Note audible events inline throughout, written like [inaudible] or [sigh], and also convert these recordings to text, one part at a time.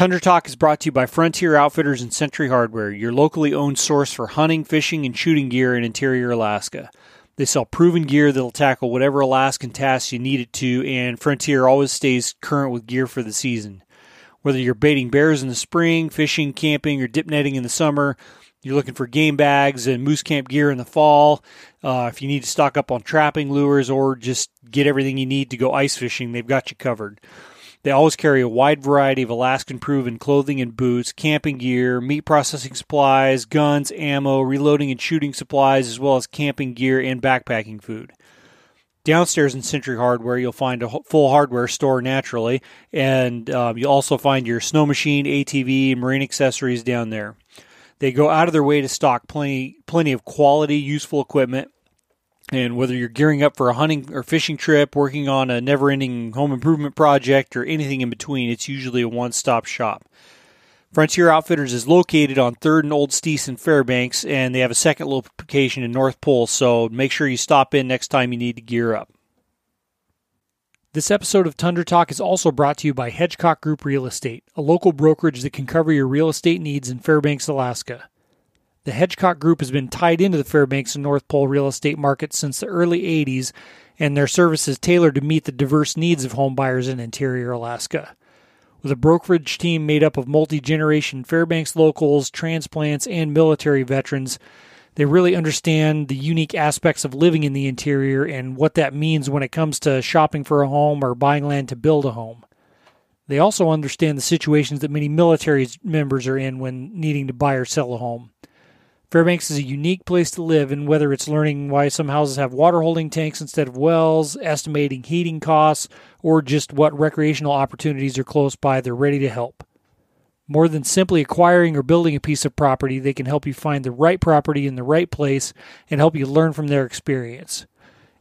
Tundra Talk is brought to you by Frontier Outfitters and Century Hardware, your locally owned source for hunting, fishing, and shooting gear in interior Alaska. They sell proven gear that'll tackle whatever Alaskan tasks you need it to, and Frontier always stays current with gear for the season. Whether you're baiting bears in the spring, fishing, camping, or dip netting in the summer, you're looking for game bags and moose camp gear in the fall. Uh, if you need to stock up on trapping lures or just get everything you need to go ice fishing, they've got you covered. They always carry a wide variety of Alaskan proven clothing and boots, camping gear, meat processing supplies, guns, ammo, reloading and shooting supplies, as well as camping gear and backpacking food. Downstairs in Century Hardware, you'll find a full hardware store naturally, and um, you'll also find your snow machine, ATV, marine accessories down there. They go out of their way to stock plenty, plenty of quality, useful equipment and whether you're gearing up for a hunting or fishing trip, working on a never ending home improvement project, or anything in between, it's usually a one stop shop. Frontier Outfitters is located on 3rd and Old Steese in Fairbanks, and they have a second location in North Pole, so make sure you stop in next time you need to gear up. This episode of Tundra Talk is also brought to you by Hedgecock Group Real Estate, a local brokerage that can cover your real estate needs in Fairbanks, Alaska. The Hedgecock Group has been tied into the Fairbanks and North Pole real estate market since the early 80s, and their service is tailored to meet the diverse needs of home buyers in interior Alaska. With a brokerage team made up of multi generation Fairbanks locals, transplants, and military veterans, they really understand the unique aspects of living in the interior and what that means when it comes to shopping for a home or buying land to build a home. They also understand the situations that many military members are in when needing to buy or sell a home. Fairbanks is a unique place to live, and whether it's learning why some houses have water holding tanks instead of wells, estimating heating costs, or just what recreational opportunities are close by, they're ready to help. More than simply acquiring or building a piece of property, they can help you find the right property in the right place and help you learn from their experience.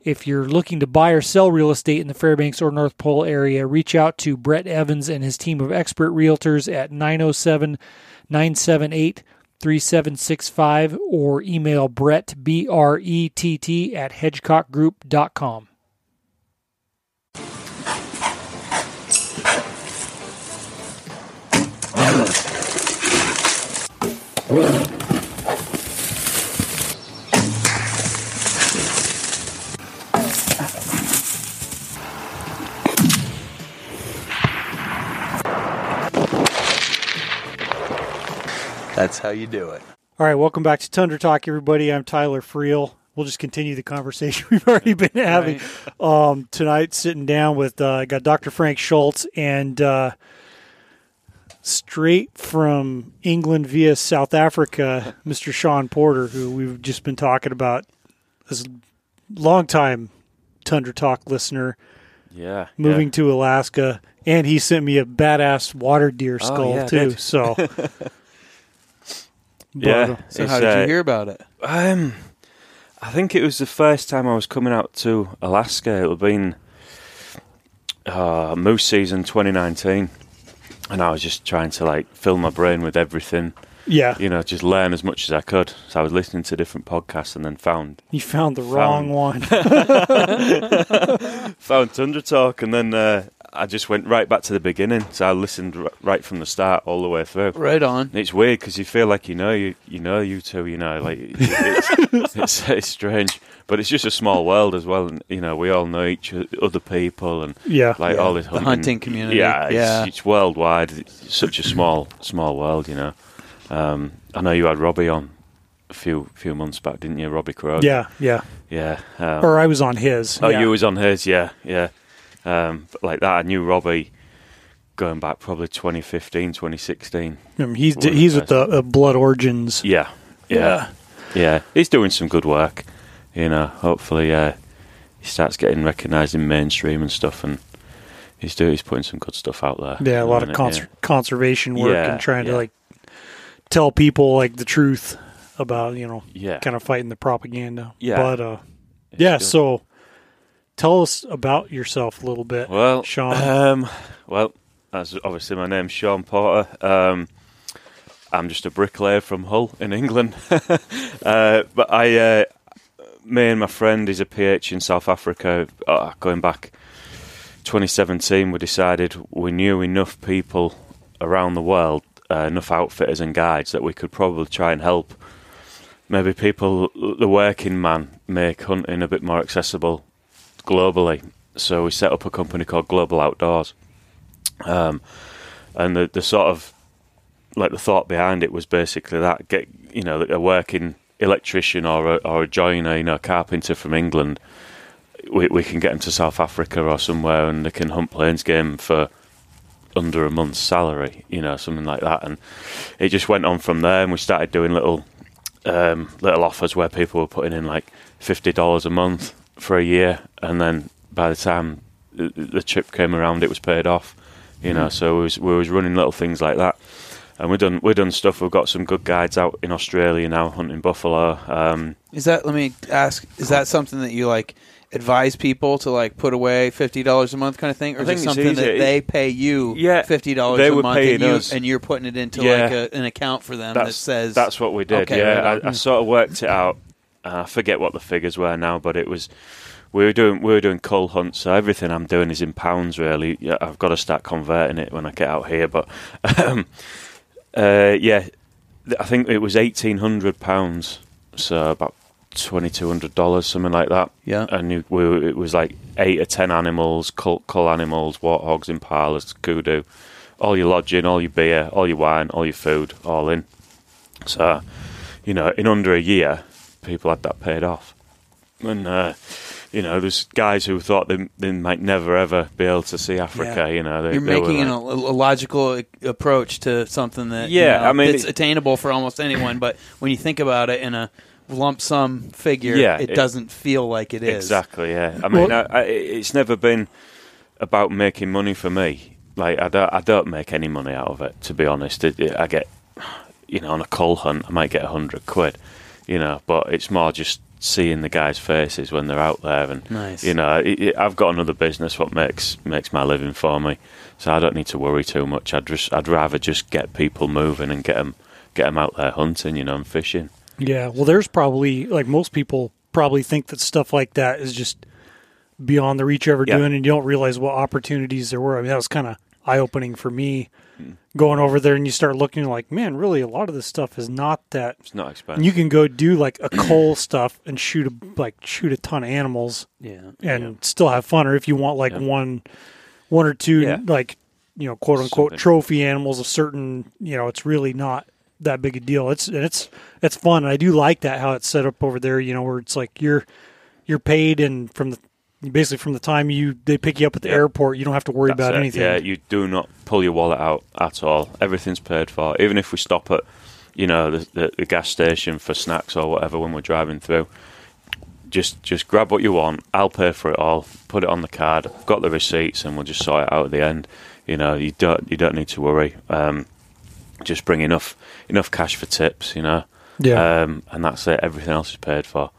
If you're looking to buy or sell real estate in the Fairbanks or North Pole area, reach out to Brett Evans and his team of expert realtors at 907 978 3765 or email Brett, B R E T T, at hedgecockgroup.com. That's how you do it. All right, welcome back to Tundra Talk, everybody. I'm Tyler Freel. We'll just continue the conversation [laughs] we've already been having um, tonight. Sitting down with uh, got Dr. Frank Schultz and uh, straight from England via South Africa, Mr. Sean Porter, who we've just been talking about as a long time Tundra Talk listener, Yeah. moving yeah. to Alaska, and he sent me a badass water deer Oh, skull yeah, too. So, [laughs] But, Yeah. So how did uh, you hear about it? Um, I think it was the first time I was coming out to Alaska. It would have been uh, moose season 2019, and I was just trying to like fill my brain with everything. yeah, You know, just learn as much as I could. So I was listening to different podcasts, and then found you found the wrong one. [laughs] found Tundra Talk, and then uh, I just went right back to the beginning. So I listened r- right from the start all the way through. Right on. And It's weird because you feel like you know you you know you two you know like it's, [laughs] it's it's strange but it's just a small world as well and you know we all know each o- other people and yeah, like all this the hunting, hunting community, yeah it's, yeah. it's worldwide it's such a small small world you know um, I know you had Robbie on a few few months back didn't you Robbie Crow yeah, yeah. yeah um, Or I was on his. oh yeah. you was on his yeah yeah um, like that I knew Robbie going back probably 2015 2016 Um, he's the he's with the uh, Blood Origins. Yeah, yeah, yeah. He's doing some good work. You know, hopefully uh, he starts getting recognised in mainstream and stuff, and he's doing he's putting some good stuff out there. Yeah, a lot of cons- yeah. conservation work Yeah, and trying to like tell people like the truth about you know Yeah, kind of fighting the propaganda. Yeah. but uh, It's yeah. good. So tell us about yourself a little bit, well, Sean. Um, well, as obviously my name's Sean Porter. Um, I'm just a bricklayer from Hull in England, [laughs] uh, but I, uh, me and my friend, is a PH in South Africa. Uh, going back 2017, we decided we knew enough people around the world uh, enough outfitters and guides that we could probably try and help maybe people, the working man, make hunting a bit more accessible globally. So we set up a company called Global Outdoors, um, and the the sort of like the thought behind it was basically that get you know a working electrician or a, or a joiner, you know, a carpenter from England. We, we can get them to South Africa or somewhere, and they can hunt plains game for under a month's salary, you know, something like that. And it just went on from there, and we started doing little um, little offers where people were putting in like fifty dollars a month for a year, and then by the time the, the trip came around, it was paid off. You know, so we was, we was running little things like that, and we done we done stuff. We've got some good guides out in Australia now hunting buffalo. Um, Is that? Let me ask. Is that something that you like advise people to like put away fifty dollars a month, kind of thing, or is it something that they pay you? Yeah, fifty dollars a month, and, you, us. and you're putting it into Yeah. like a, an account for them that says that's what we did. Okay, yeah, right. I, I sort of worked it out. I forget what the figures were now, but it was we were doing we were doing cull hunts, so everything I'm doing is in pounds. Really, I've got to start converting it when I get out here. But [laughs] um, uh, yeah, I think it was eighteen hundred pounds, so about twenty two hundred dollars, something like that. Yeah. and we, were- it was like eight or ten animals, cull, cull animals, warthogs, impalas, kudu, all your lodging, all your beer, all your wine, all your food, all in. So, you know, in under a year, people had that paid off. And, uh, you know, there's guys who thought they, they might never ever be able to see Africa. Yeah. You know, they, You're they were making an, a, logical approach to something that you Yeah, know, I mean, it's it- attainable for almost anyone. But when you think about it in a lump sum figure, Yeah, it, it- doesn't feel like it is. Exactly, yeah. I mean, Well- I, I, it's never been about making money for me. Like, I don't, I don't make any money out of it, to be honest. It, it, I get, you know, on a cull hunt, I might get a hundred quid, you know, but it's more just seeing the guys' faces when they're out there, and Nice. you know, it, it, I've got another business what makes makes my living for me, so I don't need to worry too much. I'd just, I'd rather just get people moving and get them, get them out there hunting, you know, and fishing. Yeah, well, there's probably like most people probably think that stuff like that is just beyond the reach of ever Yeah. doing, and you don't realize what opportunities there were. I mean, that was kind of eye opening for me. Going over there, and you start looking like, man, really, a lot of this stuff is not that. It's not expensive. You can go do like a cull [clears throat] stuff and shoot a, like shoot a ton of animals Yeah. and still have fun, or if you want like Yeah. one, one or two Yeah. like you know quote unquote Something. trophy animals of certain you know it's really not that big a deal. It's and it's it's fun. I do like that how it's set up over there. You know where it's like you're you're paid and from the basically from the time you they pick you up at the Yeah. airport, you don't have to worry That's about it. anything. Yeah, you do not pull your wallet out at all. Everything's paid for. Even if we stop at, you know, the, the, the gas station for snacks or whatever when we're driving through, just just grab what you want. I'll pay for it all. Put it on the card. I've got the receipts, and we'll just sort it out at the end. You know, you don't you don't need to worry. Um, just bring enough enough cash for tips. You know. Yeah. Um, and that's it. Everything else is paid for.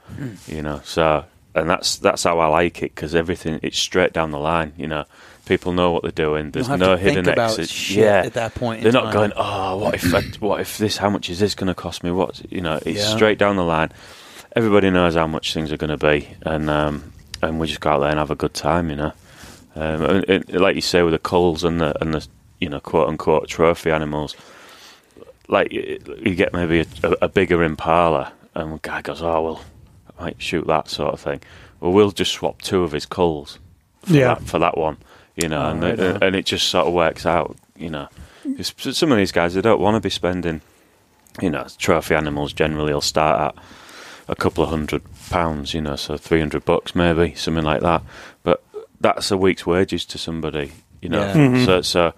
You know. So and that's that's how I like it because everything it's straight down the line. You know, people know what they're doing. There's no hidden exits. Yeah, at that point. they're not time. going. Oh, what if I, what if this? How much is this going to cost me? What you know? It's Yeah. straight down the line. Everybody knows how much things are going to be, and um, and we just go out there and have a good time. You know, um, and, and like you say with the culls and the and the you know quote unquote trophy animals. Like you get maybe a, a, a bigger impala, and the guy goes, "Oh well, I might shoot that sort of thing." Well, we'll just swap two of his culls for Yeah. that, for that one, you know, Oh, and, right and, on. and it just sort of works out, you know. 'Cause s- some of these guys they don't want to be spending, you know, trophy animals generally will start at a couple of hundred pounds, you know, so three hundred bucks maybe something like that. But that's a week's wages to somebody, you know. Yeah. Mhm. So so.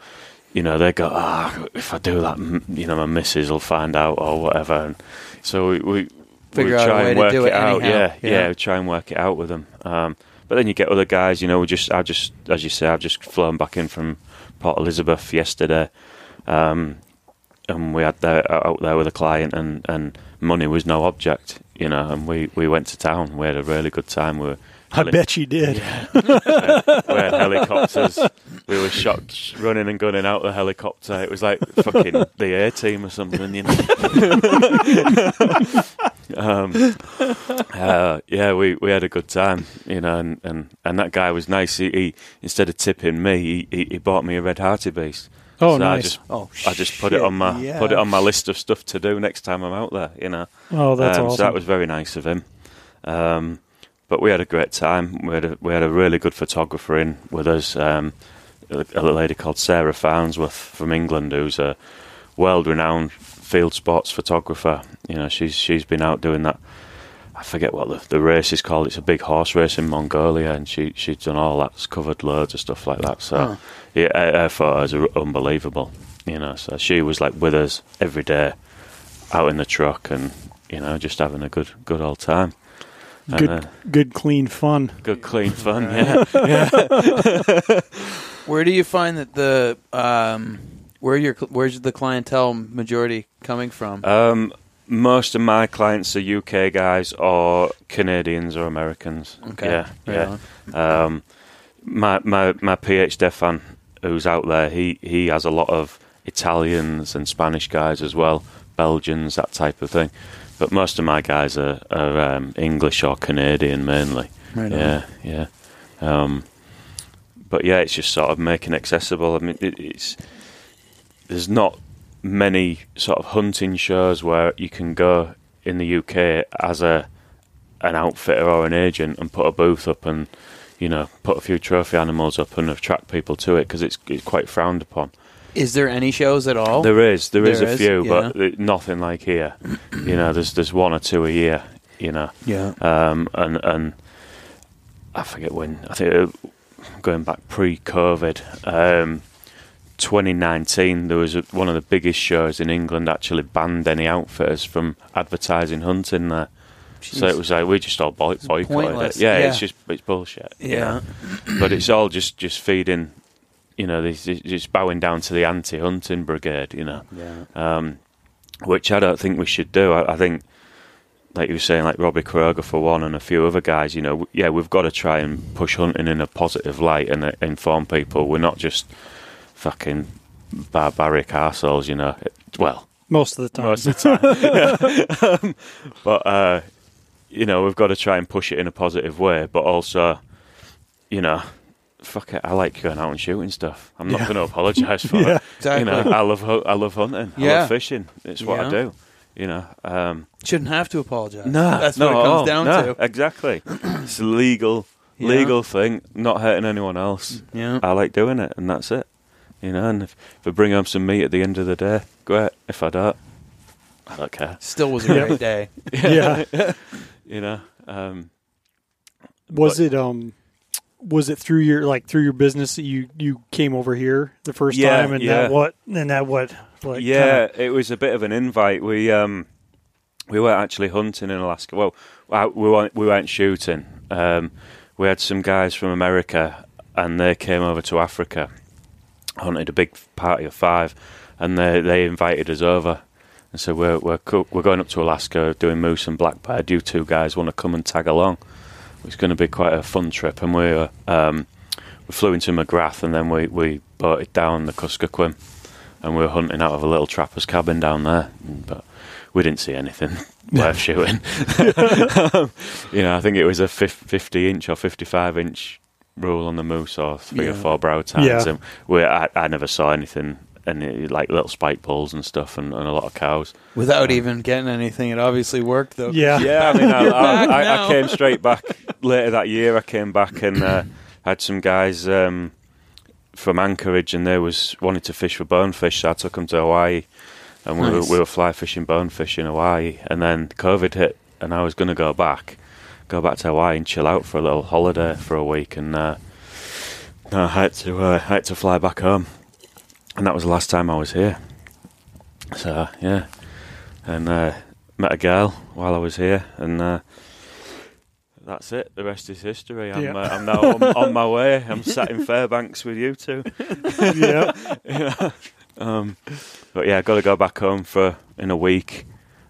You know, they go, ah, if I do that, you know, my missus will find out or whatever. And so we, we, Figure out a way and to do it out. anyhow. Yeah, Yeah. yeah, try and work it out with them. Um, but then you get other guys, you know, we just, I just, as you say, I've just flown back in from Port Elizabeth yesterday. Um, and we had that out there with a client, and, and money was no object, you know. And we, we went to town. We had a really good time. We were, I bet you did. we had [laughs] helicopters. We were shot, running and gunning out the helicopter. It was like fucking the A-Team or something, you know. [laughs] um, uh, yeah, we, we had a good time, you know, and, and, and that guy was nice. He, he instead of tipping me, he, he, he bought me a red hartebeest. Oh, So I nice. just Oh, I just put it on my shit, put it on my list of stuff to do next time I'm out there. You know. oh, that's Um, awesome. So that was very nice of him. Um, but we had a great time. We had a, we had a really good photographer in with us, um, a, a lady called Sarah Farnsworth from England, who's a world-renowned field sports photographer. You know, she's she's been out doing that. I forget what the, the race is called. It's a big horse race in Mongolia, and she she's done all that. She's covered loads of stuff like that. So Huh. yeah, her, her photos are unbelievable. You know, so she was like with us every day, out in the truck, and you know, just having a good good old time. And, good, uh, good, clean fun. good clean fun. Right. Yeah, [laughs] [laughs] Where do you find that the um, where your where's the clientele majority coming from? um, most of my clients are UK guys or Canadians or Americans. Okay. Yeah, Right yeah. Um, my my my PH Stefan, who's out there, he he has a lot of Italians and Spanish guys as well, Belgians, that type of thing. But most of my guys are, are um, English or Canadian mainly. Right on. yeah, yeah. Um, but yeah, it's just sort of making accessible. I mean, it, it's there's not many sort of hunting shows where you can go in the UK as a an outfitter or an agent and put a booth up and you know put a few trophy animals up and attract people to it because it's, it's quite frowned upon. Is there any shows at all? There is, there is There a few, yeah. but nothing like here. you know, there's there's one or two a year. You know, yeah. um, and and I forget when. I think uh, going back pre-COVID, um, 2019, there was a, one of the biggest shows in England actually banned any outfitters from advertising hunting there. So it was like we just all boy- boycotted it. Yeah, yeah. it's just it's bullshit. you Yeah. know. but it's all just just feeding. You know, this it's just bowing down to the anti-hunting brigade. You know Yeah. um, which I don't think we should do. I, I think, like you were saying, like Robbie Kroger for one, and a few other guys. You know, yeah, we've got to try and push hunting in a positive light and uh, inform people. We're not just fucking barbaric arseholes, you know. It- well, Most of the time. most of the time. [laughs] um, but uh, you know, we've got to try and push it in a positive way, but also, you know. Fuck it! I like going out and shooting stuff. I'm not Yeah. going to apologise [laughs] for Yeah. it. Exactly. You know, I love hu- I love hunting. I Yeah. love fishing. It's what Yeah. I do. You know. Um, Shouldn't have to apologize. no, that's no, what it comes down no, to. Exactly. it's a legal, Yeah. legal thing. Not hurting anyone else. Yeah. I like doing it, and that's it. You know, and if, if I bring home some meat at the end of the day, great. If I don't, I don't care. Still was a [laughs] great day. [laughs] yeah. You know. Um, Was But- it um was it through your like through your business that you you came over here the first Yeah, time and yeah. that what and that what like yeah, kinda- it was a bit of an invite. We um, we weren't actually hunting in Alaska. Well, uh, we weren't we weren't shooting. Um, we had some guys from America, and they came over to Africa, hunted a big party of five, and they they invited us over. And so we're we're we're going up to Alaska doing moose and black bear. Do you two guys want to come and tag along? It's going to be quite a fun trip, and we um, we flew into McGrath, and then we we boated down the Kuskokwim and we were hunting out of a little trapper's cabin down there, but we didn't see anything worth shooting. [laughs] You know, I think it was a 50 inch or 55 inch rule on the moose or three or four brow tines. Yeah. And we, I, I never saw anything, any like little spike bulls and stuff and, and a lot of cows. Without even getting anything, it obviously worked though. Yeah. Yeah, I mean, [laughs] I, I, I. I came straight [laughs] back later that year. I came back and uh, had some guys um, from Anchorage, and they was wanted to fish for bonefish, so I took them to Hawaii, and we, Nice. were, we were fly fishing bonefish in Hawaii. And then COVID hit, and I was going to go back, go back to Hawaii and chill out for a little holiday for a week, and uh, I had to uh, I had to fly back home, and that was the last time I was here. So yeah, and uh, met a girl while I was here, and uh, that's it. The rest is history. I'm, Yeah. uh, I'm now on, on my way. I'm sat in Fairbanks with you two. [laughs] yeah. you [laughs] know? um, but yeah, got to go back home for in a week,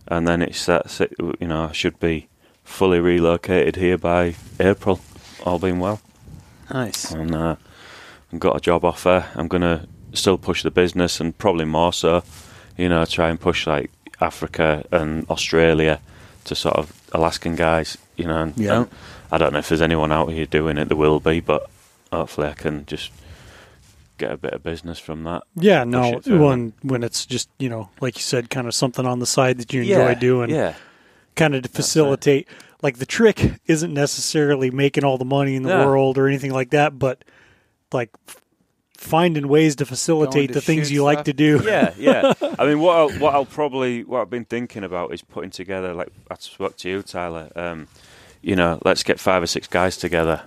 and then it's that's it. You know, I should be fully relocated here by April, all being well Nice. and uh, I've got a job offer. I'm gonna still push the business and probably more so, you know, try and push like Africa and Australia to sort of Alaskan guys, you know. And, Yeah. and I don't know if there's anyone out here doing it. There will be, but hopefully I can just get a bit of business from that. Yeah, no, when when it's just you know, like you said, kind of something on the side that you enjoy doing, Yeah, kind of to facilitate. Like the trick isn't necessarily making all the money in the No. world or anything like that, but like finding ways to facilitate to the things shoot you like to do. [laughs] yeah, yeah. [laughs] I mean, what I'll, what I'll probably what I've been thinking about is putting together like I spoke to you, Tyler. Um, you know, let's get five or six guys together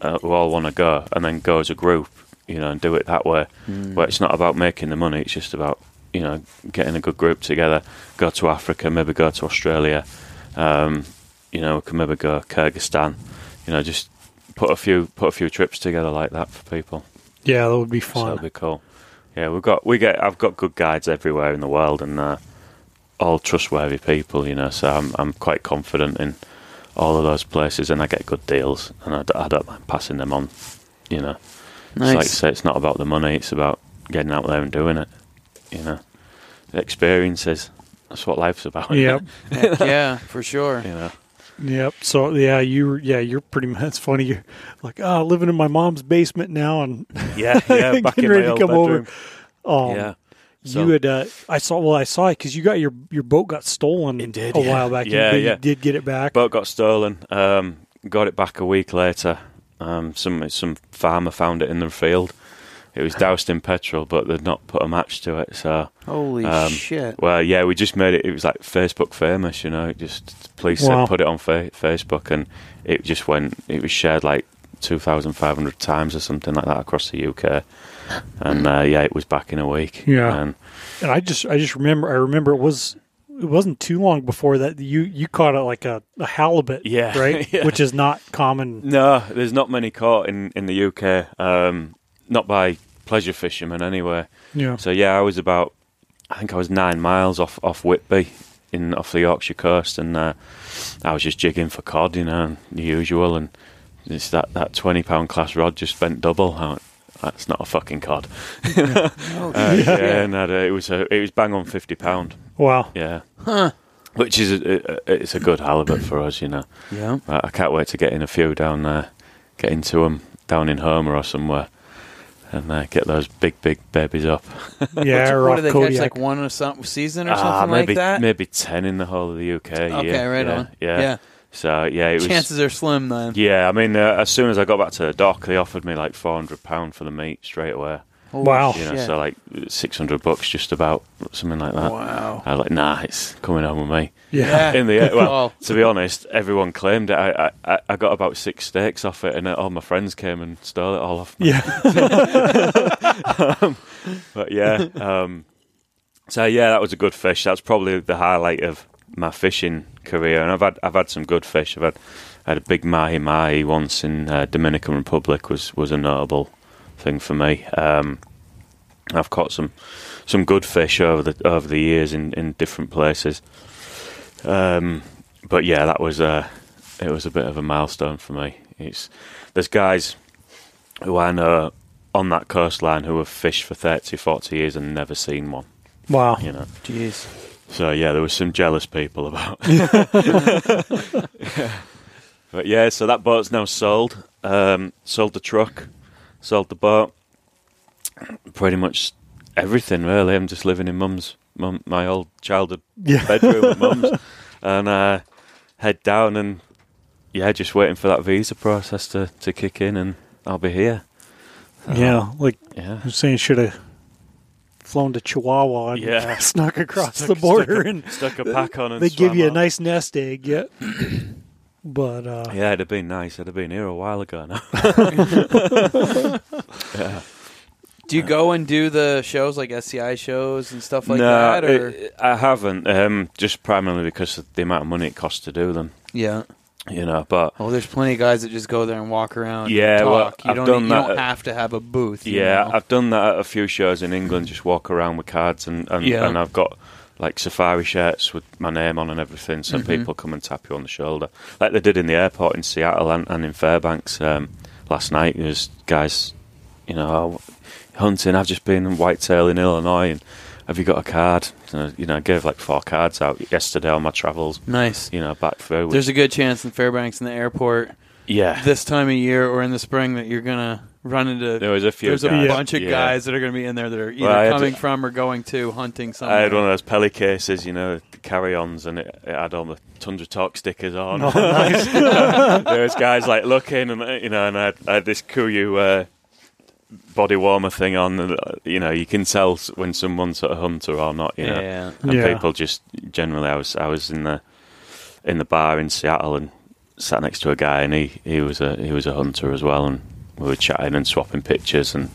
uh, who all want to go, and then go as a group. You know, and do it that way. Where it's not about making the money; it's just about you know getting a good group together. Go to Africa, maybe go to Australia. Um, you know, we can maybe go to Kyrgyzstan. You know, just put a few put a few trips together like that for people. Yeah, that would be So fun. that'd be cool. Yeah, we've got we get I've got good guides everywhere in the world and uh, all trustworthy people, you know. So I'm I'm quite confident in all of those places, and I get good deals, and I, d- I don't mind passing them on. You know, it's like I Nice. say, it's not about the money; it's about getting out there and doing it. You know, the experiences. That's what life's about. isn't Yep. it? Yeah, for sure. [laughs] You know. Yep. So yeah, you yeah you're pretty much. [laughs] It's funny. You're like oh, living in my mom's basement now, and [laughs] Yeah, yeah. Back Getting in ready to come over. bedroom. um, yeah. So- you had uh, I saw well I saw it because you got your your boat got stolen a yeah. while back. You- Yeah, but yeah. You did get it back. Boat got stolen. Um, got it back a week later. Um, some some farmer found it in the field. It was doused in petrol, but they'd not put a match to it. So, Holy Um, shit. well, yeah, we just made it. It was like Facebook famous, you know. It just police Wow. said put it on fa- Facebook, and it just went. It was shared like two thousand five hundred times or something like that across the UK. And uh, yeah, it was back in a week. Yeah. and and I just I just remember I remember it was it wasn't too long before that you you caught it like a, a halibut. Yeah, Right. [laughs] yeah. Which is not common. No, there's not many caught in, in the UK. Um, not by pleasure fishermen anyway. Yeah. So yeah, I was about, I think I was nine miles off off Whitby, in off the Yorkshire coast, and uh, I was just jigging for cod, you know, and the usual, and it's that that twenty pound class rod just bent double. I went, That's not a fucking cod. [laughs] Oh, Uh, shit. yeah, no, no, it was a, it was bang on fifty pound. Wow. Yeah, Huh. which is a, a, it's a good halibut for us, you know. Yeah. I, I can't wait to get in a few down there, get into them down in Homer or somewhere, and uh, get those big, big babies up. [laughs] Yeah. or what do they Kodiak. catch? Like one or some season or Ah, something maybe like that. maybe ten in the whole of the UK. okay, year. right yeah, on. Yeah. yeah. So yeah, it was. Chances are slim then. Yeah, I mean, uh, as soon as I got back to the dock, they offered me like four hundred pound for the meat straight away. Holy Wow. You know, so like six hundred bucks, just about something like that. wow. I was like, nah, it's coming home with me. yeah. [laughs] In the end, well, Oh. to be honest, everyone claimed it. I, I, I got about six steaks off it, and all my friends came and stole it all off me. Yeah. [laughs] But yeah, um, so yeah, that was a good fish. That's probably the highlight of my fishing career, and I've had I've had some good fish. I've had I had a big mahi mahi once in uh, Dominican Republic was was a notable thing for me. Um, I've caught some some good fish over the over the years in, in different places. Um, but yeah, that was a it was a bit of a milestone for me. It's there's guys who I know on that coastline who have fished for 30, 40 years and never seen one. Wow. You know, Jeez. so yeah, there was some jealous people about. [laughs] [laughs] but yeah, so that boat's now sold. Um, sold the truck, sold the boat, pretty much everything really. I'm just living in mum's, mum, my old childhood Yeah. [laughs] bedroom at mum's, [laughs] and uh, head down and yeah, just waiting for that visa process to, to kick in, and I'll be here. So, Yeah. Like yeah. I'm saying, should have flown to Chihuahua and Yeah. [laughs] snuck across Stuck- the border stuck and stuck a pack on and they give you a nice nest egg. Yeah. [clears throat] but uh, Yeah, it'd have been nice. I'd have been here a while ago now. [laughs] [laughs] yeah. Do you go and do the shows like SCI shows and stuff like no, that? Or it- I haven't. Um, just primarily because of the amount of money it costs to do them. yeah. You know, but Oh, there's plenty of guys that just go there and walk around. Yeah, and well, you I've don't. done you that don't at- have to have a booth. you yeah, know? I've done that at a few shows in England. Just walk around with cards and and, Yeah. and I've got like safari shirts with my name on and everything. So Mhm. people come and tap you on the shoulder, like they did in the airport in Seattle and, and in Fairbanks um, last night. There's guys, you know, "Oh, hunting. I've just been in whitetail in Illinois, and have you got a card? You know, I gave like four cards out yesterday on my travels. nice. You know, back through. There's a good chance in Fairbanks in the airport yeah, this time of year or in the spring that you're gonna run into. There was a few. There's a guys, bunch of yeah. guys that are going to be in there that are either Well, coming to- from or going to hunting somewhere. I had one of those Pelly cases, you know, carry-ons, and it, it had all the Tundra Talk stickers on. Oh, [laughs] [laughs] nice. there was guys like looking, and uh, you know, and I had, I had this Kuiu uh, body warmer thing on, and uh, you know, you can tell when someone's a hunter or not, you know. Yeah. And Yeah. people just generally, I was I was in the in the bar in Seattle and sat next to a guy, and he, he was a he was a hunter as well, and we were chatting and swapping pictures and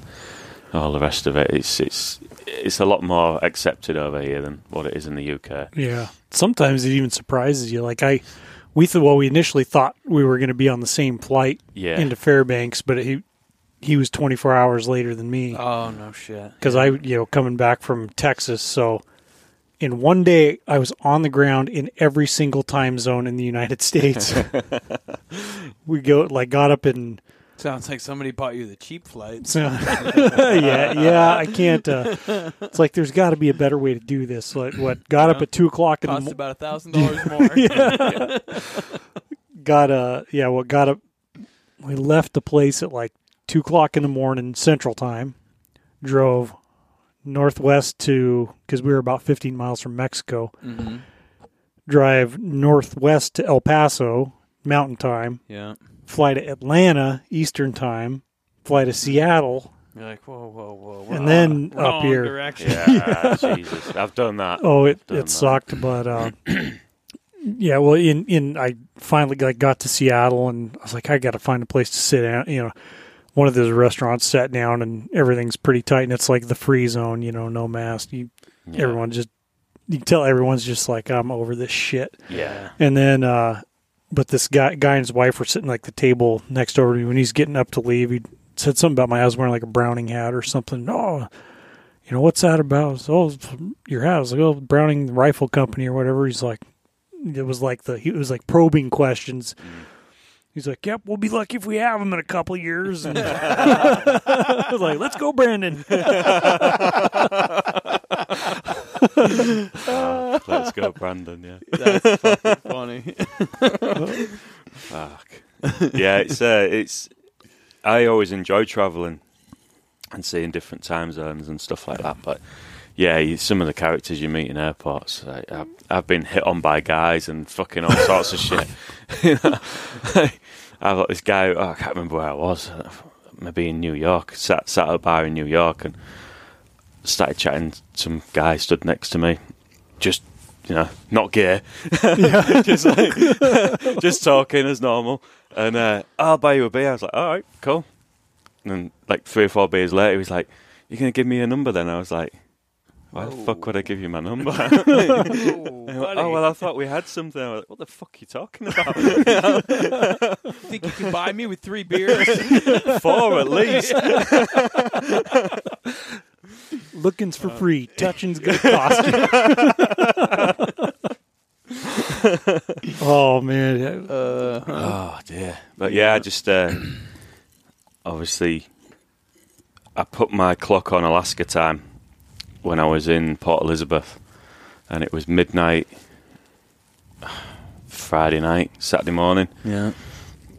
all the rest of it. It's it's it's a lot more accepted over here than what it is in the UK. Yeah. Sometimes it even surprises you. Like I, we thought, well, we initially thought we were going to be on the same flight Yeah, into Fairbanks, but he he was 24 hours later than me Oh no shit. because I, you know, coming back from Texas. So in one day, I was on the ground in every single time zone in the United States. [laughs] we go like got up in Sounds like somebody bought you the cheap flights. So, [laughs] yeah, yeah, I can't. Uh, it's like there's got to be a better way to do this. Like what? Got up at two o'clock in the Cost mo- about a thousand dollars more. [laughs] got uh yeah well got up we left the place at like two o'clock in the morning central time drove northwest to because we were about 15 miles from mexico hmm drive northwest to el paso mountain time Yeah. Fly to atlanta eastern time fly to seattle You're like, whoa, whoa, whoa. we're And then wrong- up here. Direction. yeah, [laughs] Jesus, I've done that. oh it, it that. sucked but uh [clears throat] yeah well in in i finally like got to seattle and i was like i gotta find a place to sit down you know one of those restaurants sat down and everything's pretty tight and it's like the free zone you know no mask you Yeah. everyone just you can tell everyone's just like i'm over this shit Yeah, and then uh but this guy guy and his wife were sitting like the table next over to me. When he's getting up to leave he said something about my was wearing like a browning hat or something. Oh you know what's that about? Oh your was like oh browning rifle company or whatever. He's like it was like the he was like probing questions. He's like yep we'll be lucky if we have them in a couple years. And [laughs] I was like let's go brandon [laughs] Ah, let's go, Brandon. Yeah. [laughs] That's fucking funny. Fuck. yeah, it's uh, it's. I always enjoy traveling and seeing different time zones and stuff like that. But yeah, you, some of the characters you meet in airports, I, I've, I've been hit on by guys and fucking all sorts of shit. [laughs] You know? I've got this guy. Oh, I can't remember where I was. Maybe in New York. Sat sat at a bar in New York and started chatting. Some guy stood next to me, just you know, not gay, [laughs] just like, [laughs] just talking as normal. And uh, I'll buy you a beer. I was like, all right, cool. And then, like three or four beers later, he was like, "You're gonna give me a number?" Then I was like, "Why the fuck would I give you my number?" oh [laughs] well, I thought we had something. I was like, "What the fuck are you talking about?" think you can buy me with three beers? Four at least. Looking's for free [laughs] touching's gonna cost you [laughs] oh man Uh, Oh dear. But yeah, I just uh, [clears throat] obviously I put my clock on Alaska time when I was in Port Elizabeth, and it was midnight [sighs] Friday night, Saturday morning, yeah.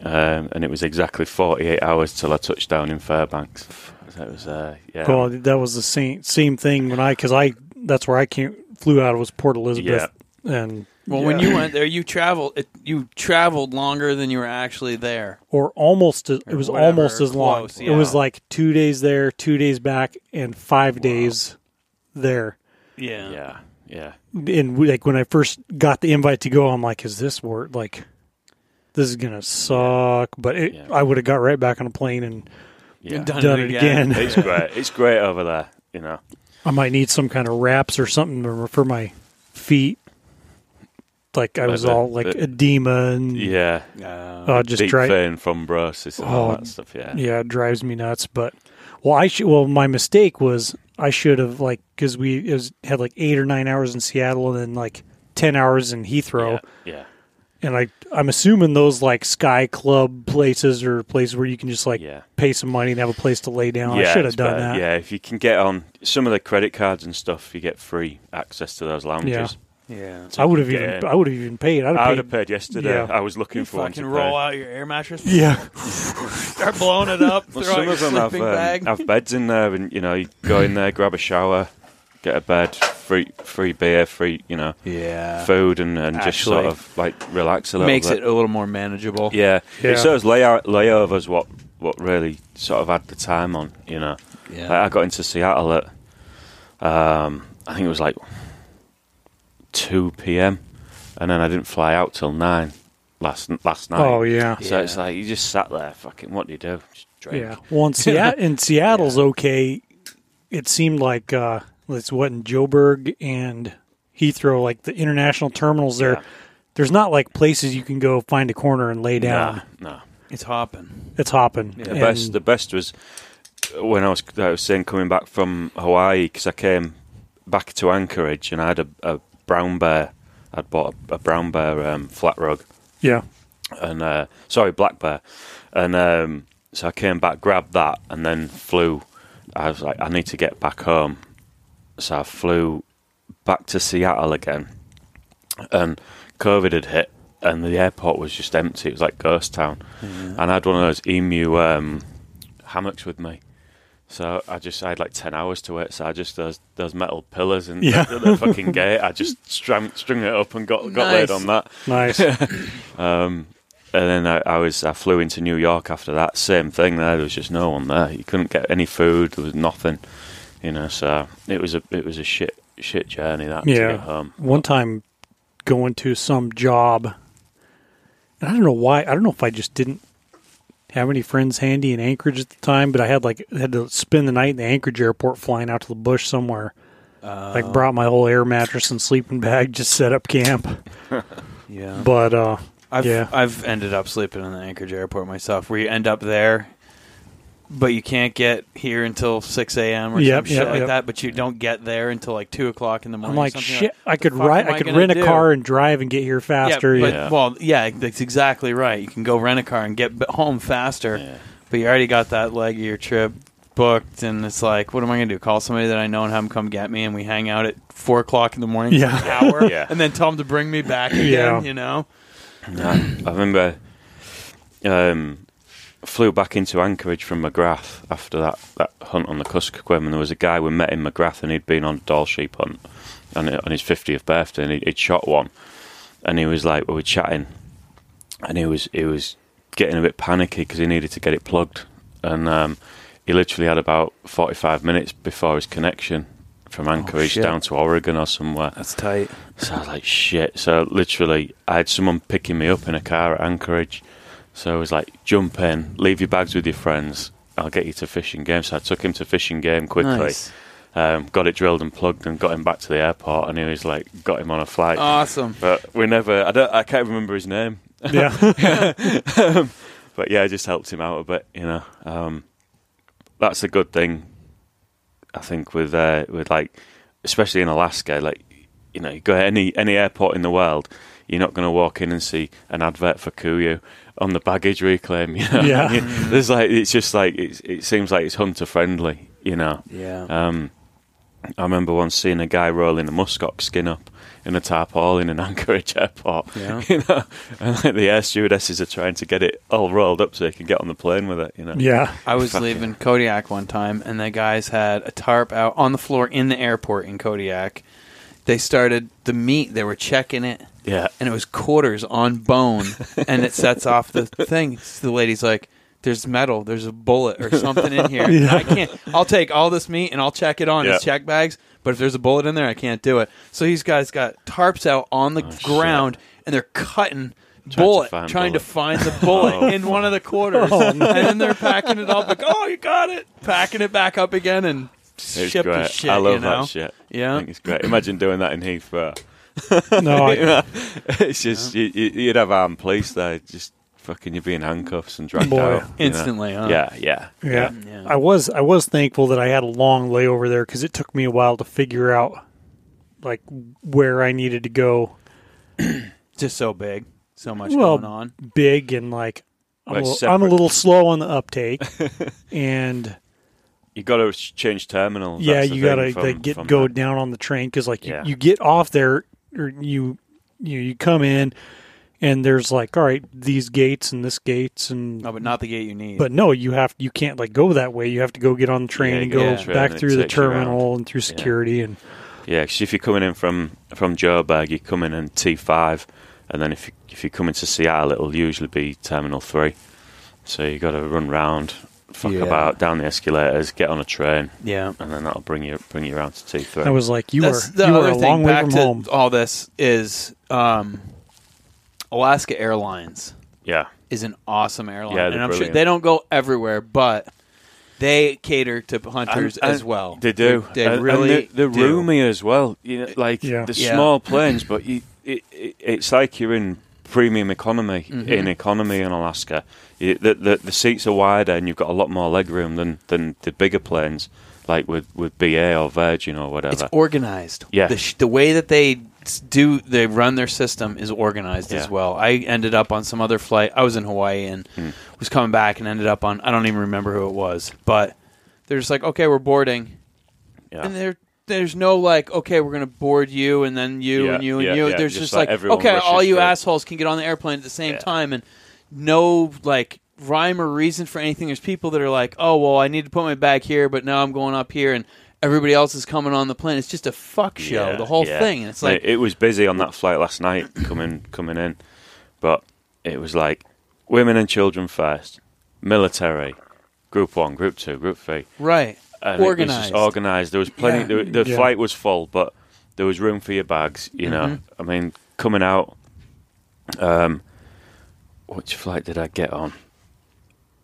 um, and it was exactly forty-eight hours till I touched down in Fairbanks. That was uh, yeah. Well, that was the same same thing when I because I that's where I came flew out of was Port Elizabeth and Well, when you went there, you traveled. It, you traveled longer than you were actually there. or almost as, it was whatever, almost as long. close, It was like two days there, two days back, and five days there. Yeah. yeah, yeah, And we, like when I first got the invite to go, I'm like, "Is this worth like?" This is gonna suck, but it, Yeah. I would have got right back on a plane and yeah. Done, done it again. it's great. It's great over there. You know. I might need some kind of wraps or something for my feet. Like I was the- all like the- edema and Yeah. uh, just Deep dry. vein thrombosis and all Oh, that stuff. Yeah. Yeah, it drives me nuts. But well, I should. Well, my mistake was I should have like because we it was, had like eight or nine hours in Seattle and then like ten hours in Heathrow, Yeah. yeah. And I I'm assuming those like Sky Club places or places where you can just like yeah. pay some money and have a place to lay down. I should have done better. that. Yeah, if you can get on some of the credit cards and stuff, you get free access to those lounges. Yeah. yeah. I would have even in. I would have even paid. I'd I would have have paid. paid yesterday. Yeah. I was looking You for one fucking to roll pay. out your air mattress. [laughs] Yeah, Start blowing it up. Well, some of them have, um, have beds in there, and you know, you go in there, [laughs] grab a shower, get a bed, free free beer, free you know, yeah. food, and, and just sort of like relax a little bit. Makes bit. it a little more manageable. Yeah, Yeah. it's those layout layovers what what really sort of had the time on. You know, Yeah. Like, I got into Seattle at um, I think it was like two p.m. and then I didn't fly out till nine last last night. Oh yeah, So Yeah. it's like you just sat there, fucking. What do you do? Just drink. yeah. Well, in, Seattle, in [laughs] Seattle's okay. It seemed like uh, it's what in Joburg and Heathrow, like the international terminals. There, Yeah. there's not like places you can go find a corner and lay down. Nah, nah. It's hopping. It's hopping. Yeah. The And- best, the best was when I was, I was saying coming back from Hawaii because I came back to Anchorage and I had a, a brown bear. I'd bought a, a brown bear um, flat rug yeah, and uh, sorry, black bear, and um, so I came back, grabbed that, and then flew. I was like, I need to get back home, so I flew back to Seattle again, and COVID had hit, and the airport was just empty. It was like ghost town, and I had one of those ENO um, hammocks with me. So I just I had like ten hours to wait. So I just those those metal pillars and Yeah. the, the fucking gate. I just strung, strung it up and got got laid on that. nice. [laughs] Um, and then I, I was I flew into New York after that. Same thing there. There was just no one there. You couldn't get any food. There was nothing. You know, so it was a it was a shit shit journey that to Yeah. get home. One time going to some job, and I don't know why. I don't know if I just didn't have any friends handy in Anchorage at the time, but I had like had to spend the night in the Anchorage airport, flying out to the bush somewhere. Uh, Like brought my whole air mattress and sleeping bag, just set up camp. [laughs] yeah. But uh, I've Yeah. I've ended up sleeping in the Anchorage airport myself, where you end up there, but you can't get here until six a.m. or Yep, some shit yep, like yep. that. But you don't get there until like two o'clock in the morning. I'm morning. or like, shit, I could ride, I I could gonna rent a car and drive and get here faster. Yeah, but Yeah. well, yeah, that's exactly right. You can go rent a car and get home faster, Yeah. but you already got that leg of your trip booked, and it's like, what am I going to do? Call somebody that I know and have them come get me, and we hang out at four o'clock in the morning Yeah. for an hour, [laughs] Yeah. and then tell them to bring me back again. Yeah. You know, I remember um, flew back into Anchorage from McGrath after that, that hunt on the Kuskokwim, and there was a guy we met in McGrath, and he'd been on a Dall sheep hunt on, on his 50th birthday, and he, he'd shot one, and he was like, we were chatting, and he was he was getting a bit panicky because he needed to get it plugged, and um, he literally had about 45 minutes before his connection from Anchorage shit. down to Oregon or somewhere. that's tight. So I was like, shit. So literally, I had someone picking me up in a car at Anchorage. So I was like, jump in, leave your bags with your friends. I'll get you to Fish and Game. So I took him to Fish and Game quickly, Nice. um, got it drilled and plugged, and got him back to the airport. And he was like, got him on a flight. Awesome. But we never. I don't. I can't remember his name. yeah, [laughs] But yeah, I just helped him out a bit. You know, um, that's a good thing. I think with uh, with like, especially in Alaska, like you know, you go to any any airport in the world, you're not going to walk in and see an advert for Kuiu on the baggage reclaim. [laughs] You know? Yeah. [laughs] there's like it's just like it's, it seems like it's hunter friendly. You know, Yeah. um, I remember once seeing a guy rolling a muskox skin up in a tarpaulin in [laughs] Anchorage Airport. Yeah. You know, and like the air stewardesses are trying to get it all rolled up so they can get on the plane with it. You know. yeah, I was Fucking- leaving Kodiak one time, and the guys had a tarp out on the floor in the airport in Kodiak. They started the meat; they were checking it, Yeah. and it was quarters on bone, and it sets [laughs] off the thing. The lady's like, "There's metal. There's a bullet or something in here. [laughs] Yeah. I can't. I'll take all this meat and I'll check it on Yeah. his check bags. But if there's a bullet in there, I can't do it. So these guys got tarps out on the Oh, shit. ground, and they're cutting." to bullet, find trying to find the bullet [laughs] Oh, in one of the quarters, Oh, and then they're packing it up like, "Oh, you got it!" Packing it back up again and It's ship great. shit. I love you know? that shit. Yeah, I think it's great. Imagine doing that in Heathrow. [laughs] no, You I, know, it's just you, you- you'd have armed police there, just fucking you'd be in handcuffs and dragged Boy. out instantly. Huh? Yeah, yeah, yeah. Yeah. I was I was thankful that I had a long layover there because it took me a while to figure out like where I needed to go [clears throat] just so big, so much Well, going on. big and like I'm, Like a, little, I'm a little slow on the uptake [laughs] and You got to change terminals. yeah that's you gotta get from go that. down on the train because like you, Yeah. you get off there or you you you come in and there's like all right these gates and this gates and No, but not the gate you need. but no you have you can't like go that way you have to go get on the train Yeah, and go on back and through the takes you around. terminal and through security and yeah. Because if you're coming in from from Joburg, you come in in T5, and then if you, if you come into Seattle, it'll usually be Terminal Three. So you got to run round, fuck Yeah. about down the escalators, get on a train, yeah. and then that'll bring you bring you around to T3. I was like you That's are the you are other a thing. long way Back from to home all this is um, Alaska Airlines yeah, is an awesome airline, Yeah, and I'm sure they don't go everywhere, but they cater to hunters And- as well. They do. They, And- and really they're, they're do. roomy as well. You know, like Yeah. the Yeah. small planes, but you, it, it, it's like you're in premium economy Mm-hmm. in economy in Alaska. You, the, the the seats are wider and you've got a lot more leg room than, than the bigger planes, like with, with BA or Virgin or whatever. It's organized. Yeah. the, sh- the way that they do they run their system is organized as well. I ended up on some other flight. I was in Hawaii and Hmm. was coming back and ended up on. I don't even remember who it was, but they're just like, okay, we're boarding, yeah. and there there's no like, okay, we're gonna board you and then you Yeah, and you and yeah, you. yeah, There's just just, like like, everyone okay, rushes all you through. assholes can get on the airplane at the same Yeah. time and no like rhyme or reason for anything. There's people that are like, oh well, I need to put my bag here, but now I'm going up here and. Everybody else is coming on the plane. It's just a fuck show, Yeah, the whole yeah. thing. And it's like, it was busy on that flight last night coming coming in, but it was like women and children first, military, group one, group two, group three. right, and It organized. was organised. There was plenty. Yeah. The, the Yeah. flight was full, but there was room for your bags. You know, Mm-hmm. I mean, coming out. Um, which flight did I get on?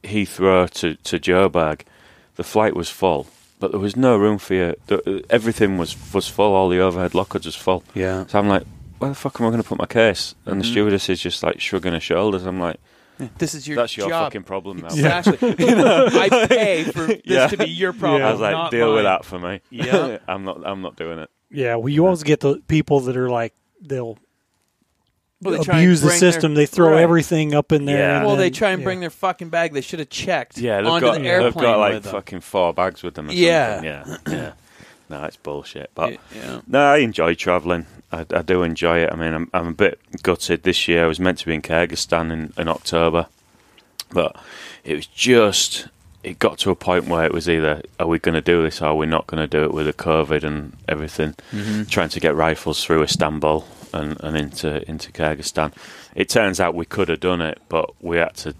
Heathrow to to Joburg. The flight was full, but there was no room for you. The, everything was was full. All the overhead lockers was full. yeah. So I'm like, where the fuck am I going to put my case? And Mm-hmm. the stewardess is just like shrugging her shoulders. I'm like, [laughs] This is your that's your job. fucking problem now. Exactly. You [laughs] know, I pay for [laughs] this Yeah. to be your problem. I was like, not deal with mine. that for me. Yeah. I'm not. I'm not doing it. yeah well you always get the people that are like they'll Well, they try and abuse the bring their- system they throw Right. everything up in there Yeah. and Well, they then- try and yeah. bring their fucking bag. They should have checked Yeah, they've onto got the they've got like with them. fucking four bags with them. Or Yeah. something. yeah, yeah. No, it's bullshit. But Yeah. no, I enjoy travelling. I, I do enjoy it. I mean, I'm I'm a bit gutted this year. I was meant to be in Kyrgyzstan in, in October, but it was just it got to a point where it was either are we going to do this or are we not going to do it with the COVID and everything. Mm-hmm. Trying to get rifles through Istanbul and, and into into Kyrgyzstan. It turns out we could have done it, but we had to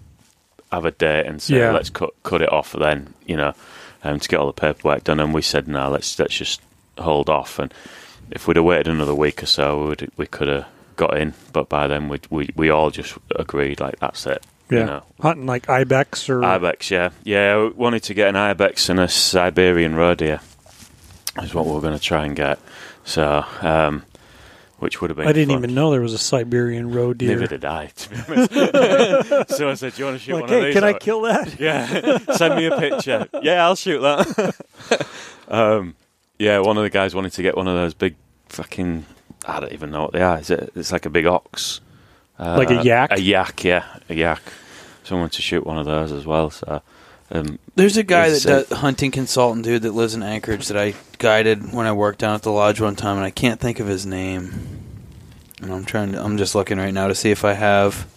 have a date and say Yeah. let's cut cut it off then, you know, um, to get all the paperwork done. And we said no, let's let's just hold off. And if we'd have waited another week or so, we'd, we could have got in. But by then we we we all just agreed like that's it. yeah You know, hunting like ibex or ibex, yeah, yeah. We wanted to get an ibex and a Siberian roe deer. Is what we're going to try and get. So, um, which would have been. I didn't fun. even know there was a Siberian roe deer. Neither did I, to be honest. [laughs] so I said, "Do you want to shoot like, one hey, of these?" can I kill that? [laughs] Yeah, send me a picture. Yeah, I'll shoot that. [laughs] um, yeah, one of the guys wanted to get one of those big fucking. I don't even know what they are. Is it? It's like a big ox. Uh, Like a yak? A yak, yeah, a yak. Someone to shoot one of those as well. So, um, There's a guy that It's, does hunting consultant dude that lives in Anchorage that I guided when I worked down at the lodge one time, and I can't think of his name. And I'm trying to. I'm just looking right now to see if I have.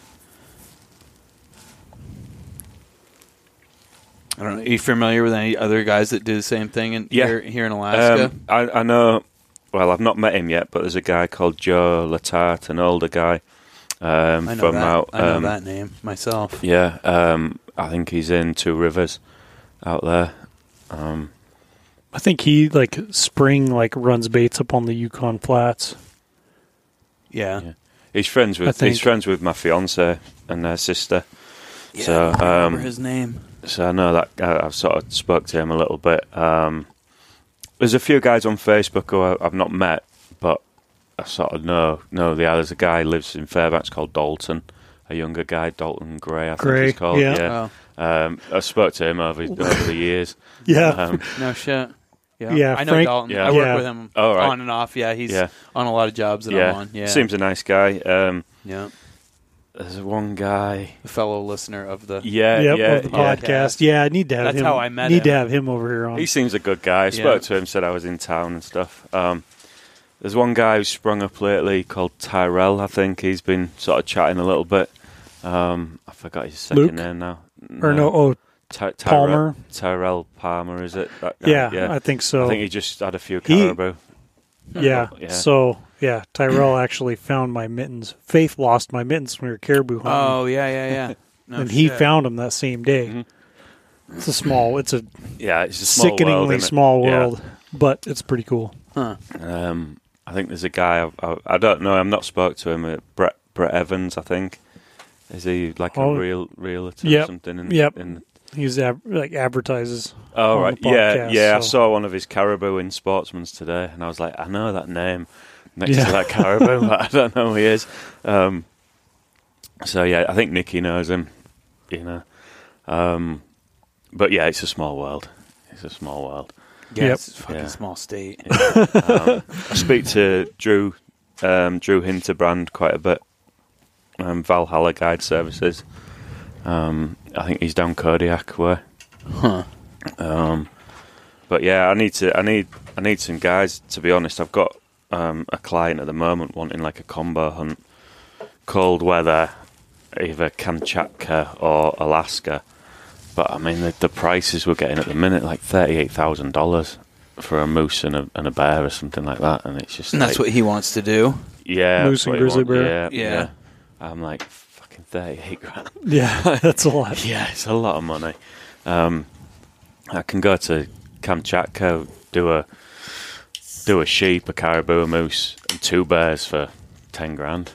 I don't know. Are you familiar with any other guys that do the same thing in Yeah. here, here in Alaska? um, I, I know. Well, I've not met him yet, but there's a guy called Joe Latart, an older guy um, I know from that. out. I know um, that name myself. Yeah, um, I think he's in Two Rivers out there. Um, I think he like spring like runs baits up on the Yukon Flats. Yeah. Yeah. he's friends with he's friends with my fiance and their sister. Yeah, So, I don't remember um, his name. So I know that I, I've sort of spoke to him a little bit. Um, there's a few guys on Facebook who I, I've not met, but I sort of know know the There's a guy lives in Fairbanks called Dalton, a younger guy, Dalton Gray, I think Gray, he's called. yeah. Um, I spoke to him over [laughs] over the years. Yeah, Um, [laughs] no shit. Yeah, Yeah, I know Frank- Dalton. Yeah. I work Yeah. with him Oh, right. on and off. Yeah, he's Yeah. on a lot of jobs that yeah, I'm on. Yeah, seems a nice guy. Um, yeah. There's one guy. A fellow listener of the. Yeah, yep, yeah, of the yeah. podcast. Yeah, I need to have That's him. how I met Need him. to have him over here on. He seems a good guy. I Yeah. spoke to him, said I was in town and stuff. Um, there's one guy who's sprung up lately called Tyrell. I think he's been sort of chatting a little bit. Um, I forgot his second Luke? name now. Or no, oh, Ty- Tyrell, Palmer? Tyrell Palmer, is it? That guy? yeah, yeah. I think so. I think he just had a few He- caribou. yeah. Yeah. So yeah, Tyrell [clears throat] actually found my mittens. Faith lost my mittens when we were caribou hunting, Oh yeah, yeah, yeah. [laughs] No and he found them that same day. Mhm. It's a small. It's a Yeah, it's a small sickeningly world, isn't it? small Yeah. world, but it's pretty cool. Huh. Um, I think there's a guy. I, I, I don't know. I'm not spoke to him. Uh, Brett Brett Evans. I think is he like Oh. a real realtor Yep. or something? In, Yep. In, He's ad- like advertises. oh on right. the Yeah. podcast, Yeah. I so- saw one of his caribou in Sportsman's today, and I was like, I know that name next Yeah. to that caribou, but I don't know who he is. Um, so yeah, I think Nikki knows him. You know. Um, but yeah, it's a small world. It's a small world. Yeah, Yep. it's a fucking Yeah. small state. um, I speak to Drew um, Drew Hinterbrand quite a bit. Um, Valhalla Guide Services. Um, I think he's down Kodiak way. Huh. Um, but yeah, I need to. I need. I need some guys. To be honest, I've got um, a client at the moment wanting like a combo hunt, cold weather, either Kamchatka or Alaska. But I mean, the, the prices we're getting at the minute, like thirty-eight thousand dollars for a moose and a, and a bear or something like that, and it's just And that's what he wants to do. yeah, Moose and grizzly want- bear. Yeah, Yeah. yeah. I'm like fucking thirty-eight grand. [laughs] Yeah, that's a lot. [laughs] Yeah, it's a lot of money. Um, I can go to Kamchatka, do a do a sheep, a caribou, a moose, and two bears for ten grand.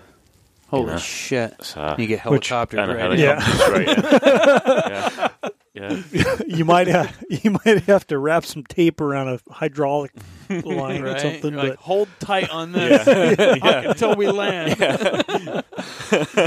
Holy know. shit! So You get Which- helicopter and a ready. Yeah. helicopter straight in. [laughs] yeah, yeah. [laughs] you might have you might have to wrap some tape around a hydraulic line or something. You're like, But hold tight on [laughs] this [laughs] until we land.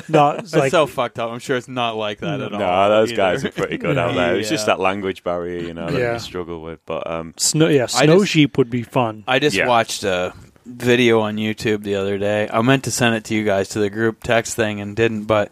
no, it's That's like so fucked up. I'm sure it's not like that at all. No, those either. guys are pretty good out there. It's just that language barrier, you know, that Yeah. you struggle with. But um, snow. Yeah, snow just- sheep would be fun. I just Yeah. watched a video on YouTube the other day. I meant to send it to you guys to the group text thing and didn't, but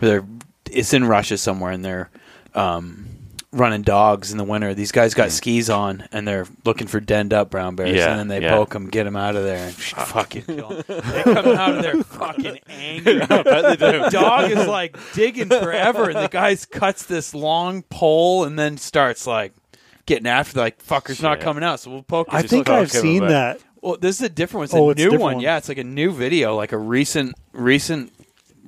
they're it's in Russia somewhere and they're um, running dogs in the winter. These guys got skis on and they're looking for denned up brown bears, Yeah, and then they yeah. poke them, get them out of there, and [laughs] [laughs] fucking kill 'em. They come out of there fucking [laughs] angry. The dog is like digging forever, and the guy cuts this long pole and then starts like. Getting after the, like fucker's not Shit. coming out, so we'll poke. it. I Just think look- I've okay, seen but- that. well, this is a different one. It's Oh, a it's a new different one. one. Yeah, it's like a new video, like a recent recent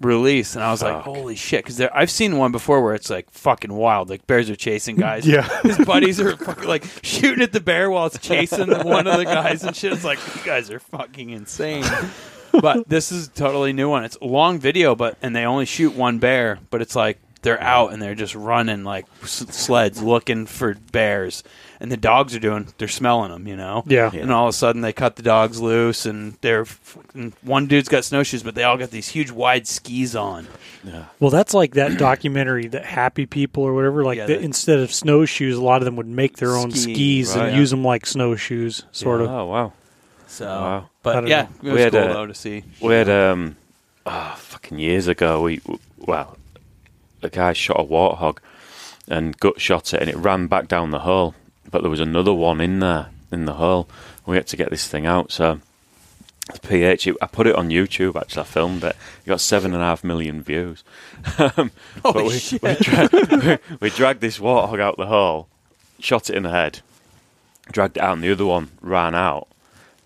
release. And I was like, Fuck. holy shit! Because I've seen one before where it's like fucking wild. Like bears are chasing [laughs] guys. Yeah. his buddies are fucking like shooting at the bear while it's chasing [laughs] one of the guys and shit. It's like you guys are fucking insane. [laughs] but this is a totally new one. It's a long video, but and they only shoot one bear, but it's like they're out and they're just running like s- sleds looking for bears, and the dogs are doing they're smelling them, you know. Yeah. And all of a sudden they cut the dogs loose, and they're fucking, one dude's got snowshoes, but they all got these huge wide skis on. Yeah. Well, that's like that documentary, that Happy People or whatever. Like Yeah, the, the- instead of snowshoes, a lot of them would make their own skis right. and use them like snowshoes, sort of. oh wow, So, Wow. But yeah, know. it was We had cool a- though to see. we had um, oh, fucking years ago. We well, a guy shot a warthog and gut shot it, and it ran back down the hole. But there was another one in there in the hole. We had to get this thing out. So the PH, it- I put it on YouTube. Actually, I filmed it. It got seven and a half million views. um, [laughs] but we, shit. we, dra- [laughs] we dragged this warthog out the hole, shot it in the head, dragged it out, and the other one ran out.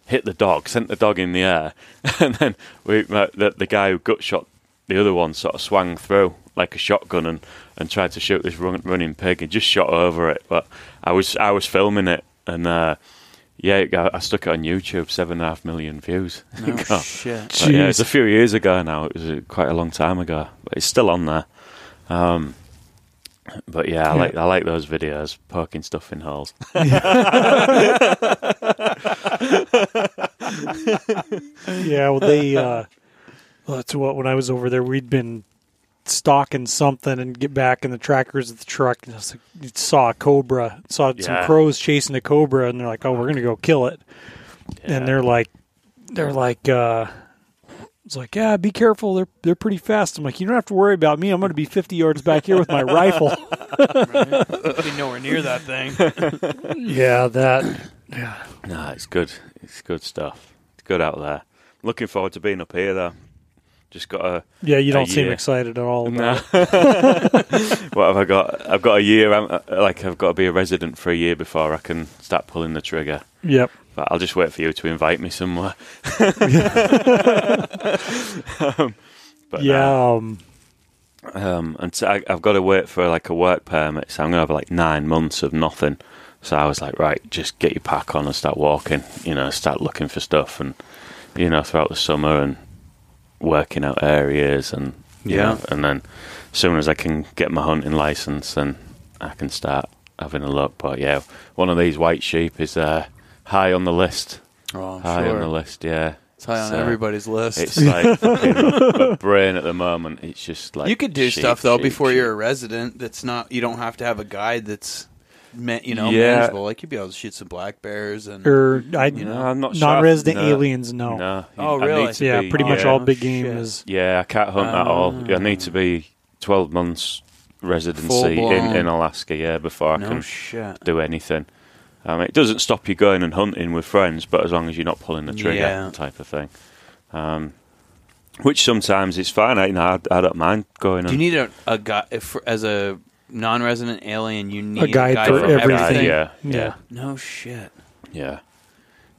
Hit the dog, sent the dog in the air, [laughs] and then we uh, the, the guy who gut shot the other one sort of swung through like a shotgun and, and tried to shoot this run, running pig and just shot over it. But I was I was filming it and uh, yeah, it got- I stuck it on YouTube, seven and a half million views. [laughs] No Got- shit. but yeah, it's a few years ago now. It was uh, quite a long time ago, but it's still on there. Um, but yeah, I like I like those videos, poking stuff in holes. [laughs] [laughs] Yeah, well, they. Uh, well, that's what when I was over there, we'd been stalking something and get back in the trackers of the truck and like, saw a cobra, saw some crows chasing a cobra, and they're like, "Oh, we're gonna go kill it." And they're like, they're like, uh, it's like, yeah, be careful. They're they're pretty fast. I'm like, you don't have to worry about me. I'm to be 50 yards back here with my [laughs] rifle. Be nowhere near that thing. [laughs] yeah, that. Yeah, no, it's good. It's good stuff. It's good out there. Looking forward to being up here though. Just got a Yeah, you A don't seem excited at all. no. [laughs] [laughs] What have I got? I've got a year. I'm, uh, like I've got to be a resident for a year before I can start pulling the trigger. Yep. But I'll just wait for you to invite me somewhere. [laughs] um, but no. Yeah. Um, Um, and so I, I've got to wait for like a work permit, so I'm gonna have like nine months of nothing. So I was like, right, just get your pack on and start walking. You know, start looking for stuff, and you know, throughout the summer and working out areas, and you Yeah. know, and then as soon as I can get my hunting license, then I can start having a look. But yeah, one of these white sheep is uh, high on the list. Oh, high sure. on the list, yeah. It's high on everybody's list. It's like [laughs] my brain at the moment. It's just like you could do sheep, stuff though sheep, before sheep. you're a resident. That's not. You don't have to have a guide that's, ma- you know, Yeah. manageable. Like you'd be able to shoot some black bears and. or I, You No, I'm not sure. non-resident No. aliens. No. No. Oh, really? Yeah, be- pretty much yeah. all Oh, big game shit. is. Yeah, I can't hunt at all. I Ah. need to be 12 months residency in, in Alaska, yeah, before I no can shit. do anything. Um, it doesn't stop you going and hunting with friends, but as long as you're not pulling the trigger, Yeah. type of thing. Um, which sometimes it's fine. I, you know, I, I don't mind going. Do you and, need a, a guide if, as a non-resident alien? You need A guide for for everything. Yeah, Yeah. yeah, No shit. yeah,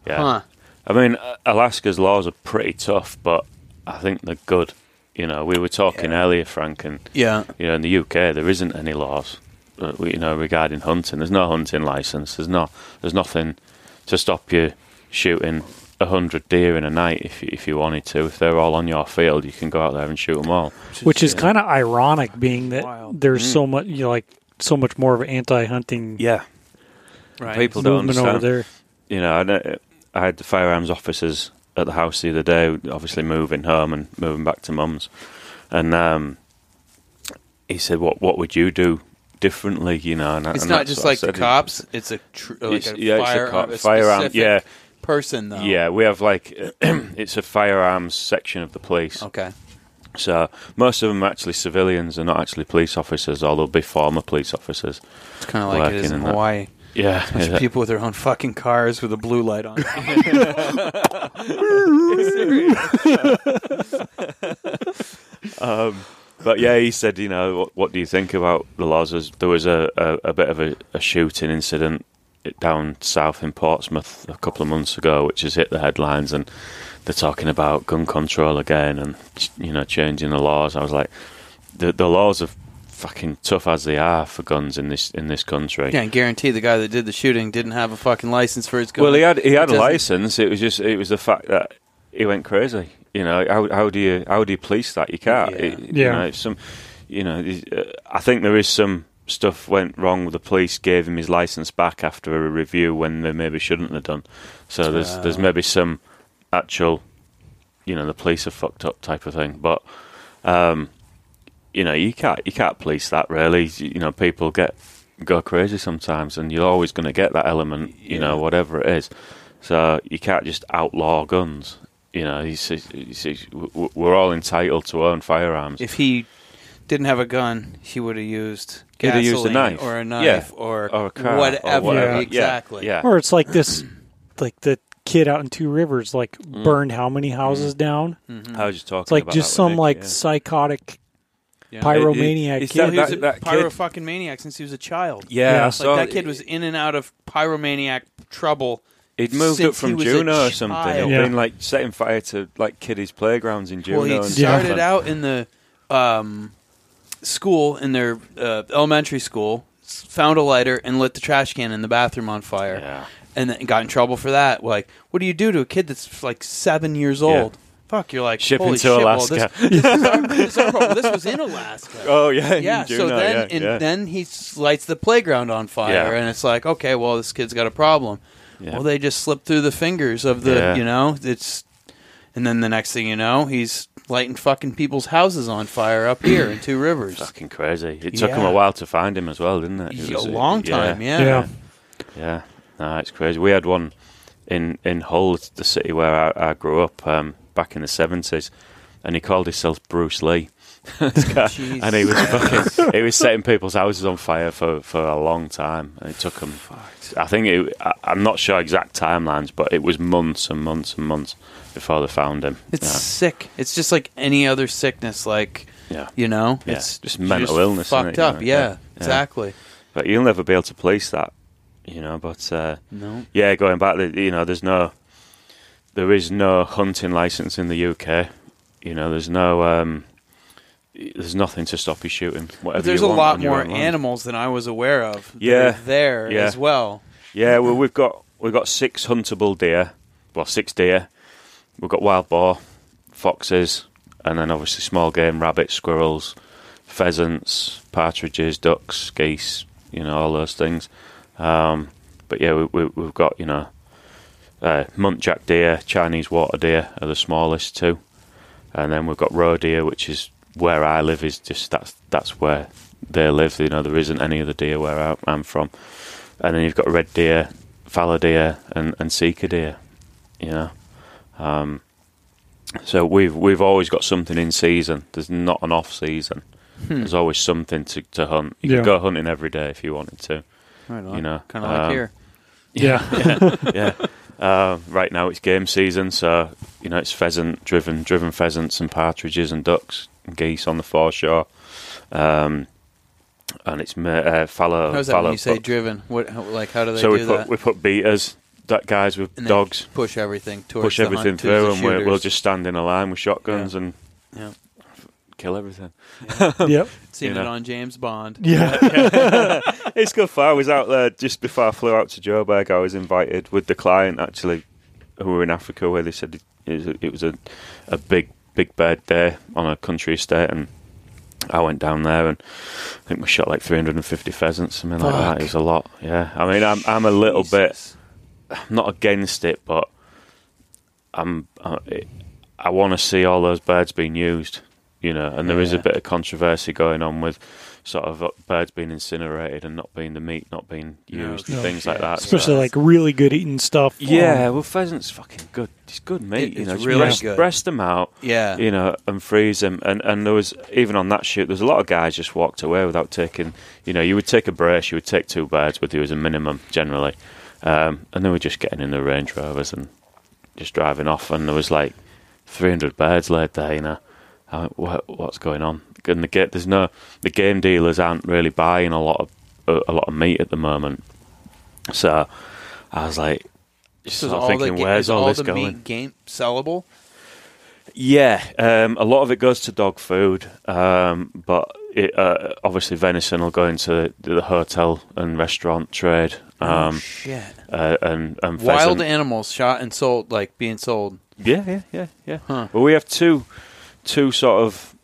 yeah. Huh. I mean, uh, Alaska's laws are pretty tough, but I think they're good. You know, we were talking Yeah. earlier, Frank, and Yeah. you know, in the UK there isn't any laws, uh, you know, regarding hunting. There's no hunting license. There's no, there's nothing to stop you shooting a hundred deer in a night if you, if you wanted to. If they're all on your field, you can go out there and shoot them all. which is kind of ironic, being that Wild. there's Mm. so much, you know, like so much more of anti-hunting Yeah, right. people don't movement over understand. there. You know, I, know- I had the firearms officers at the house the other day, obviously moving home and moving back to mum's, and um, he said, "What what would you do?" Differently, you know, and It's and not just like the cops. It's a tr- like It's- a yeah, it's a cop- a firearm, yeah. Person though. Yeah, we have like [clears throat] it's a firearms section of the police. Okay. So most of them are actually civilians. They're not actually police officers, or they'll be former police officers. It's kind of like it is in in that. Hawaii. Yeah, Bunch of yeah. people with their own fucking cars with a blue light on. [laughs] um, but yeah, he said, you know, what, what do you think about the laws? There was a, a, a bit of a, a shooting incident down south in Portsmouth a couple of months ago, which has hit the headlines, and they're talking about gun control again and you know changing the laws. I was like, the the laws are fucking tough as they are for guns in this in this country. Can't guarantee the guy that did the shooting didn't have a fucking license for his gun. Well, he had he had a doesn't- license. It was just it was the fact that he went crazy. You know, how how do you how do you police that? You can't. Yeah. It- you know, some, you know, uh, I think there is some stuff went wrong with the police. Gave him his license back after a review when they maybe shouldn't have done. So there's there's maybe some actual, you know, the police are fucked up type of thing. But, um, you know, you can't you can't police that really. You know, people get go crazy sometimes, and you're always going to get that element. You know, whatever it is. So you can't just outlaw guns. You know, you see, you see, w- w- we're all entitled to own firearms. if he didn't have a gun, he would have used He'd have used a knife. or a Yeah. knife or, or a car, whatever. or whatever. Yeah. Exactly. Yeah, Or it's like this, like the kid out in Two Rivers, like burned how many houses down? Mhm. I was just talking. It's like about just that with some Nick, like yeah. psychotic Yeah. pyromaniac it's kid. He was that- a that pyro kid- fucking maniac since he was a child. Yeah, Yeah. I Like saw that kid was in and out of pyromaniac trouble. He'd moved since up from he was a Juneau or something. child. He'd Yeah. been like setting fire to like kiddies' playgrounds in Juneau. Well, he and started stuff. out in the um, school in their uh, elementary school, found a lighter and lit the trash can in the bathroom on fire, Yeah. and then got in trouble for that. Like, what do you do to a kid that's like seven years old? Fuck, you're like Ship him holy to shit, well, Alaska. this, this, our, this our. This was in Alaska. [laughs] Oh yeah, yeah, so Juneau, then yeah, and yeah. then he lights the playground on fire, Yeah. and it's like, okay, well, this kid's got a problem. Yeah. Well, they just slip through the fingers of the, Yeah. you know, it's, and then the next thing you know, he's lighting fucking people's houses on fire up here in Two Rivers. fucking crazy. It took him a while to find him as well, didn't it? It a was- long time, yeah. Yeah. Yeah, no, it's crazy. We had one in in Hull, the city where I, I grew up, um, back in the seventies, and he called himself Bruce Lee. [laughs] This guy- Jeez. and he was [laughs] fucking, he was setting people's houses on fire for, for a long time, and it took him. I think it, I, I'm not sure exact timelines, but it was months and months and months before they found him. It's sick. It's just like any other sickness. Like yeah, yeah. you know, Yeah, it's just mental illness, Fucked it, you up. know? Yeah, Yeah, yeah. exactly. But you'll never be able to police that, you know. But uh, No. yeah, going back, you know, there's no, there is no hunting license in the UK. You know, there's no, um, there's nothing to stop you shooting. Whatever But there's a lot more animals than I was aware of. Yeah. there Yeah. as well. Yeah, well, we've got we've got six huntable deer. Well, six deer. We've got wild boar, foxes, and then obviously small game: rabbits, squirrels, pheasants, partridges, ducks, geese. You know, all those things. Um, but yeah, we, we, we've got you know, uh, muntjac deer, Chinese water deer are the smallest two, and then we've got roe deer, which is where I live. Is just that's that's where they live. You know, there isn't any other deer where I'm from and then you've got red deer, fallow deer, and and sika deer. You know, um, so we've we've always got something in season. There's not an off season. Hmm. There's always something to, to hunt. You Yeah. could go hunting every day if you wanted to. Right on. You know, kind of like um, here. [laughs] Yeah. yeah. [laughs] Uh, right now it's game season, so you know it's pheasant driven, driven pheasants and partridges and ducks and geese on the foreshore. Um, and it's ma- uh, fallow. How's that fallow when you say buck- driven? What, how, like, how do they so do we put that? we put beaters, that guys with And dogs, push everything towards push the everything hunt, towards through, the and we'll, we'll just stand in a line with shotguns and Yeah. kill everything. [laughs] yep. seen you it know. on James Bond. Yeah. [laughs] it's good fun. I was out there just before I flew out to Joburg. I was invited with the client actually, who were in Africa, where they said it was a, it was a, a big big bird day on a country estate, and I went down there and I think we shot like 350 pheasants, something like that. Fuck. It was a lot. Yeah, I mean, I'm I'm a little bit. Jesus. I'm not against it, but I'm I, I want to see all those birds being used, you know. And there is a bit of controversy going on with sort of uh, birds being incinerated and not being the meat not being used, shit. and things like that. Especially So- like really good eating stuff. yeah, well, pheasants fucking good. It's good meat. It- you know, just really breast, good. breast them out, Yeah. you know, and freeze them. And and there was even on that shoot, there's a lot of guys just walked away without taking. You know, you would take a brace, you would take two birds with you as a minimum generally, um, and they were just getting in the Range Rovers and just driving off. And there was like 300 birds laid there. You know, I went, what, what's going on? And the there's no the game dealers aren't really buying a lot of a, a lot of meat at the moment. So I was like, just So is sort of all thinking, the, where's all, all this going? meat game sellable? Yeah, um, a lot of it goes to dog food, um, but it, uh, obviously venison will go into the, the hotel and restaurant trade, oh, um, shit. uh, and and Wild pheasant. animals shot and sold, like being sold. Yeah, yeah, yeah, yeah. Huh. Well, we have two, two sort of.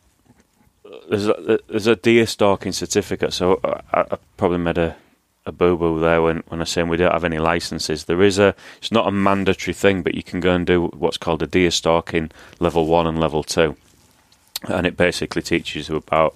There's a, there's a deer stalking certificate, so I, I probably made a, a boo boo there when, when I say we don't have any licenses. There is a, it's not a mandatory thing, but you can go and do what's called a deer stalking level one and level two, and it basically teaches you about.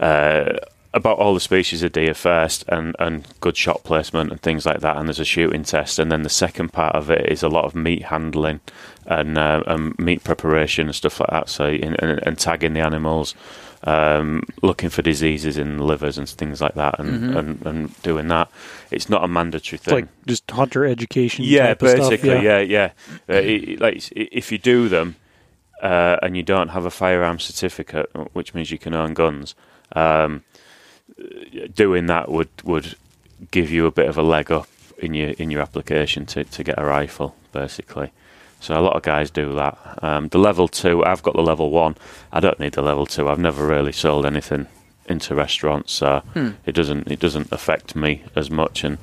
Uh, about all the species of deer first and, and good shot placement and things like that and there's a shooting test and then the second part of it is a lot of meat handling and, uh, and meat preparation and stuff like that so and, and, and tagging the animals um, looking for diseases in the livers and things like that and, Mhm. and, and doing that it's not a mandatory It's thing like just hunter education. yeah, type of stuff, basically, yeah, yeah. Uh, it- like if you do them uh, and you don't have a firearm certificate, which means you can own guns, um, doing that would would give you a bit of a leg up in your in your application to, to get a rifle, basically. So a lot of guys do that. Um, the level two, I've got the level one. I don't need the level two. I've never really sold anything into restaurants, so Hmm. it doesn't it doesn't affect me as much. And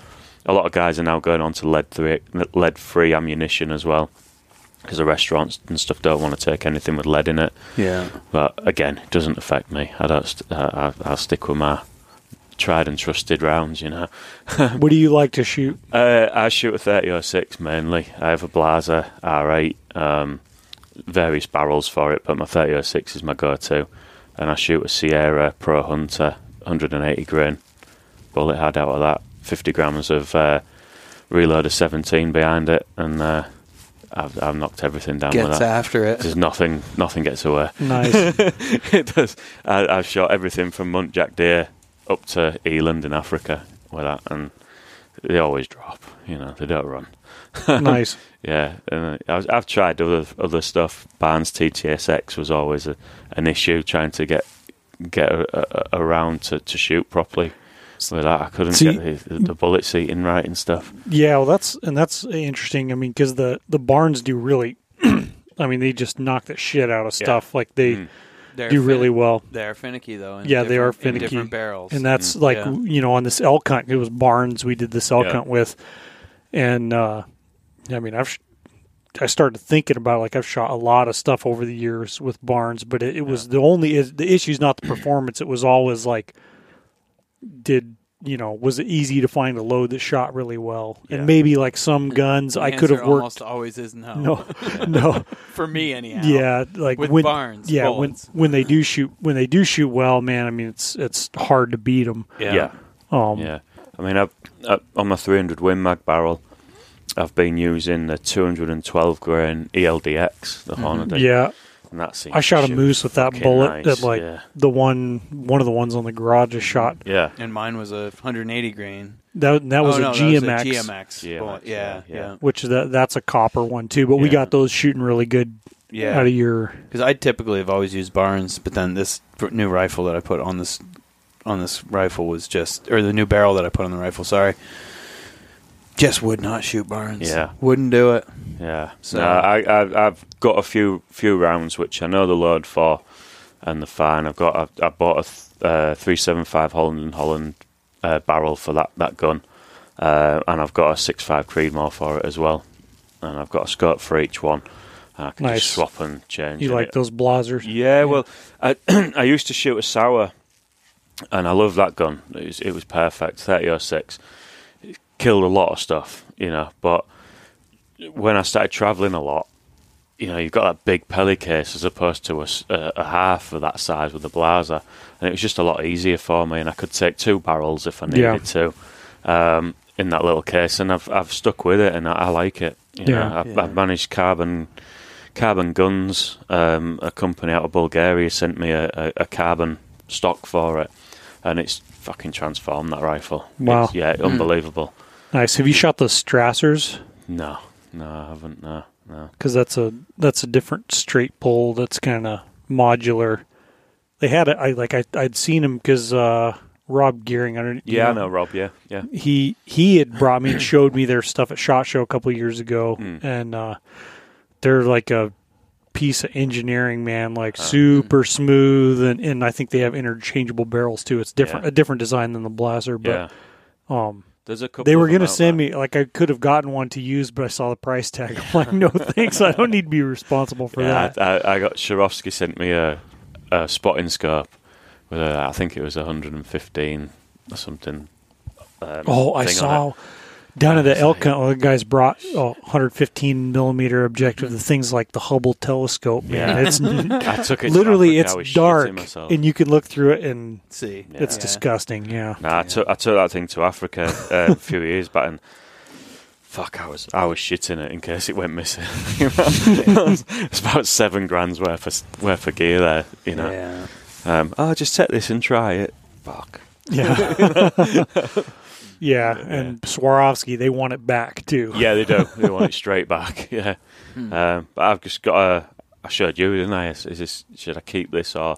a lot of guys are now going on to lead three, lead free ammunition as well, because the restaurants and stuff don't want to take anything with lead in it. Yeah. But again, it doesn't affect me. I don't. St- I, I- I'll stick with my tried and trusted rounds. You know, [laughs] What do you like to shoot? uh, I shoot a 3006 mainly. I have a Blaser R8, um, various barrels for it, but my 3006 is my go-to. And I shoot a Sierra Pro Hunter, 180 grain bullet head out of that, 50 grams of uh, Reloder 17 behind it, and uh, I've, I've knocked everything down Gets with that. after it. There's nothing, nothing gets away. Nice. [laughs] it does. I, I've shot everything from muntjac deer up to eland in Africa with that, and they always drop. You know, they don't run. [laughs] nice. Yeah, and I was, I've tried other other stuff. Barnes TTSX was always a, an issue trying to get get a, a, around to, to shoot properly. With that, I couldn't See- get the, the bullet seating right and stuff. Yeah, well, that's and that's interesting. I mean, because the the Barnes do really. [clears throat] I mean, they just knock the shit out of Yeah. stuff. Like they Mm. They're do really well. They're finicky though. in Yeah, they are different- in finicky. different barrels. and that's like Yeah. you know on this elk hunt it was Barnes we did this elk Yeah. hunt with and uh i mean i've sh- i started thinking about like i've shot a lot of stuff over the years with Barnes, but it, it was the only is the issue's not the performance it was always like did you know was it easy to find a load that shot really well Yeah. and maybe like some guns The i could have worked Almost always is no. no [laughs] no for me anyhow. yeah like With when Barnes, yeah bullets. when when they do shoot when they do shoot well man i mean it's it's hard to beat them yeah. Yeah, um yeah. I mean, I've, uh, on my 300 Win Mag barrel, I've been using the 212 grain ELDX, the Hornady. yeah and that seems I shot a moose with that bullet nice, that like yeah. the one one of the ones on the garage is shot. Yeah, And mine was a 180 grain. That that was oh, a no, GMX, That was a GMX. GMX, bullet. yeah, Yeah, yeah. yeah, which that that's a copper one too. But we got those shooting really good yeah. out of your. Because I typically have always used Barnes, but then this new rifle that I put on this on this rifle was just, or the new barrel that I put on the rifle. Sorry, just would not shoot Barnes. Yeah. wouldn't do it. yeah. So- no, I, I, I've got a few few rounds which I know the load for, and the fine. I've got I, I bought a th- uh, 375 Holland and Holland uh, barrel for that that gun, uh, and I've got a 65 Creedmoor for it as well, and I've got a scope for each one. And I can Nice. just swap and change. You like it. those Blasers? Yeah, well, I [clears throat] I used to shoot a Sauer, and I love that gun. It was, it was perfect, thirty or six. It killed a lot of stuff, you know. But when I started traveling a lot, you know, you've got that big Peli case as opposed to a half of that size with a Blaser, and it was just a lot easier for me. And I could take two barrels if I Yeah. needed to um, in that little case, and I've I've stuck with it, and I, I like it. You Yeah. know, I've, Yeah. I've managed carbon carbon guns. Um, a company out of Bulgaria sent me a, a, a carbon stock for it, and it's fucking transformed that rifle. Wow. It's- yeah, unbelievable. Nice. Have you shot the Strassers? No, no, I haven't. No, no. Because that's a that's a different straight pull. That's kind of modular. They had it. I like I I'd seen him because uh, Rob Gearing. You Yeah, I know, Rob. Yeah, yeah. he he had brought me and showed me their stuff at Shot Show a couple of years ago, Mm. and uh, they're like a piece of engineering, man. Like Uh, super smooth, and, and I think they have interchangeable barrels too. It's different, Yeah. a different design than the Blaser, yeah. but um, There's a couple. they were gonna send there. me like I could have gotten one to use, but I saw the price tag. [laughs] I'm like, no thanks, I don't need to be responsible for Yeah, that. I, I, got Swarovski sent me a, a spotting scope with a, I think it was 115 or something. Um, Oh, I saw. Down at the It's elk hunt. Well, the guys brought a 115 millimeter objective. The things like the Hubble telescope. Man, Yeah. it's [laughs] I took it. literally Africa, it's dark, and you can look through it, and See, Yeah. it's Yeah. disgusting. Yeah, Nah, I took I took that thing to Africa uh, a few years back, and fuck, I was I was shitting it in case it went missing. [laughs] it's about seven grand's worth of worth of gear there, you know. Yeah. Um, oh, just take this and try it. Fuck. yeah, [laughs] yeah. And Swarovski, they want it back too. Yeah, they do. they want it [laughs] straight back. [laughs] Yeah. Um, but I've just got a. I showed you, didn't I? Is, is this should I keep this or,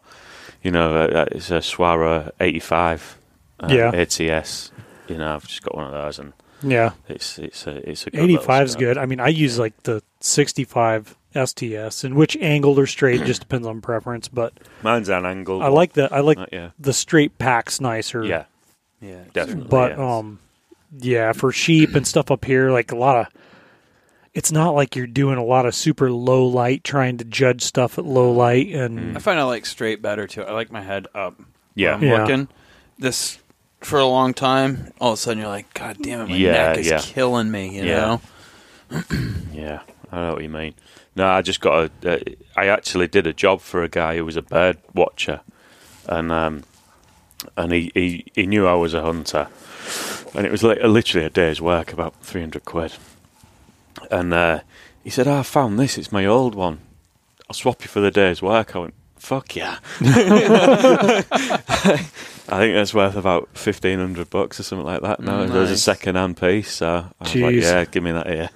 you know, uh, it's a Swara eighty five. Uh, Yeah. ATS. You know, I've just got one of those, and Yeah, it's it's a it's a good 85 is good. I mean, I use like the 65 STS, and which angled or straight just depends on preference. But Mine's an angle. I like the I like Uh, yeah, the straight packs nicer. yeah, Yeah. definitely. but yeah. um yeah for sheep and stuff up here like a lot of it's not like you're doing a lot of super low light trying to judge stuff at low light and I find I like straight better too. I like my head up. Yeah. I'm Yeah. looking. This for a long time. All of a sudden, you're like, God damn it, my Yeah, neck is yeah. killing me. You Yeah. know. [clears throat] Yeah, I know what you mean. No, I just got a. Uh, I actually did a job for a guy who was a bird watcher, and um, and he, he, he knew I was a hunter, and it was li- literally a day's work, about three hundred quid, and uh, he said, oh, I found this. It's my old one. I'll swap you for the day's work. I went, fuck yeah. [laughs] I think that's worth about fifteen hundred bucks or something like that. Now Mm, there's a nice. second-hand piece, so I was like, yeah, give me that here.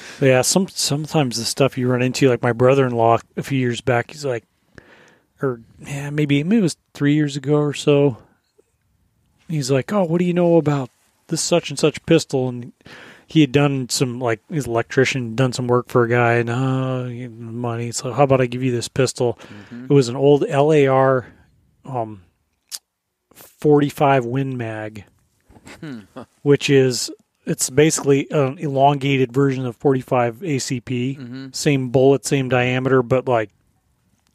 [laughs] Yeah, some sometimes the stuff you run into, like my brother-in-law a few years back, he's like, or yeah, maybe maybe it was three years ago or so. He's like, "Oh, what do you know about this such and such pistol?" And he had done some like his electrician done some work for a guy, and uh, money. So how about I give you this pistol? It was an old LAR, um, forty-five Win Mag, [laughs] which is it's basically an elongated version of 45 ACP. Mm-hmm. Same bullet, same diameter, but like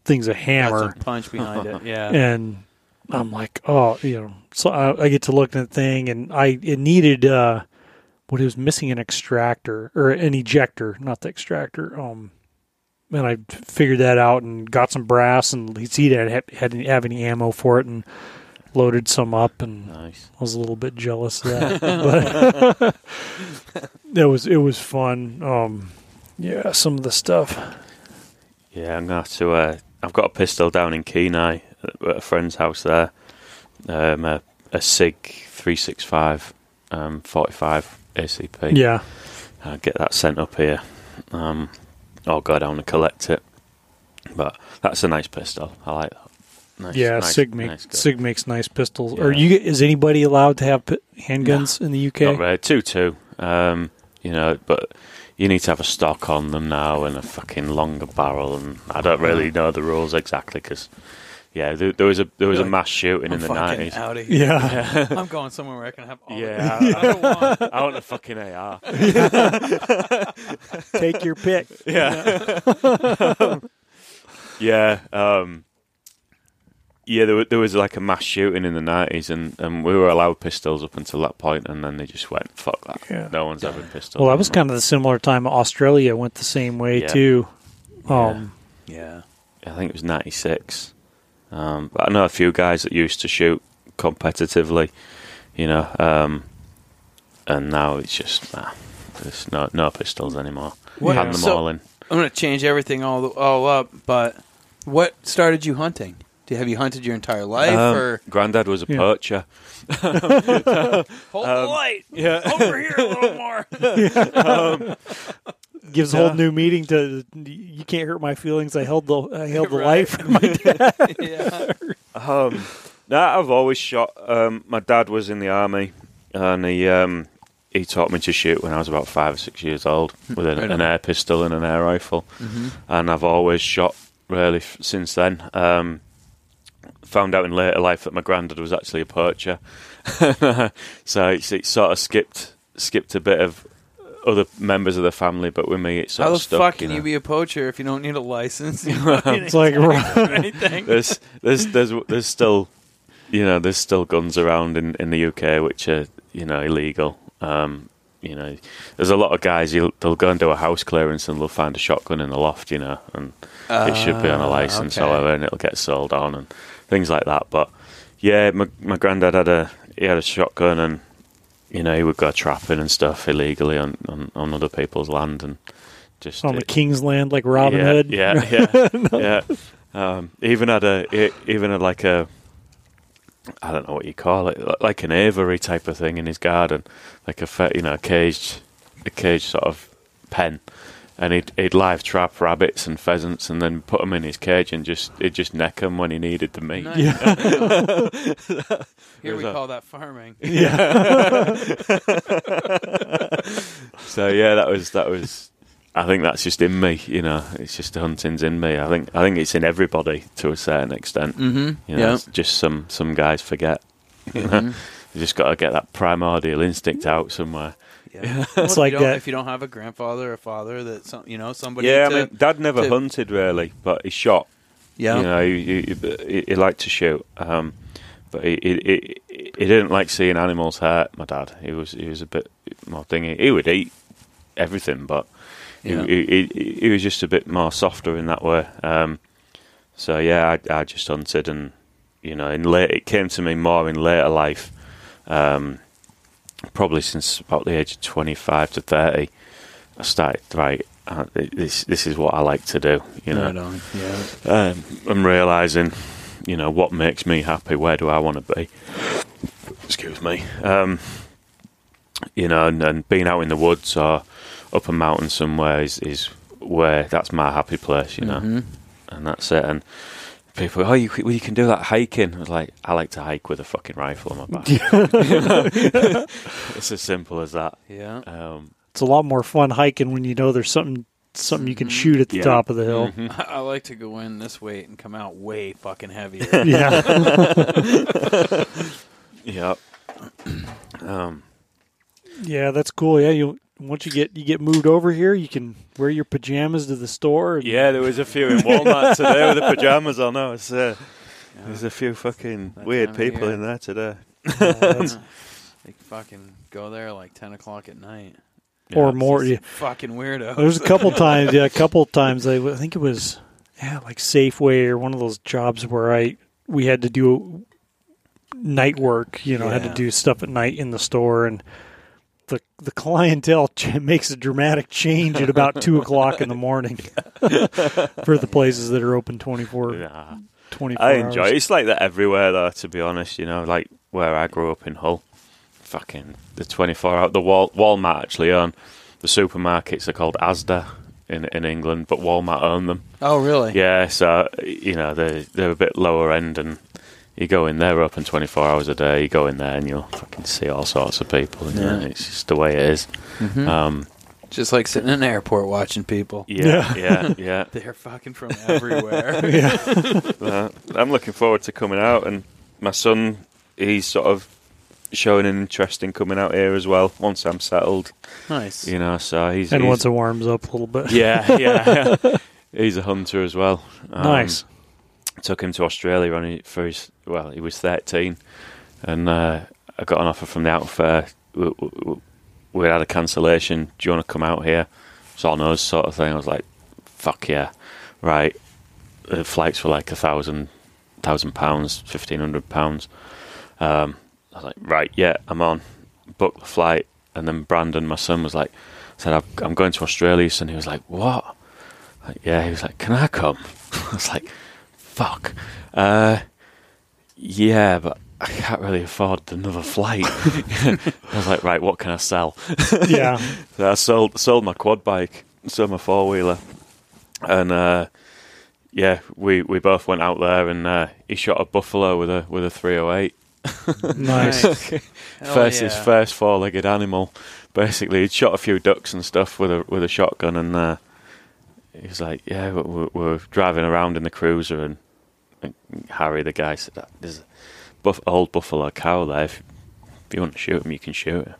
thing's a hammer. punch behind it. [laughs] Yeah. And I'm like, oh, you know. So I, I get to look at the thing, and I it needed uh, what it was missing an extractor or an ejector, not the extractor. Um, and I figured that out and got some brass, and he didn't have, hadn't have any ammo for it, and loaded some up, and Nice. I was a little bit jealous of that, [laughs] but [laughs] it was it was fun. Um, yeah, some of the stuff. Yeah, I'm gonna have to. Uh, I've got a pistol down in Kenai at a friend's house there. Um, a, a Sig 365 um, 45 ACP. Yeah, uh, get that sent up here. Um, I'll go down and collect it. But that's a nice pistol. I like that. Nice, yeah. nice, Sig make nice. Sig makes nice pistols. Or Yeah. you is anybody allowed to have handguns in the UK? Not really. Two two. Um, you know, but you need to have a stock on them now and a fucking longer barrel. And I don't really know the rules exactly because, yeah, there, there was a there was a Like, mass shooting I'm in the nineties. out of [laughs] here. Yeah, I'm going somewhere where I can have all Yeah, the I don't want. [laughs] I want a fucking AR. [laughs] take your pick. Yeah. yeah. Um, yeah, there, there was like a mass shooting in the 90s, and, and we were allowed pistols up until that point, and then they just went, fuck that. Yeah. No one's having pistols. Well, that was kind of the similar time. Australia went the same way Yeah. too. Um, Yeah. I think it was 96. Um, but I know a few guys that used to shoot competitively, you know, um, and now it's just, nah, there's no, no pistols anymore. What- Hand them so- all in. I'm going to change everything all all up. But what started you hunting? Do have you hunted your entire life, Um, or Granddad was a Yeah. poacher. [laughs] hold the um, light Yeah. over here a little more? [laughs] gives a whole new meaning to you can't hurt my feelings. I held the I held the [laughs] Right. life for my [laughs] dad. yeah. Um, no, I've always shot. Um, my dad was in the army, and he um, he taught me to shoot when I was about five or six years old [laughs] with an, an air pistol and an air rifle, Mm-hmm. and I've always shot really f- since then. Um, found out in later life that my granddad was actually a poacher, so it's, it sort of skipped skipped a bit of other members of the family, but with me, it's sort How the of stuck. fuck you can know. you be a poacher if you don't need a license? [laughs] You don't need It's like anything. there's there's there's there's still you know there's still guns around in, in the UK which are you know illegal. Um, you know, there's a lot of guys you'll, they'll go and do a house clearance and they'll find a shotgun in the loft, you know, and it should be on a Ah, license, okay. however, and it'll get sold on and things like that. But yeah, my my granddad had a he had a shotgun and you know he would go trapping and stuff illegally on on, on other people's land and just on the King's Land, like Robin yeah, Hood. Yeah, [laughs] yeah, yeah. Um, even had a even had like a I don't know what you call it, like an aviary type of thing in his garden, like a you know a caged a caged sort of pen, and he'd he'd live trap rabbits and pheasants and then put them in his cage and just he'd just neck them when he needed the meat. Nice. [laughs] Here we There's a- call that farming. Yeah. [laughs] So yeah, that was that was. I think that's just in me, you know. It's just hunting's in me. I think I think it's in everybody to a certain extent. Mm-hmm. You know, it's just some some guys forget. [laughs] You know, Mhm. you just got to get that primordial instinct out somewhere. Yeah. It's like that- If you don't have a grandfather or a father that some, you know somebody. yeah, to, I mean, Dad never to- hunted really, but he shot. yeah. You know, he, he, he, he liked to shoot, um, but he, he, he, he didn't like seeing animals hurt. My dad, he was he was a bit more thingy. He would eat everything, but Yeah. he, he, he, he was just a bit more softer in that way. Um, so yeah, I, I just hunted, and you know, in late it came to me more in later life, um, probably since about the age of twenty five to thirty. I started right. uh, this this is what I like to do. You know, Right. Yeah. um, I'm realizing, you know, what makes me happy. Where do I want to be? Excuse me. Um, you know, and, and being out in the woods or up a mountain somewhere is, is where that's my happy place. You know, Mhm. and that's it. And people, oh, you well, you can do that hiking. I was like, I like to hike with a fucking rifle on my back. [laughs] [laughs] it's as simple as that. Yeah. Um, It's a lot more fun hiking when you know there's something something you can Mhm. shoot at the Yeah. top of the hill. mhm. [laughs] I like to go in this weight and come out way fucking heavier. Yeah. Yeah. Um, yeah, that's cool. Yeah, you once you get you get moved over here, you can wear your pajamas to the store. And, Yeah, there was a few in Walmart today with the pajamas on. I was, uh, there's a few fucking weird people in there today. uh, [laughs] they fucking go there like ten o'clock at night. or more. Yeah. Fucking weirdo. There's a couple [laughs] times. Yeah, a couple times. I, I think it was yeah, like Safeway or one of those jobs where I we had to do night work. You know, had to do stuff at night in the store and. The, the clientele [laughs] ch- makes a dramatic change at about two o'clock in the morning [laughs] for the places that are open 24, Nah. 24 I enjoy hours. it. It's like that everywhere, though, to be honest. You know, like where I grew up in Hull. Fucking the 24 hour. The Wal- Walmart actually own the supermarkets are called Asda in in England, but Walmart own them. oh really? Yeah, so you know they're they're a bit lower end, and you go in there open twenty four hours a day. You go in there and you'll fucking see all sorts of people. And, Yeah. yeah. it's just the way it is. Mhm. Um, Just like sitting in an airport watching people. yeah, yeah, yeah. [laughs] They're fucking from everywhere. [laughs] yeah. [laughs] Uh, I'm looking forward to coming out, and my son, he's sort of showing an interest in coming out here as well. Once I'm settled, nice. you know, so he's And he's- once it warms up a little bit. yeah, yeah, yeah. he's a hunter as well. Um, nice. Took him to Australia on for his well, he was thirteen, and uh, I got an offer from the outfit. We, we, we had a cancellation. Do you want to come out here? It's on us, sort of thing. I was like, "Fuck yeah!" Right, the flights were like a thousand, thousand pounds, fifteen hundred pounds. Um, I was like, "Right, yeah, I'm on." Booked the flight, and then Brandon, my son, was like, "said I'm going to Australia," and he was like, "What?" Like, yeah, he was like, "Can I come?" [laughs] I was like, "Fuck." Uh, yeah, but I can't really afford another flight. [laughs] I was like, right, what can I sell? [laughs] yeah. So I sold sold my quad bike, sold my four wheeler, and uh, yeah, we, we both went out there and uh, he shot a buffalo with a with a three oh eight. Nice. [laughs] Hell First his first four legged animal. Basically, he'd shot a few ducks and stuff with a with a shotgun, and uh, he was like, "Yeah, we- we we're driving around in the cruiser, and, and Harry, the guy, said, "Ah, "There's a buff- old buffalo cow there. If, if you want to shoot him, you can shoot him."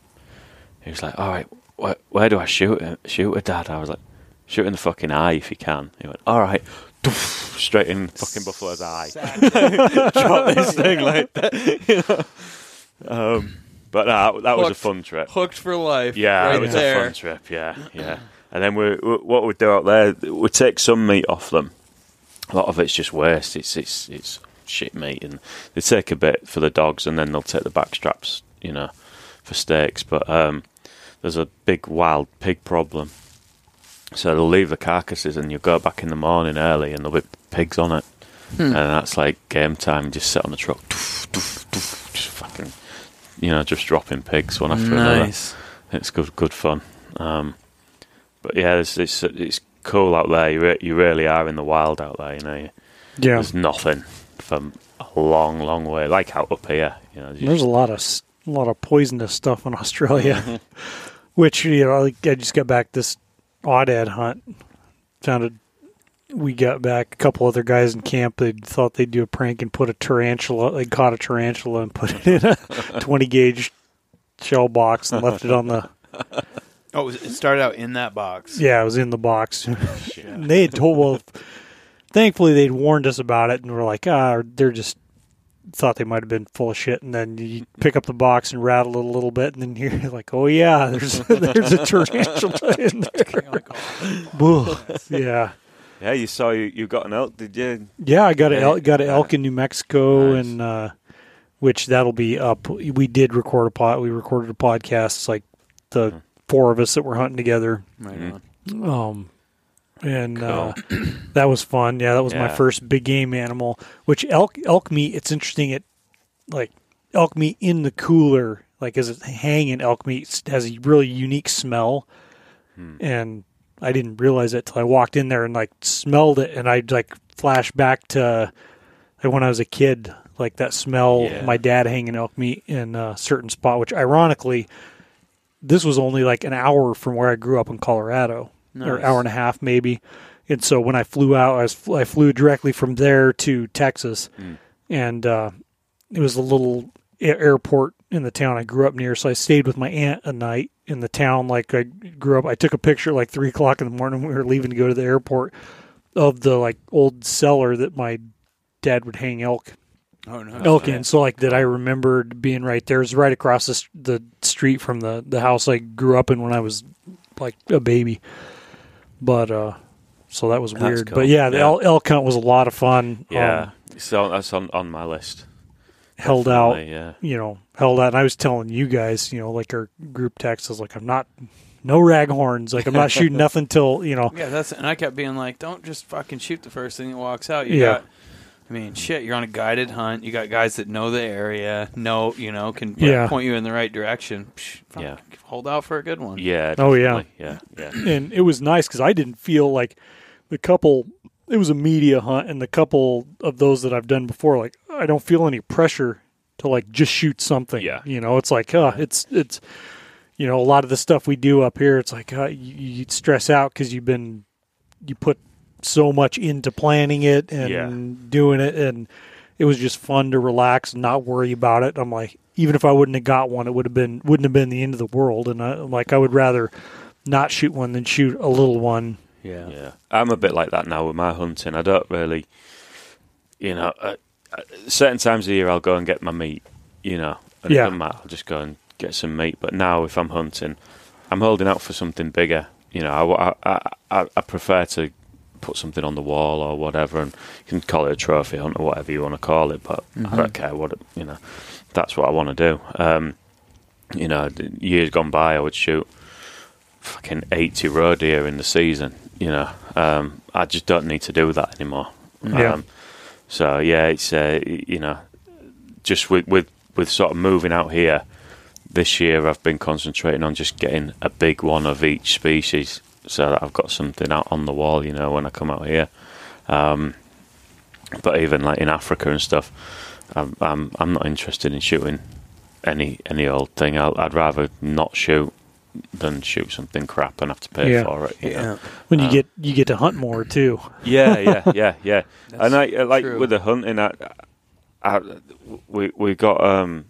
He was like, "All right, where, where do I shoot him? Shoot it, Dad?" I was like, "Shoot in the fucking eye if you can." He went, "All right." [laughs] Straight in fucking buffalo's eye [laughs] drop this thing like that. [laughs] You know? um, but that that was a fun trip. Hooked for life. Yeah, right it was there. a fun trip. Yeah, yeah. And then we, we what we do out there, we'd take some meat off them. A lot of it's just waste. It's it's it's shit meat, and they take a bit for the dogs, and then they'll take the back straps, you know, for steaks. But um, there's a big wild pig problem. So they'll leave the carcasses, and you go back in the morning early, and there'll be pigs on it, Hmm. and that's like game time. Just sit on the truck, doof, doof, doof, just fucking, you know, just dropping pigs one after another. It's good, good fun. Um, but yeah, it's, it's it's cool out there. You re- you really are in the wild out there. You know, You- Yeah. there's nothing from a long, long way. Like out up here, you know. There's a lot of a lot of poisonous stuff in [laughs] Australia, mm-hmm. which you know, I just got back this aoudad hunt. Found a, we got back a couple other guys in camp. They thought they'd do a prank and put a tarantula. They caught a tarantula and put it in a [laughs] 20 gauge shell box and left it on the. Oh, it started out in that box. Yeah, it was in the box. [laughs] And [laughs] they had told well, thankfully they'd warned us about it, and we're like, ah, they're just thought they might have been full of shit. And then you pick up the box and rattle it a little bit, and then you're [laughs] like, oh yeah, there's there's a tarantula in there. Yeah, yeah, you saw you, you got an elk, did you? yeah. I got a el- Yeah. got an elk in New Mexico, Nice. and uh, which that'll be up. We did record a pod. We recorded a podcast. Like the Mhm. Four of us that were hunting together. Right Mhm. on. Um, and uh, [clears throat] that was fun. Yeah, that was my first big game animal. Which elk elk meat? It's interesting. It like elk meat in the cooler, like as it's hanging, elk meat has a really unique smell, and I didn't realize it till I walked in there and like smelled it, and I like flash back to like when I was a kid, like that smell. Yeah. My dad hanging elk meat in a certain spot, which ironically, this was only like an hour from where I grew up in Colorado, or hour and a half maybe. And so when I flew out, I was I flew directly from there to Texas, and uh, it was a little airport in the town I grew up near. So I stayed with my aunt a night in the town. Like I grew up, I took a picture at like three o'clock in the morning. when We were leaving to go to the airport of the like old cellar that my dad would hang elk Oh no. elk in. So like that, I remembered being right there. It was right across the, the street from the the house I grew up in when I was like a baby. But uh, so that was That's weird. cool. But yeah, the Yeah. elk, elk hunt was a lot of fun. Yeah, Um, so that's on on my list. held out. Definitely, Yeah, You know, held out. And I was telling you guys, you know, like our group text is like, I'm not. No raghorns. Like I'm not [laughs] shooting nothing till you know. Yeah, that's and I kept being like, don't just fucking shoot the first thing that walks out. You Yeah. got, I mean, shit, you're on a guided hunt. You got guys that know the area, know you know, can Yeah. point you in the right direction. Psh, fuck, Yeah. hold out for a good one. yeah. Oh, yeah. definitely. yeah, yeah. [clears throat] and it was nice because I didn't feel like the couple. It was a media hunt, and the couple of those that I've done before, like I don't feel any pressure to like just shoot something. Yeah. you know, it's like, uh, it's it's, you know, a lot of the stuff we do up here, it's like uh, you, you stress out because you've been you put so much into planning it and Yeah. doing it, and it was just fun to relax and not worry about it. I'm like, even if I wouldn't have got one, it would have been wouldn't have been the end of the world, and I, I'm like, I would rather not shoot one than shoot a little one. yeah, Yeah, I'm a bit like that now with my hunting. I don't really, you know, uh, uh, certain times of year I'll go and get my meat, you know, and Yeah. it doesn't matter. I'll just go and get some meat. But now, if I'm hunting, I'm holding out for something bigger. You know, I, I, I, I prefer to put something on the wall or whatever, and you can call it a trophy hunt or whatever you want to call it. But I don't care what it, you know. That's what I want to do. Um, you know, years gone by, I would shoot fucking 80 roe deer in the season. You know, um, I just don't need to do that anymore. Yeah. Um, so yeah, it's uh, you know, just with with with sort of moving out here this year, I've been concentrating on just getting a big one of each species, so that I've got something out on the wall. You know, when I come out here. Um, but even like in Africa and stuff, I'm I'm, I'm not interested in shooting any any old thing. I'll, I'd rather not shoot than shoot something crap and have to pay Yeah. for it. you know. yeah. When you Um, get you get to hunt more too. [laughs] Yeah, yeah, yeah, yeah. [laughs] That's and I uh, like true. with the hunting. I, I, we we got um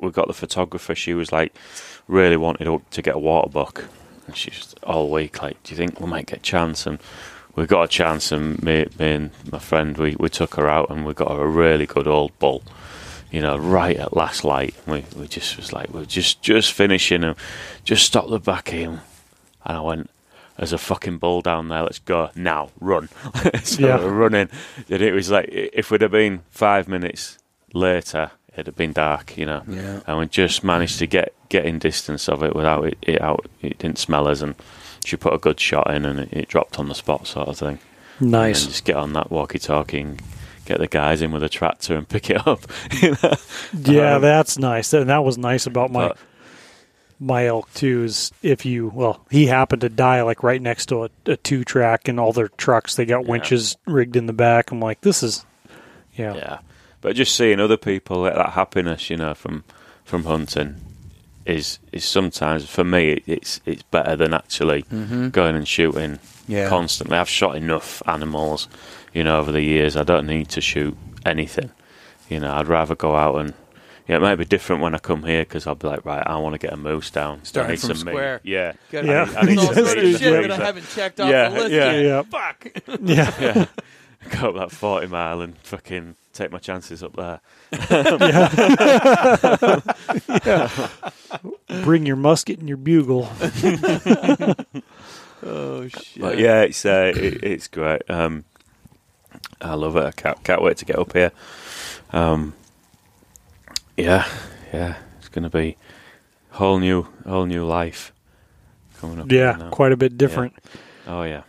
we got the photographer. She was like really wanted to get a water buck, and she's all week like, "Do you think we might get a chance?" And we got a chance, and me, me and my friend we, we took her out, and we got her a really good old bull. You know, right at last light, we we just was like, we're just just finishing, and just stopped the back in, and I went, there's a fucking bull down there. Let's go now. Run. [laughs] so Yeah. we're running. And it was like if we'd have been five minutes later, it'd have been dark, you know. Yeah. And we just managed to get get in distance of it without it, it out. It didn't smell us, and she put a good shot in, and it, it dropped on the spot, sort of thing. Nice. then just get on that walkie-talkie, get the guys in with a tractor and pick it up. [laughs] you know? Yeah, Um, that's nice. And that was nice about my But- my elk too. Is if you well, he happened to die like right next to a, a two track, and all their trucks they got Yeah. winches rigged in the back. I'm like, this is, yeah, Yeah, but just seeing other people get that happiness, you know, from from hunting, is is sometimes for me it, it's it's better than actually mm-hmm. going and shooting Yeah. constantly. I've shot enough animals, you know, over the years. I don't need to shoot anything. You know, I'd rather go out and. Yeah, it might be different when I come here because I'll be like, right, I want to get a moose down. I Starting need from some meat. square. Yeah, Got Yeah. There's I need all some sort meat of in the shit that I haven't checked off Yeah, the list yeah. yet. Yeah. Fuck. yeah, [laughs] yeah. go up that forty mile and fucking take my chances up there. Bring your musket and your bugle. [laughs] Oh shit. But yeah, it's uh, it, it's great. Um, I love it. I can't, can't wait to get up here. Um, yeah, yeah, it's going to be whole new, whole new life coming up. Yeah, you quite a bit different. Oh yeah,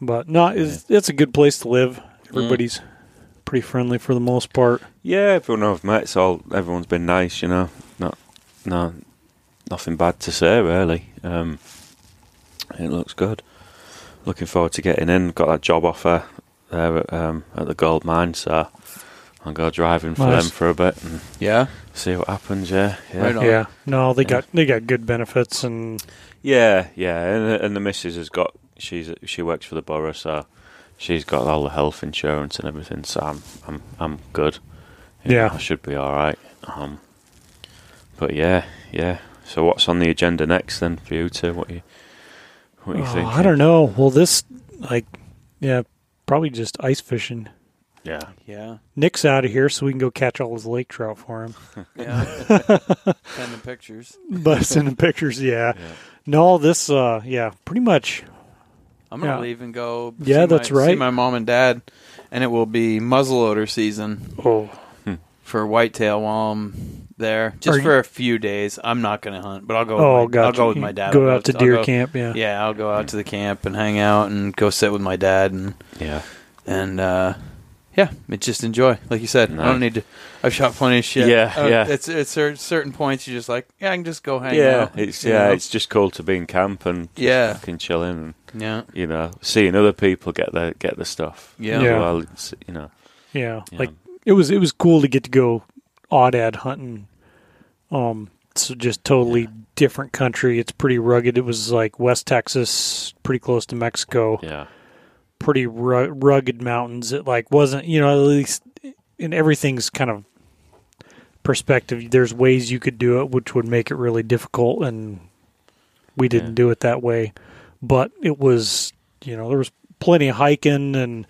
But no, it's it's a good place to live. Everybody's pretty friendly for the most part. Yeah, everyone I've met, it's all everyone's been nice. You know, not no nothing bad to say really. Um, it looks good. Looking forward to getting in. Got that job offer there at, um, at the gold mine, so I'll go driving for Nice. them for a bit and Yeah. see what happens. Yeah, yeah, Right. Yeah, no, they Yeah. got they got good benefits and yeah, yeah. And, and the missus has got she's she works for the borough, so she's got all the health insurance and everything. So I'm I'm I'm good. You Yeah. know, I should be all right. Um, but yeah, yeah. So what's on the agenda next then for you two? What you what you Oh, think? I don't know. Well, this like yeah, probably just ice fishing. Yeah, Yeah. Nick's out of here, so we can go catch all his lake trout for him. [laughs] Yeah. send Sending pictures. but sending pictures, yeah. yeah. No, this uh yeah, pretty much I'm gonna Yeah. leave and go. Yeah, see that's my, See right. my mom and dad, and it will be muzzleloader season oh for whitetail while I'm there, just Are for a few days. I'm not gonna hunt, but I'll go. oh with my, I'll go with my dad. Go I'll out to I'll deer go- camp, yeah. Yeah, I'll go out to the camp and hang out and go sit with my dad and yeah. and uh, yeah, it just enjoy. Like you said, I don't need to. I've shot plenty of shit. Yeah, Uh, yeah. It's it's certain points you're just like, yeah, I can just go hang yeah, out. it's yeah, know? it's just cool to be in camp and just Yeah. fucking chilling and yeah, you know seeing other people get the get the stuff. Yeah. Yeah. Well, it's, you know, Yeah. Yeah. Like it was it was cool to get to go aoudad hunting. Um so just totally different country. It's pretty rugged. It was like West Texas, pretty close to Mexico. yeah, Pretty rugged mountains. It like wasn't, you know, at least and everything's kind of perspective. There's ways you could do it which would make it really difficult and we didn't Yeah. do it that way. But it was, you know, there was plenty of hiking and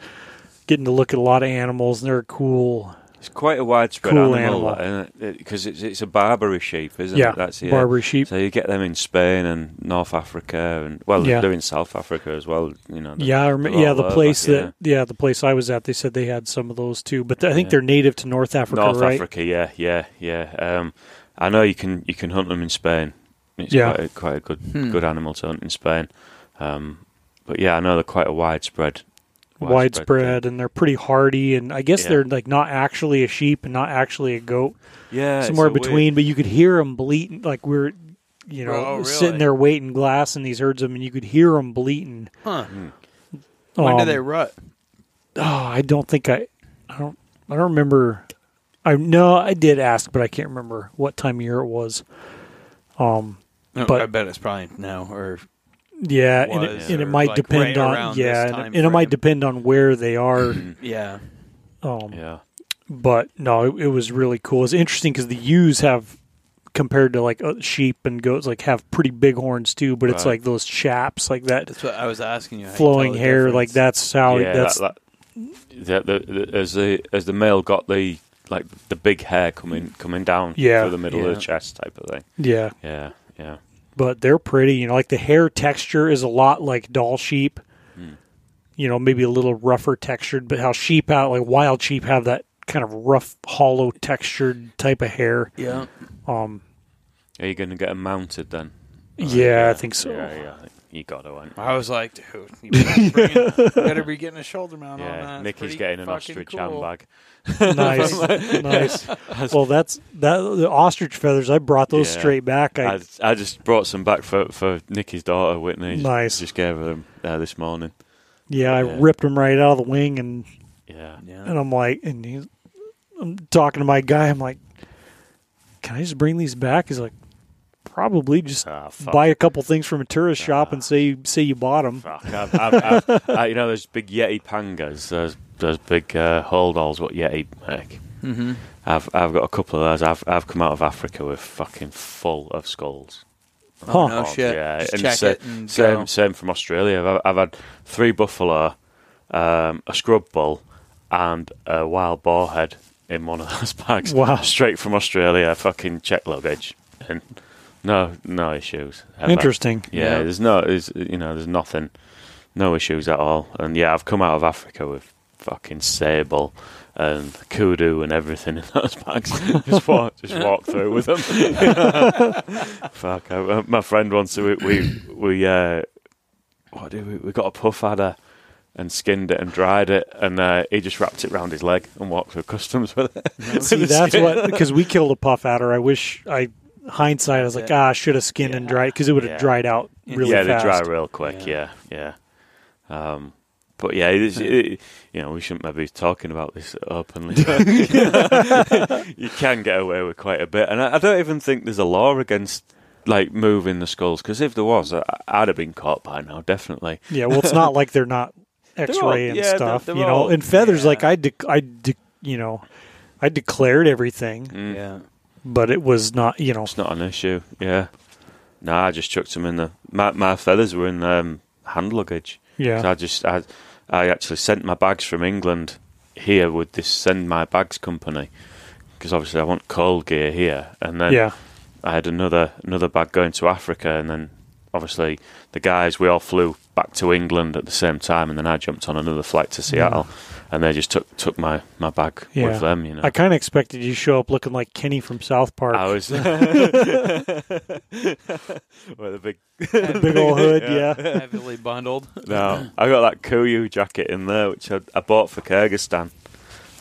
getting to look at a lot of animals and they're cool it's quite a widespread Cool animal, animal. because it's it's a Barbary sheep, isn't yeah, it? That's yeah. Barbary sheep. So you get them in Spain and North Africa, and well, Yeah. they're in South Africa as well. You know, Yeah, I rem- they're yeah, the over, place that yeah, the place I was at, they said they had some of those too. But I think Yeah. they're native to North Africa, North right? Africa, yeah, yeah, yeah. Um, I know you can you can hunt them in Spain. It's Yeah. quite a, quite a good Hmm. good animal to hunt in Spain. Um, but yeah, I know they're quite a widespread, Widespread, and they're pretty hardy. And I guess Yeah. they're like not actually a sheep and not actually a goat, Yeah, somewhere a weird- between. But you could hear them bleating, like we're, you know, Oh, really? sitting there waiting glass in these herds of them, and you could hear them bleating. Huh. Hmm. When do Um, they rut? Oh, I don't think I, I don't, I don't remember. I no, I did ask, but I can't remember what time of year it was. Um, No, but- I bet it's probably now or Yeah, and it, and it might like, depend right on yeah, and, and it might depend on where they are. [clears throat] yeah. um, Yeah, But no, it, it was really cool. It's interesting because the ewes have compared to like uh, sheep and goats, like have pretty big horns too. But it's like those chaps, like that That's what I was asking you. how you flowing tell the hair, like that's how yeah. that's that, that, the, the, the, as the as the male got the like the big hair coming coming down Yeah. through the middle of the chest type of thing. yeah. Yeah, yeah, But they're pretty. You know, like the hair texture is a lot like Dall sheep. Hmm. You know, maybe a little rougher textured, but how sheep out like wild sheep have that kind of rough, hollow textured type of hair. yeah. Um, Are you going to get them mounted then? yeah, I think so. Yeah, yeah. You got to, ain't you? I was like, dude, you better, bring it- you better be [laughs] getting a shoulder mount on that. Yeah, It's Nicky's pretty getting an fucking ostrich cool. handbag. nice, [laughs] nice. [laughs] Well, that's that. The ostrich feathers. I brought those Yeah. straight back. I, I, I just brought some back for, for Nicky's daughter, Whitney. Nice. Just gave her them uh, this morning. yeah, I Yeah. ripped them right out of the wing, and Yeah. and Yeah. I'm like, and he's, I'm talking to my guy. I'm like, can I just bring these back? He's like, probably just fuck. buy a couple things from a tourist shop Ah. and say say you bought them. Fuck. I've, I've, I've, [laughs] uh, you know, there's big Yeti pangas. There's, there's big uh, holdalls what Yeti make. Mm-hmm. I've I've got a couple of those. I've I've come out of Africa with fucking full of skulls. Huh. no Oh, shit. Yeah, Just and check sa- it and same go. same from Australia. I've, I've had three buffalo, um, a scrub bull, and a wild boar head in one of those bags. Wow. Straight from Australia, fucking check luggage, and no no issues. ever. Interesting. Yeah, Yeah. there's no, there's, you know, there's nothing, no issues at all. And yeah, I've come out of Africa with fucking sable and kudu and everything in [laughs] those bags. [laughs] just walk, just walk through with them. [laughs] Fuck, I, uh, my friend once we we we uh, what do we? We got a puff adder and skinned it and dried it, and uh, he just wrapped it round his leg and walked through customs with it. See, that's what because we killed a puff adder. I wish I hindsight. I was like, ah, I should have skinned and dried because it would have Yeah. dried out really yeah, fast. they dry real quick. Yeah. Yeah, yeah. Um, but yeah, it's, it, you know, we shouldn't maybe be talking about this openly. [laughs] [laughs] you can get away with quite a bit, and I, I don't even think there's a law against like moving the skulls. Because if there was, I, I'd have been caught by now, definitely. Yeah, well, it's not like they're not [laughs] X-ray all- and yeah, they're- stuff, they're you know. all- And feathers, yeah. like I, de- I, de- you know, I declared everything, Mm. Yeah. But it was not, you know. It's not an issue. Yeah. No, I just chucked them in the. My, my feathers were in um, hand luggage. Yeah, I just I, I actually sent my bags from England here with this send my bags company because obviously I want cold gear here, and then yeah, I had another another bag going to Africa, and then obviously the guys we all flew back to England at the same time, and then I jumped on another flight to Seattle, and they just took took my my bag Yeah. with them. You know, I kind of expected you to show up looking like Kenny from South Park. I was [laughs] [laughs] with a big [laughs] Big old hood, yeah. Heavily bundled. No, I got that Kuiu jacket in there, which I, I bought for Kyrgyzstan,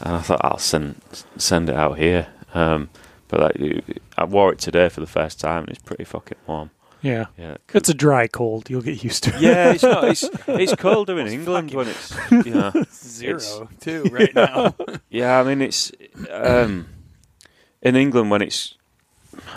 and I thought I'll send send it out here. Um, but like, I wore it today for the first time, and it's pretty fucking warm. Yeah, Yeah, it's a dry cold. You'll get used to. it. yeah, it's not. It's [laughs] it's colder in England when it's [laughs] you know. Zero, too, right now. [laughs] Yeah, I mean it's um, in England when it's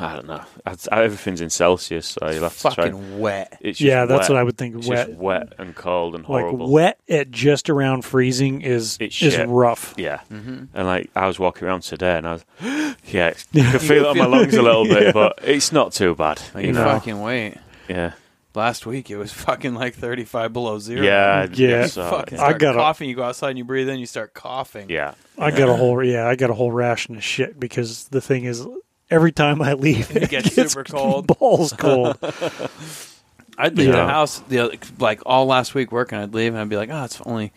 I don't know. It's- Everything's in Celsius, so you'll have to try. Fucking wet. It's just yeah, that's wet. what I would think. It's Wet, just wet and cold and like horrible. wet at just around freezing is It's is shit. rough. Yeah, Mm-hmm. and like I was walking around today, and I was, [gasps] yeah, it's, I [laughs] could feel it on my [laughs] lungs a little bit, but it's not too bad. Like, you you know, fucking wait. yeah, Last week it was fucking like 35 below zero. yeah, I Yeah. guess so, fucking yeah. I gotta- coughing. You go outside and you breathe in, you start coughing. yeah, I got a whole yeah, I got a whole ration of shit because the thing is, every time I leave, It gets super cold. [laughs] balls cold. [laughs] I'd leave Yeah. the house the other, like all last week working. I'd leave and I'd be like, oh, it's only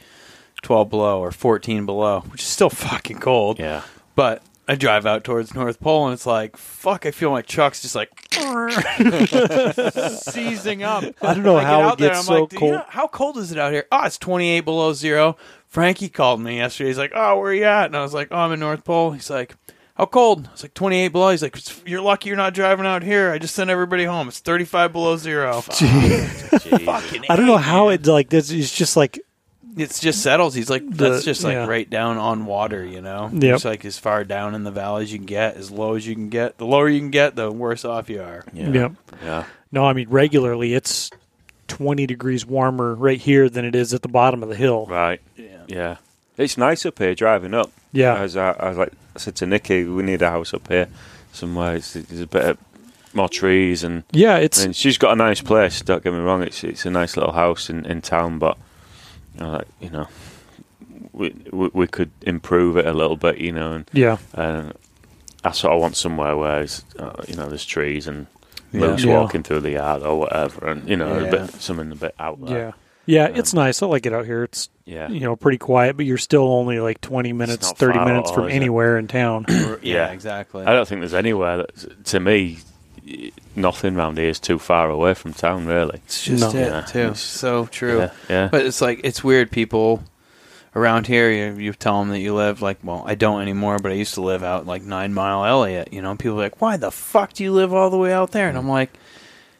12 below or 14 below, which is still fucking cold. yeah. But I drive out towards North Pole and it's like, fuck, I feel my truck's just like [laughs] seizing up. I don't know I how out it there, gets I'm so like, "Do you cold. know- how cold is it out here? Oh, it's 28 below zero. Frankie called me yesterday. He's like, oh, where are you at? And I was like, oh, I'm in North Pole. He's like, how cold? It's like, 28 below. He's like, you're lucky you're not driving out here. I just sent everybody home. It's 35 below zero. [laughs] Fucking I don't know how it like this. It's just like It's just settles. He's like, that's The- just like yeah. right down on water, you know? Yep. It's like as far down in the valley as you can get, as low as you can get. The lower you can get, the worse off you are. Yeah. Yep. Yeah. no. I mean, regularly it's twenty degrees warmer right here than it is at the bottom of the hill. Right. Yeah. Yeah. It's nice up here driving up. Yeah, As I, I was like, I said to Nikki, we need a house up here somewhere. It's, there's a bit of more trees and yeah. It's And she's got a nice place. Don't get me wrong; it's it's a nice little house in, in town, but you know, like, you know, we, we we could improve it a little bit, you know. And yeah, uh, I sort of want somewhere where it's, uh, you know there's trees and Yeah. Luke's Yeah. walking through the yard or whatever, and you know, a bit something a bit out there. yeah, yeah. It's nice. I like it out here. It's yeah, you know pretty quiet, but you're still only like twenty minutes, thirty minutes all, from is it? anywhere in town. [coughs] yeah. Yeah. exactly. I don't think there's anywhere that, to me, nothing around here is too far away from town, really. It's just No. it, Yeah. too. It's- So true. Yeah, yeah, But it's like it's weird. People around here, you, you tell them that you live like, well, I don't anymore, but I used to live out like Nine Mile Elliott. You know, people are like, why the fuck do you live all the way out there? And I'm like,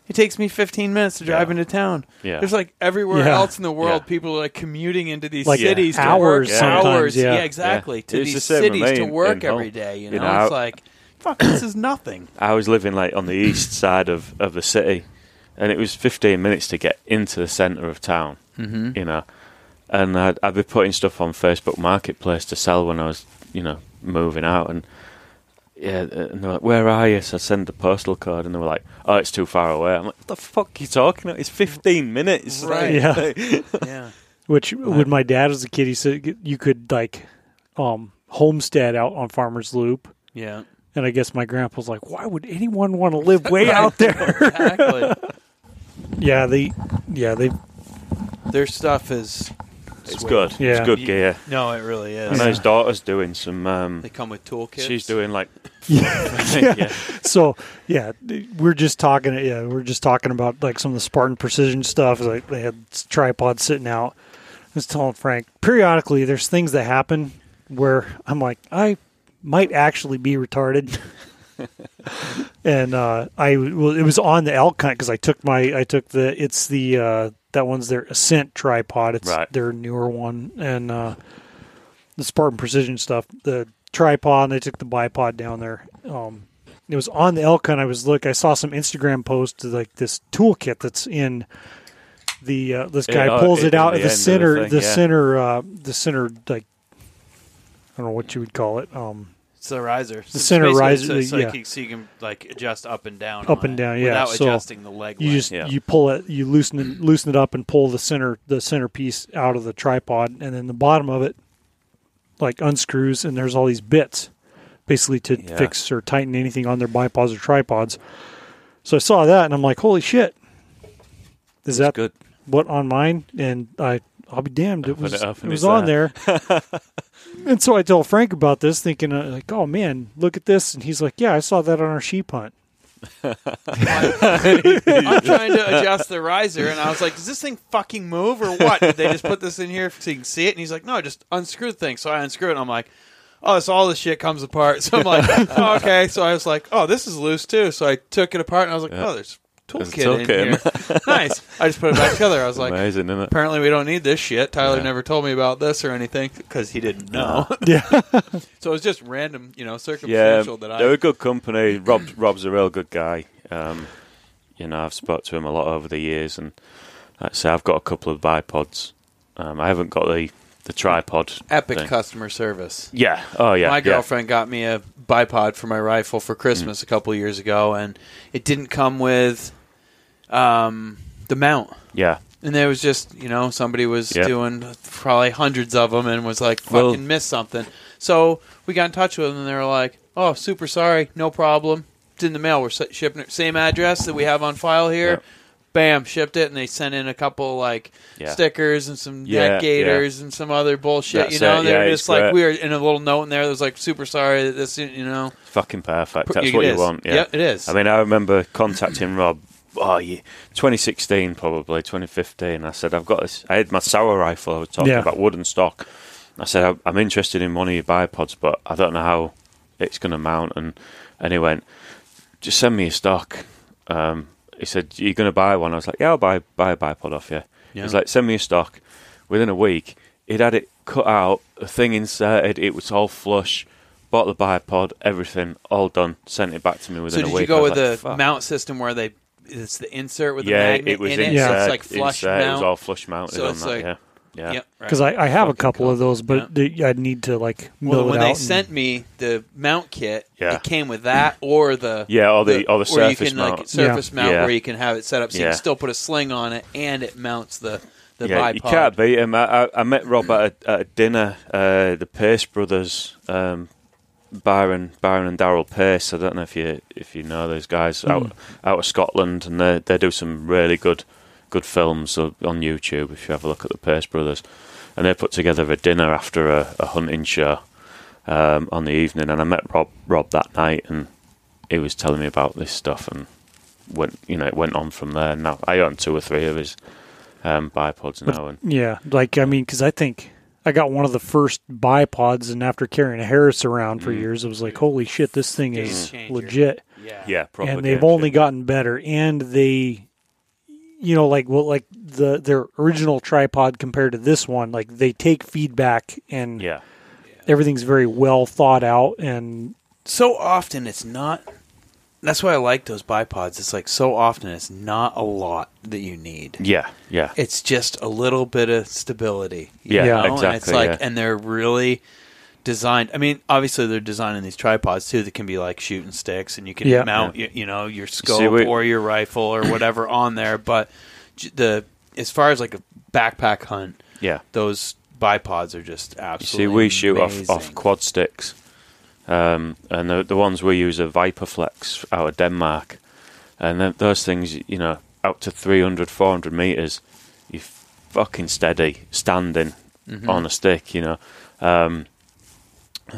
it takes me 15 minutes to drive Yeah. into town. yeah. There's like everywhere Yeah. else in the world, Yeah. people are like commuting into these Like cities to hours work sometimes, hours. yeah. exactly. Yeah. To It's these same with cities to work in every Hull. day. You You know, know, it's I- like, fuck, this is nothing. I was living like on the east side of, of the city, and it was 15 minutes to get into the centre of town. Mm-hmm. You know, and I'd, I'd be putting stuff on Facebook Marketplace to sell when I was, you know, moving out, and yeah, and they're like, "Where are you?" So I send the postal code, and they were like, "Oh, it's too far away." I'm like, "What the fuck are you talking about? It's 15 minutes." Right. Yeah. [laughs] Yeah. Which when my dad was a kid, he said you could like um homestead out on Farmer's Loop. Yeah. And I guess my grandpa was like, "Why would anyone want to live way out there?" [laughs] Exactly. [laughs] yeah, they, yeah, they, Their stuff is. It's sweet. good. Yeah. It's good You- gear. No, it really I is. know his daughter's doing some. Um, They come with toolkits. she's doing like. [laughs] yeah. [laughs] yeah. So yeah, we're just talking. Yeah, we're just talking about like some of the Spartan precision stuff. Like they had tripods sitting out. I was telling Frank periodically there's things that happen where I'm like I might actually be retarded. [laughs] [laughs] and uh, I well, it was on the elk hunt because I took my I took the it's the uh, that one's their Ascent tripod. It's Right. their newer one and uh, the Spartan Precision stuff. The tripod and they took the bipod down there. Um, it was on the elk hunt. I was look. I saw some Instagram posts like this toolkit that's in the uh, this guy Yeah, oh, pulls in it out the at the the center thing, the yeah. center uh, the center like I don't know what you would call it. Um, It's the riser. The center riser, so, yeah. you, so you can like adjust up and down. Up and down, yeah. Without So adjusting the leg. you length. just Yeah. you pull it you loosen it loosen it up and pull the center the centerpiece out of the tripod and then the bottom of it like unscrews and there's all these bits basically to Yeah. fix or tighten anything on their bipods or tripods so i saw that and i'm like holy shit is that good. what on mine and i i'll be damned it was it up it, and was on there [laughs] and so i tell frank about this thinking uh, like oh man look at this and he's like yeah i saw that on our sheep hunt I'm trying to adjust the riser, and I was like, "Does this thing fucking move or what?" Did they just put this in here so you can see it? And he's like, "No, just unscrew the thing." So I unscrew it. and I'm like, "Oh, so all this shit comes apart." [laughs] So I'm like, oh, "Okay." So I was like, "Oh, this is loose too." So I took it apart, and I was like, Yeah. "Oh, there's a There's a toolkit in toolkit in here. [laughs] nice." I just put it back together. I was like, Amazing, isn't it? "Apparently, we don't need this shit." Tyler Yeah. never told me about this or anything because he didn't know. [laughs] yeah so it was just random, you know, Yeah, circumstantial that I. they're a good company. Rob, Rob's a real good guy. Um, you know, I've spoke to him a lot over the years, and like I say, I've got a couple of bipods. Um, I haven't got the the tripod. Epic thing. customer service. Yeah. Oh yeah. my yeah. girlfriend got me a bipod for my rifle for Christmas a couple years ago, and it didn't come with um, the mount. Yeah. And there was just, you know, somebody was Yeah. doing probably hundreds of them and was like, fucking Well- missed something. So we got in touch with them, and they were like, oh, super sorry, no problem. It's in the mail. We're shipping it. Same address that we have on file here. Yeah. Bam, shipped it, and they sent in a couple like Yeah. stickers and some Yeah, neck gaiters and some other bullshit. That's you know, it, they yeah, were just like great. weird. And a little note in there that was like, "Super sorry that this," you know. Fucking perfect. It That's what is. you want. Yeah. Yep, it is. I mean, I remember contacting Rob. Oh, yeah, 2016 probably 2015. I said I've got this. I had my Sauer rifle. I was talking Yeah. about wooden stock. I said "I'm- I'm interested in one of your bipods, but I don't know how it's going to mount. And and he went, just send me a stock. Um, he said, "You're going to buy one?" I was like, "Yeah, I'll buy buy a bipod off you." Yeah. He's like, "Send me a stock." Within a week, he'd had it cut out, a thing inserted. It was all flush. Bought the bipod, everything all done. Sent it back to me within so a did week. you go with like, the "Fuck." mount system where they it's the insert with the magnet it was in it, insert, so it's like flush insert, It was all flush mounted So on it's that. like- yeah, yeah. Yep, right. because I, I have a couple cool. of those but Yeah. i'd need to like mill Well, it when out they and- sent me the mount kit, Yeah. it came with that or the Yeah, or the- or the where you surface can mount. like surface mount Yeah. where you can have it set up so you can still put a sling on it and it mounts the the yeah, bipod. you can't beat him. I, I, I met Rob at a, at a dinner. Uh, the Pace brothers, um, Byron, Byron and Daryl Pace. I don't know if you if you know those guys out out of Scotland, and they they do some really good good films on on YouTube. If you have a look at the Pace brothers, and they put together a dinner after a, a hunting show um, on the evening, and I met Rob Rob that night, and he was telling me about this stuff, and went you know it went on from there. Now I own two or three of his um, bipods now, and Yeah, like I mean, because I think I got one of the first bipods, and after carrying a Harris around for Mm. years, it was like, "Holy shit, this thing Game is changer. legit!" yeah. yeah, proper and they've only gotten better, and they, you know, like well, like the their original tripod compared to this one, like they take feedback, and yeah, everything's very well thought out, and So often it's not. That's why I like those bipods. It's like so often it's not a lot that you need. yeah, yeah, It's just a little bit of stability. you Yeah, know? And it's like, yeah. and they're really designed. I mean, obviously they're designing these tripods too that can be like shooting sticks, and you can Yeah. mount, Yeah. You, you know, your scope we- or your rifle or [coughs] whatever on there. But the as far as like a backpack hunt, yeah. those bipods are just You absolutely. see, we shoot off, off quad sticks, um, and the the ones we use are Viperflex out of Denmark, and then those things, you know, up to 300, 400 meters, you're fucking steady standing Mm-hmm. on a stick, you know. Um,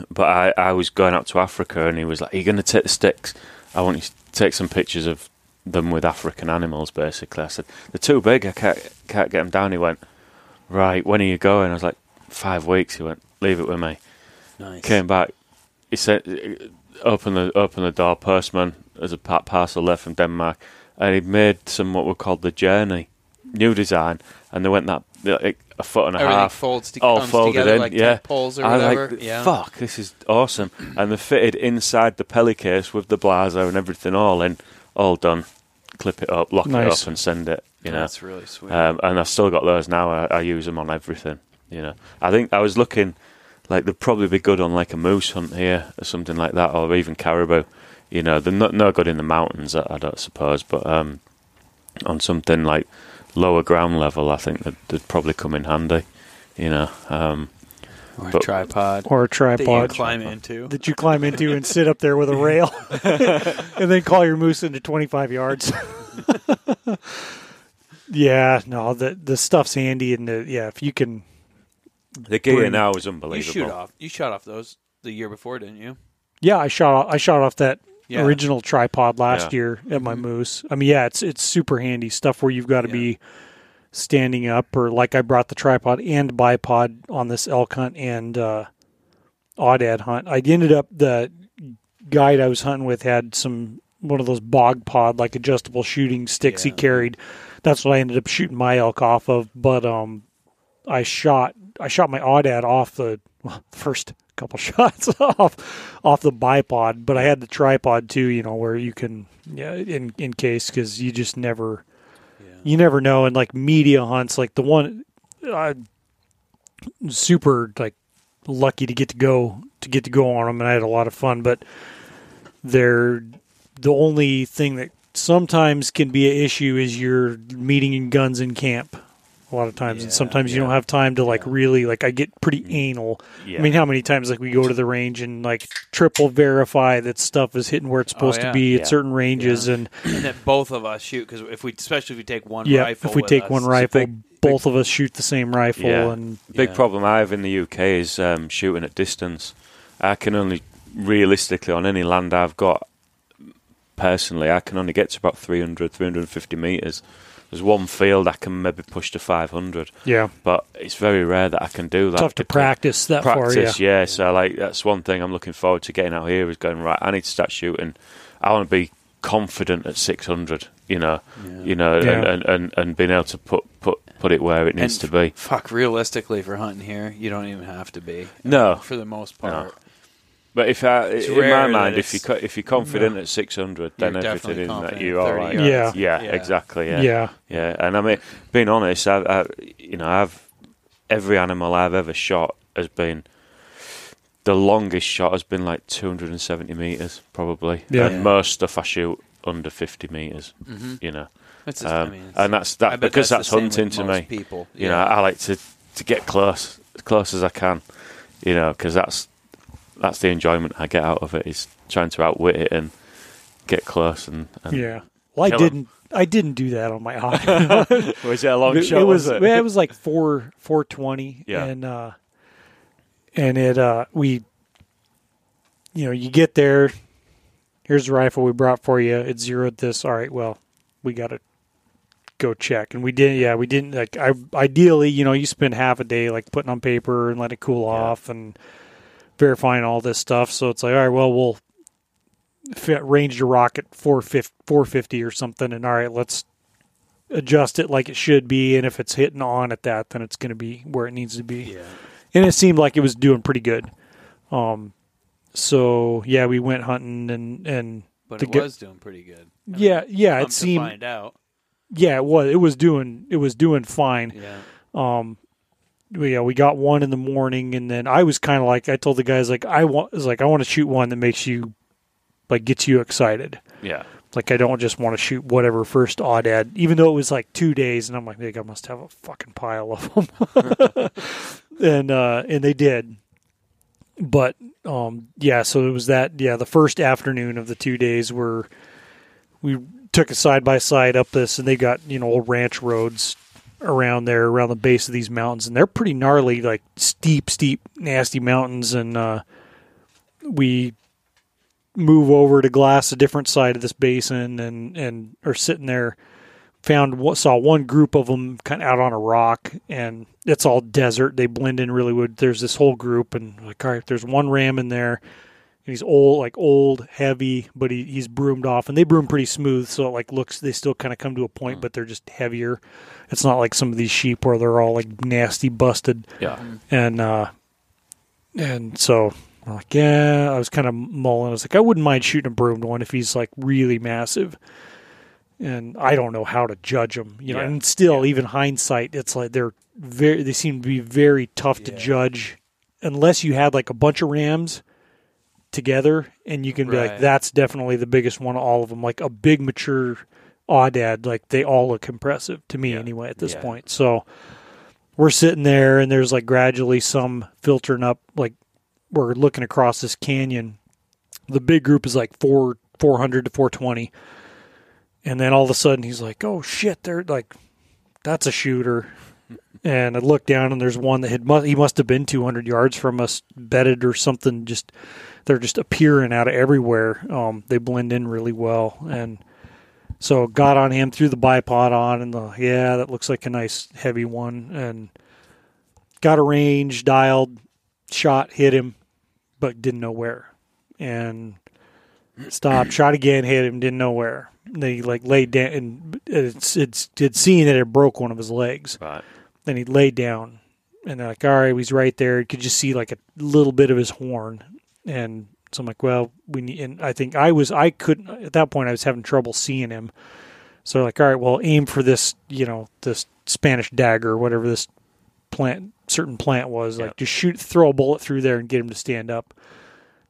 but I, I was going out to Africa, and he was like, "Are you going to take the sticks? I want you to take some pictures of them with African animals." Basically, I said, "They're too big. I can't can't get them down." He went, right, when are you going? I was like, five weeks. He went, leave it with me. Nice. Came back. He said, open the open the door. Postman, there's a parcel left from Denmark, and he made some what were called the journey, new design, and they went that like, a foot and a Everything half. folds to, all comes folded together in, like yeah. poles or I was whatever. like, yeah. fuck, this is awesome. And they fitted inside the Peli case with the Blaser and everything all in, all done. Clip it up, lock it up, and send it. You know, That's really sweet. um, and I've still got those now. I, I use them on everything. You know, I think I was looking like they'd probably be good on like a moose hunt here or something like that, or even caribou. You know, they're not no good in the mountains, I, I don't suppose, but um, on something like lower ground level, I think that they'd probably come in handy. You know, um, or a but- tripod Or a tripod that you tripod climb into. that you climb into and sit up there with a rail, [laughs] and then call your moose into twenty five yards. [laughs] yeah, no, the the stuff's handy, and the, yeah, if you can, the gear Bring- now is unbelievable. You unbelievable. shoot off. You shot off those the year before, didn't you? yeah, I shot off, I shot off that Yeah. original tripod last Yeah. year at my Mhm. moose. I mean, yeah, it's it's super handy stuff where you've got to be standing up, or like I brought the tripod and bipod on this elk hunt and uh, aoudad hunt. I ended up the guide I was hunting with had some one of those bog pod like adjustable shooting sticks he carried. That's what I ended up shooting my elk off of. But um, I shot I shot my aoudad off the well, first couple [laughs] shots off off the bipod, but I had the tripod too. You know where you can yeah in in case because you just never Yeah. you never know. And like media hunts, like the one, I super like lucky to get to go to get to go on them, and I had a lot of fun. But they're the only thing that sometimes can be an issue is you're meeting in guns in camp. A lot of times, and Yeah, sometimes you don't have time to like Yeah. really like. I get pretty anal. Yeah. I mean, how many times like we go to the range and like triple verify that stuff is hitting where it's supposed Oh, yeah. to be Yeah. at certain ranges, Yeah. and [clears throat] and that both of us shoot because if we, especially if we take one yeah, rifle, if we take us, one rifle, big- both of us shoot the same rifle, Yeah. and Big Yeah. problem I have in the UK is um, shooting at distance. I can only realistically on any land I've got personally, I can only get to about 300, 350 meters. There's one field I can maybe push to 500, yeah, but it's very rare that I can do that. tough to because- practice that far. practice, Yeah, yeah. So like that's one thing I'm looking forward to getting out here is going right. I need to start shooting. I want to be confident at 600. You know, Yeah. you know, Yeah. and, and, and, and being able to put, put put it where it needs And to be. Fuck, realistically, for hunting here, you don't even have to be. No. for the most No. Part. But if I, It's in my mind, if you if you're confident at 600, then You're everything definitely is that you're at all 30 right. yards. yeah, Yeah. exactly. yeah, Yeah. yeah, And I mean, being honest, I, I, you know, I've every animal I've ever shot has been the longest shot has been like 270 meters, probably. Yeah. And Yeah. most stuff I shoot under 50 meters. Mm-hmm. You know, It's just, I um, mean, it's, and that's that because the that's, hunting to me. People, You know, I like to to get close, as close as I can. You know, because that's that's the enjoyment I get out of it is trying to outwit it and get close and, and yeah. Well, I didn't. I didn't do that on my [laughs] high. Was it a long it, shot? it was. it? it was like four four twenty. Yeah. and uh, and it uh we, you know, you get there. Here's the rifle we brought for you. It zeroed this. All right. Well, we got to go check, and we didn't. Yeah, we didn't. Like, I ideally, you know, you spend half a day like putting on paper and let it cool Yeah. off and verifying all this stuff. So it's like, all right, well, we'll fit, range the rocket 450, 450 or something, and all right, let's adjust it like it should be. And if it's hitting on at that, then it's going to be where it needs to be. yeah. And it seemed like it was doing pretty good. Um, so yeah, we went hunting and and But it was doing pretty good. I yeah, yeah, come it to seemed find out. yeah, it was it was doing it was doing fine. Yeah, Um, we, yeah, we got one in the morning, and then I was kind of like I told the guys like I want is like I want to shoot one that makes you like gets you excited. yeah, Like I don't just want to shoot whatever first aoudad, even though it was like two days, and I'm like, I must have a fucking pile of them. [laughs] and uh, and they did, but um, yeah. So it was that yeah. The first afternoon of the two days were we took a side by side up this, and they got you know old ranch roads around there around the base of these mountains, and they're pretty gnarly, like steep, steep, nasty mountains, and uh, we move over to glass a different side of this basin and and are sitting there found what saw one group of them kind of out on a rock, and it's all desert. They blend in really good. There's this whole group, and like, all right, there's one ram in there. And he's old, like old, heavy, but he, he's broomed off, and they broom pretty smooth, so it like looks. They still kind of come to a point, but they're just heavier. It's not like some of these sheep where they're all like nasty, busted Yeah. and uh and so I'm like yeah i was kind of mulling i was like i wouldn't mind shooting a broomed one if he's like really massive and i don't know how to judge them you know Yeah. and still even hindsight it's like they're very they seem to be very tough to judge unless you had like a bunch of rams together and you can be like that's definitely the biggest one of all of them. Like a big mature aoudad like they all look impressive to me Yeah. anyway at this Yeah. point. So we're sitting there and there's like gradually some filtering up like we're looking across this canyon. The big group is like four 400 to 420 and then all of a sudden he's like oh shit they're like that's a shooter. And i look down and there's one that had he must have been 200 yards from us bedded or something just they're just appearing out of everywhere um, they blend in really well and so got on him, threw the bipod on, and the yeah, that looks like a nice heavy one, and got a range, dialed, shot, hit him, but didn't know where, and stopped, [clears throat] shot again, hit him, didn't know where. They like laid down, and it's it's it's seeing that it broke one of his legs. Right. Then he laid down, and they're like, all right, he's right there. You could just see like a little bit of his horn, and so I'm like, well, we need. And I think I was, I couldn't at that point. I was having trouble seeing him. So like, all right, well, aim for this, you know, this Spanish dagger, whatever this plant, certain plant was. Like, just shoot, throw a bullet through there and get him to stand up.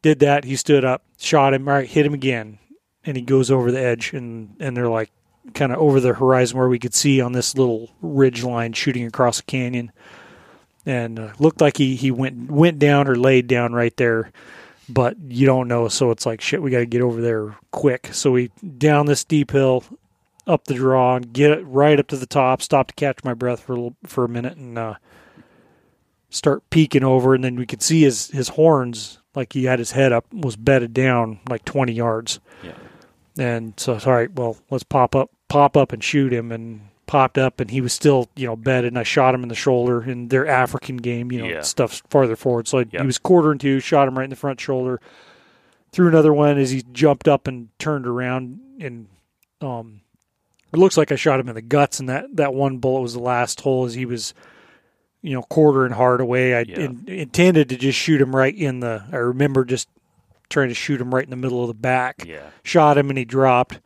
Did that. He stood up, shot him. All right, hit him again, and he goes over the edge, and and they're like kind of over the horizon where we could see on this little ridge line shooting across a canyon, and uh, looked like he he went went down or laid down right there, but you don't know. So it's like shit. We got to get over there quick. So we down this steep hill, up the draw, and get it right up to the top. Stop to catch my breath for a little, for a minute, and uh, start peeking over, and then we could see his his horns. Like he had his head up, was bedded down like twenty yards. Yeah. And so, all right, well, let's pop up, pop up and shoot him. And popped up, and he was still, you know, bedded. And I shot him in the shoulder in their African game, you know, Yeah. stuff's farther forward. So I, Yeah. he was quarter and two, shot him right in the front shoulder. Threw another one as he jumped up and turned around, and um, it looks like I shot him in the guts. And that that one bullet was the last hole as he was. You know, quarter and hard away. I Yeah. in, intended to just shoot him right in the. I remember just trying to shoot him right in the middle of the back Yeah. shot him and he dropped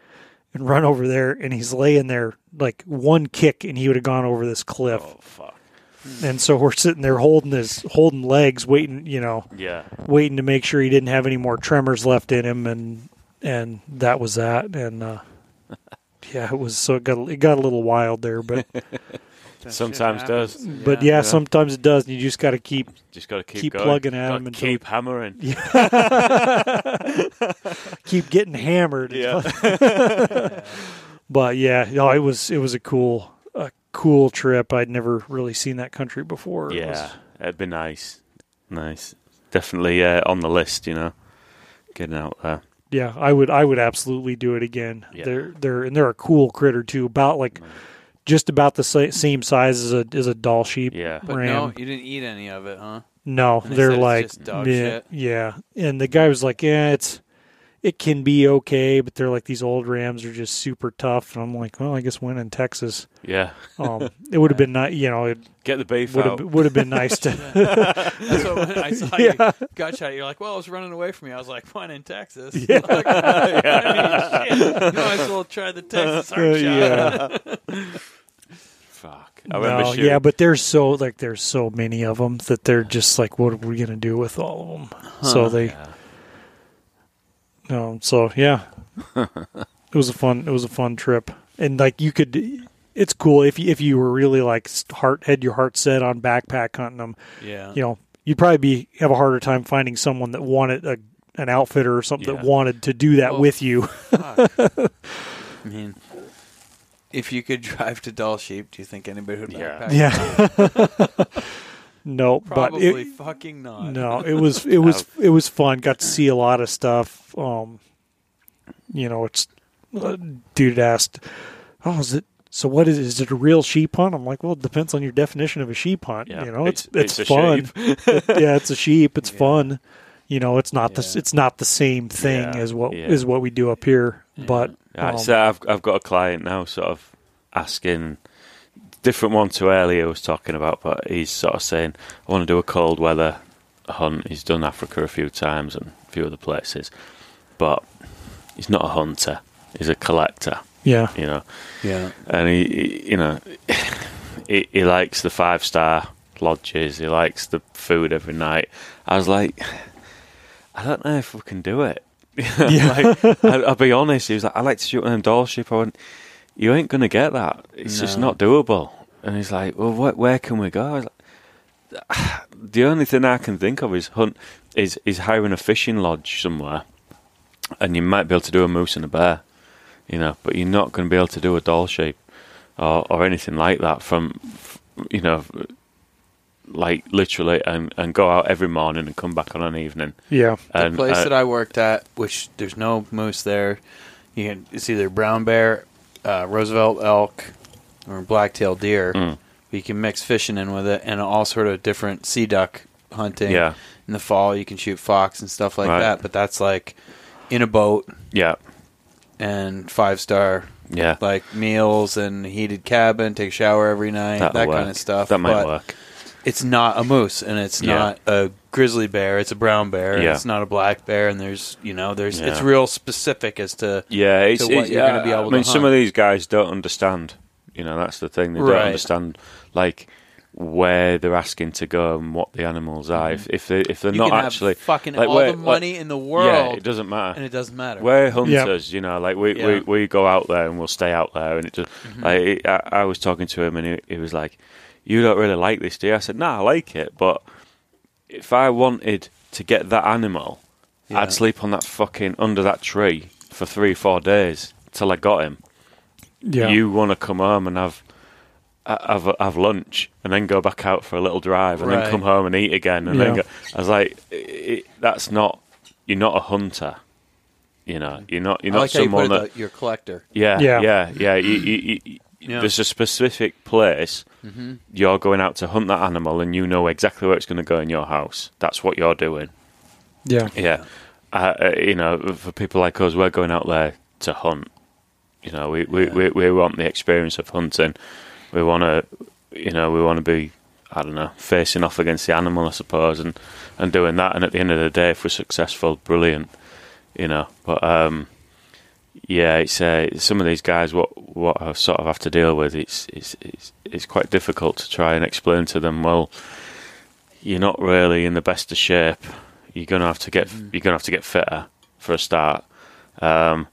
and run over there and he's laying there like one kick and he would have gone over this cliff Oh fuck. and so we're sitting there holding his holding legs waiting you know Yeah. waiting to make sure he didn't have any more tremors left in him and and that was that and uh [laughs] yeah it was so it got it got a little wild there but [laughs] That shit Sometimes does. happens. but yeah, Yeah. sometimes it does and you just got to keep Just got to keep, Keep going. plugging at Gotta him until- keep hammering. [laughs] [laughs] keep getting hammered Yeah. [laughs] but yeah, no, it was it was a cool a cool trip. I'd never really seen that country before. It was- yeah. It'd be nice. Nice. Definitely uh, on the list. You know, getting out there. yeah, I would I would absolutely do it again. Yeah. They're they're and they're a cool critter too. About like just about the same size as a as a Dall sheep. Yeah. But Ram. no, you didn't eat any of it, huh? No, And they they're said it's like just dog yeah, shit? yeah. And the guy was like, yeah, it's it can be okay, but they're like these old Rams are just super tough. And I'm like, well, I guess when in Texas, Yeah. um, it would have been nice. You know, it Get the beef would out. have would have been nice to. [laughs] That's what [laughs] when I saw Yeah. you got shot. You're like, well, I was running away from you. I was like, one in Texas. [laughs] Yeah. Like, I mean, shit. You might as well try the Texas Uh, shot. yeah. Fuck. I No, shooting. yeah, but there's so like there's so many of them that they're just like, what are we gonna do with all of them? So they, Yeah. um, so yeah, [laughs] it was a fun, it was a fun trip, and like you could, it's cool if you, if you were really like heart had your heart set on backpack hunting them, Yeah. you know, you'd probably be have a harder time finding someone that wanted a an outfitter or something that wanted to do that Well, with you. [laughs] I mean, if you could [laughs] drive to Dall Sheep, do you think anybody would Yeah. backpack? yeah. [laughs] no, but Probably it, fucking not. No, it was it was [laughs] it was fun. Got to see a lot of stuff. Um, you know, it's uh, dude asked, "Oh, is it so what is is it a real sheep hunt? I'm like, well, it depends on your definition of a sheep hunt. Yeah, you know, it's it's- it's, it's fun. It- yeah, it's a sheep. It's Yeah. fun. You know, it's not the it's not the same thing Yeah, as what yeah. is what we do up here. But Yeah, so I've I've got a client now, sort of asking different one to earlier was talking about, but he's sort of saying I want to do a cold weather hunt. He's done Africa a few times and a few other places, but he's not a hunter. He's a collector, yeah, you know. Yeah. and he, he you know, [laughs] he, he likes the five star lodges. He likes the food every night. I was like, [sighs] I don't know if we can do it. [laughs] Yeah. like, I, I'll be honest. He was like, I like to shoot an Dall ship. I went, you ain't gonna get that. It's just not doable. And he's like, well, wh- where can we go? I was like, [sighs] the only thing I can think of is hunt is is hiring a fishing lodge somewhere, and you might be able to do a moose and a bear, you know, but you're not going to be able to do a Dall shape or or anything like that from, you know, like literally and and go out every morning and come back on an evening. yeah, The place uh, that I worked at, which there's no moose there, you can, it's either brown bear, uh, Roosevelt elk, or black-tailed deer. Mm. You can mix fishing in with it, and all sort of different sea duck hunting. yeah, In the fall, you can shoot fox and stuff like Right. that. But that's like in a boat yeah, and five star yeah. like meals and heated cabin, take a shower every night, That'll that work. kind of stuff. That might but work. It's not a moose and it's Yeah. not a grizzly bear it's a brown bear and Yeah. it's not a black bear and there's you know there's it's Yeah. real specific as to Yeah, it's, what it's- you're gonna be yeah, able I mean, to some hunt. of these guys don't understand. You know, that's the thing. They don't Right. understand like where they're asking to go and what the animals are. If if they if they're Mm-hmm. you not can actually have fucking like, all where- the money in the world. yeah, it doesn't matter. and it doesn't matter We're hunters, you know. Like we, Yeah. we, we go out there and we'll stay out there, and it just Mm-hmm. like I, I was talking to him, and he, he was like, "You don't really like this, do you?" I said, "No, I like it, but if I wanted to get that animal, Yeah. I'd sleep on that fucking under that tree for three, four days till I got him. yeah. You want to come home and have." Have have lunch and then go back out for a little drive and Right. then come home and eat again and then go. I was like, it, that's not. You're not a hunter. You know, you're not. You're not like someone it, that. you're a collector Yeah, Yeah. yeah, yeah, you, you, you- Yeah. There's a specific place you're going out to hunt that animal, and you know exactly where it's going to go in your house. That's what you're doing. yeah, Yeah, uh, uh, you know, for people like us, we're going out there to hunt. You know, we we, Yeah. we, we want the experience of hunting. We want to, you know, we want to be, I don't know, facing off against the animal, I suppose, and and doing that. And at the end of the day, if we're successful, brilliant. You know, but um, yeah, it's uh, some of these guys. What what I sort of have to deal with. It's it's it's it's quite difficult to try and explain to them. Well, you're not really in the best of shape. You're gonna have to get you're gonna have to get fitter for a start, um,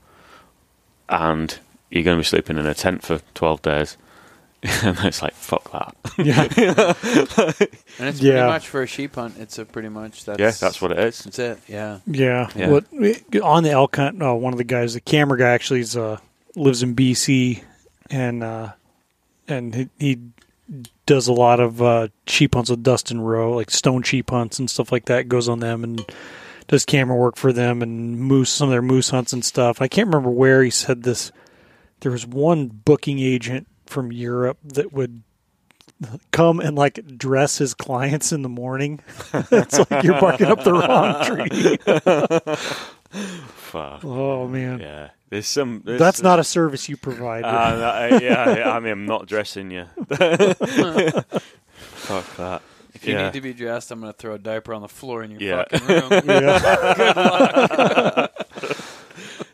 and you're gonna be sleeping in a tent for twelve days. [laughs] and it's like fuck that. yeah. [laughs] and it's Yeah. pretty much for a sheep hunt it's a pretty much that's yeah, that's what it is. that's it yeah Yeah. Yeah. What on the elk hunt? Uh, one of the guys, the camera guy, actually is, uh, lives in BC, and uh, and he, he does a lot of uh, sheep hunts with Dustin Rowe, like stone sheep hunts and stuff like that. Goes on them and does camera work for them and moose some of their moose hunts and stuff. I can't remember where he said this. There was one booking agent from Europe that would come and like dress his clients in the morning. [laughs] it's like you're barking up the wrong tree. [laughs] Fuck. Oh man, Yeah, there's some. There's, that's not a service you provide. Uh, that- yeah, yeah, I mean, I'm not dressing you. [laughs] Fuck that. if you Yeah. need to be dressed I'm gonna throw a diaper on the floor in your Yeah. fucking room yeah.